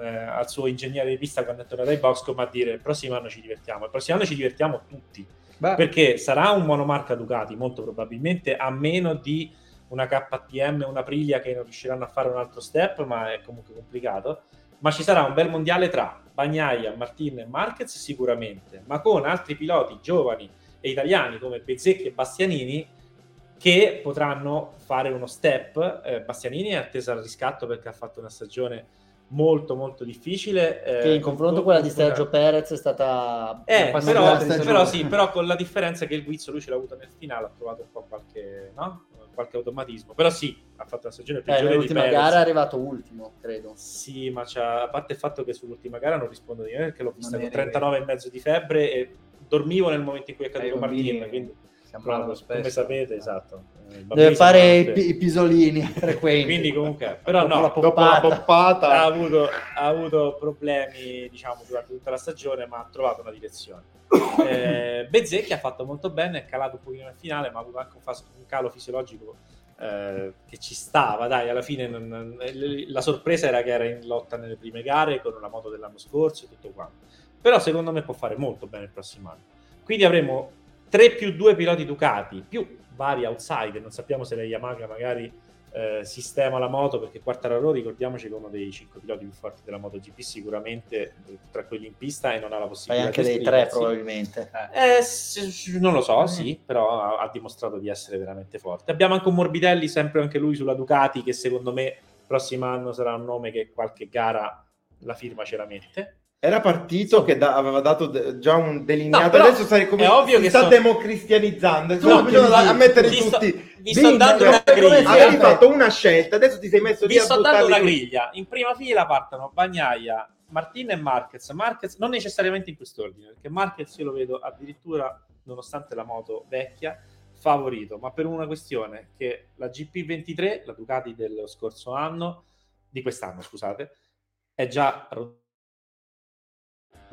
[SPEAKER 4] eh, al suo ingegnere di pista quando è tornato ai box come a dire il prossimo anno ci divertiamo, il prossimo anno ci divertiamo tutti.
[SPEAKER 3] Beh,
[SPEAKER 4] perché sarà un monomarca Ducati molto probabilmente a meno di una KTM una Aprilia che non riusciranno a fare un altro step ma è comunque complicato. Ma ci sarà un bel mondiale tra Bagnaia, Martin e Marquez sicuramente ma con altri piloti giovani e italiani come Bezzecchi e Bastianini che potranno fare uno step. Eh, Bastianini è attesa al riscatto perché ha fatto una stagione molto molto difficile eh,
[SPEAKER 1] Che in confronto a quella di Sergio Perez è stata
[SPEAKER 4] eh, però, però sì, però con la differenza che il Guizzo lui ce l'ha avuto nel finale, ha trovato un po' qualche, no? qualche automatismo. Però sì, ha fatto la stagione
[SPEAKER 1] Eh,
[SPEAKER 4] peggiore di
[SPEAKER 1] nell'ultima
[SPEAKER 4] Perez.
[SPEAKER 1] gara è arrivato ultimo, credo.
[SPEAKER 4] Sì, ma c'ha- a parte il fatto che sull'ultima gara non rispondo di me perché l'ho vista con
[SPEAKER 3] eri-
[SPEAKER 4] 39 e mezzo di febbre e dormivo nel momento in cui è caduto Martin, quindi proprio, come sapete, esatto. Eh, bambini
[SPEAKER 1] Deve fare i, pi- i pisolini. Frequenti.
[SPEAKER 4] Quindi comunque, però
[SPEAKER 1] Dopo
[SPEAKER 4] no,
[SPEAKER 2] Dopo la
[SPEAKER 1] poppata.
[SPEAKER 4] ha avuto, ha avuto problemi diciamo durante tutta la stagione ma ha trovato una direzione. Eh, Bezzecchi ha fatto molto bene è calato un pochino nel finale ma ha avuto anche un, fas- un calo fisiologico eh, che ci stava dai alla fine non- non- la sorpresa era che era in lotta nelle prime gare con la moto dell'anno scorso e tutto quanto. Però secondo me può fare molto bene il prossimo anno. Quindi avremo 3 più 2 piloti Ducati più vari outsider non sappiamo se la Yamaha magari eh, sistema la moto perché Quartararo ricordiamoci che è uno dei cinque piloti più forti della MotoGP sicuramente eh, tra quelli in pista e non ha la
[SPEAKER 1] Fai
[SPEAKER 4] possibilità
[SPEAKER 1] anche
[SPEAKER 4] di
[SPEAKER 1] dei tre probabilmente.
[SPEAKER 4] Eh, s- non lo so, sì, però ha, ha dimostrato di essere veramente forte. Abbiamo anche un Morbidelli, sempre anche lui sulla Ducati, che secondo me il prossimo anno sarà un nome che qualche gara la firma ce la mette.
[SPEAKER 2] Era partito che da- aveva dato de- già un delineato,
[SPEAKER 4] No,
[SPEAKER 2] adesso sai come
[SPEAKER 4] ovvio
[SPEAKER 2] si
[SPEAKER 4] che
[SPEAKER 2] sta
[SPEAKER 4] sono-
[SPEAKER 2] democristianizzando, sta cominciando a mettere
[SPEAKER 4] vi sto-
[SPEAKER 2] tutti.
[SPEAKER 4] vi sto
[SPEAKER 2] Bing,
[SPEAKER 4] dando
[SPEAKER 2] cioè,
[SPEAKER 4] una griglia.
[SPEAKER 2] Avevi fatto una scelta, adesso ti sei messo lì
[SPEAKER 4] Vi
[SPEAKER 2] a
[SPEAKER 4] sto dando una griglia. In prima fila partono Bagnaia, Martin e Marquez. Marquez non necessariamente in quest'ordine, perché Marquez io lo vedo addirittura, nonostante la moto vecchia, favorito, ma per una questione che la GP23, la Ducati dello scorso anno, di quest'anno scusate, è già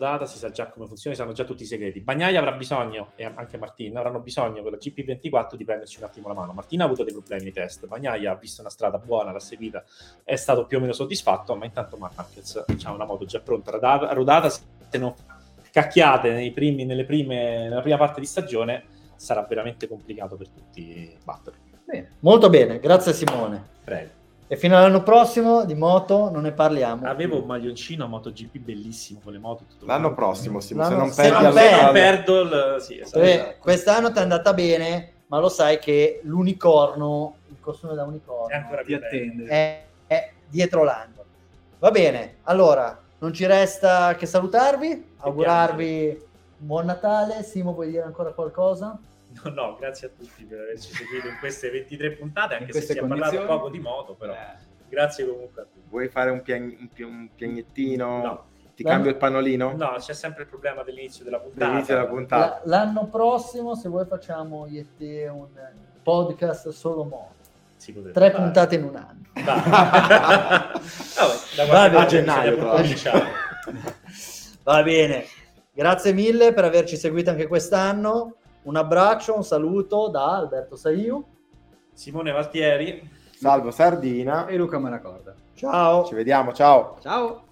[SPEAKER 4] rodata, si sa già come funziona, si sanno già tutti i segreti. Bagnaia avrà bisogno, e anche Martin, avranno bisogno per la GP24 di prenderci un attimo la mano. Martin ha avuto dei problemi nei test, Bagnaia ha visto una strada buona, l'ha seguita, è stato più o meno soddisfatto, ma intanto Marquez ha una moto già pronta, rodata, rodata se non cacchiate nei primi, nelle prime, nella prima parte di stagione, sarà veramente complicato per tutti battere.
[SPEAKER 1] Bene, Molto bene, grazie Simone.
[SPEAKER 4] Prego.
[SPEAKER 1] E fino all'anno prossimo di moto non ne parliamo.
[SPEAKER 4] Avevo un maglioncino MotoGP bellissimo con le moto. tutto
[SPEAKER 2] L'anno
[SPEAKER 4] quanto.
[SPEAKER 2] prossimo, Simo, se
[SPEAKER 1] L'anno-
[SPEAKER 2] non
[SPEAKER 1] se non perdi-
[SPEAKER 4] Se non perdo il... Sì, esatto.
[SPEAKER 1] Eh, quest'anno ti è andata bene, ma lo sai che l'unicorno, il costume da
[SPEAKER 4] È
[SPEAKER 1] unicorno,
[SPEAKER 4] ancora
[SPEAKER 3] Ti
[SPEAKER 4] più
[SPEAKER 3] attende.
[SPEAKER 1] è, è dietro l'angolo. Va bene, allora non ci resta che salutarvi, augurarvi buon Natale. Simo, vuoi dire ancora qualcosa?
[SPEAKER 4] No, no, grazie a tutti per averci seguito in queste 23 puntate, anche se si è parlato
[SPEAKER 3] condizioni.
[SPEAKER 4] poco di moto, però
[SPEAKER 3] Eh,
[SPEAKER 4] grazie comunque a tutti.
[SPEAKER 2] Vuoi fare un, pian- un pi- un piagnettino?
[SPEAKER 4] No.
[SPEAKER 2] Ti
[SPEAKER 1] L'anno-
[SPEAKER 2] cambio il panolino?
[SPEAKER 4] No, c'è sempre il problema dell'inizio della puntata.
[SPEAKER 2] All'inizio della puntata.
[SPEAKER 1] La- l'anno prossimo, se vuoi, facciamo io e te un podcast solo moto. Tre
[SPEAKER 4] fare.
[SPEAKER 1] puntate in un anno. Va bene.
[SPEAKER 2] A gennaio.
[SPEAKER 1] Va bene, grazie mille per averci seguito anche quest'anno. Un abbraccio, un saluto da Alberto Saiu.
[SPEAKER 4] Simone Valtieri.
[SPEAKER 2] Salvo Sardina.
[SPEAKER 3] E Luca Maracorda.
[SPEAKER 1] Ciao.
[SPEAKER 2] Ci vediamo, ciao.
[SPEAKER 3] Ciao!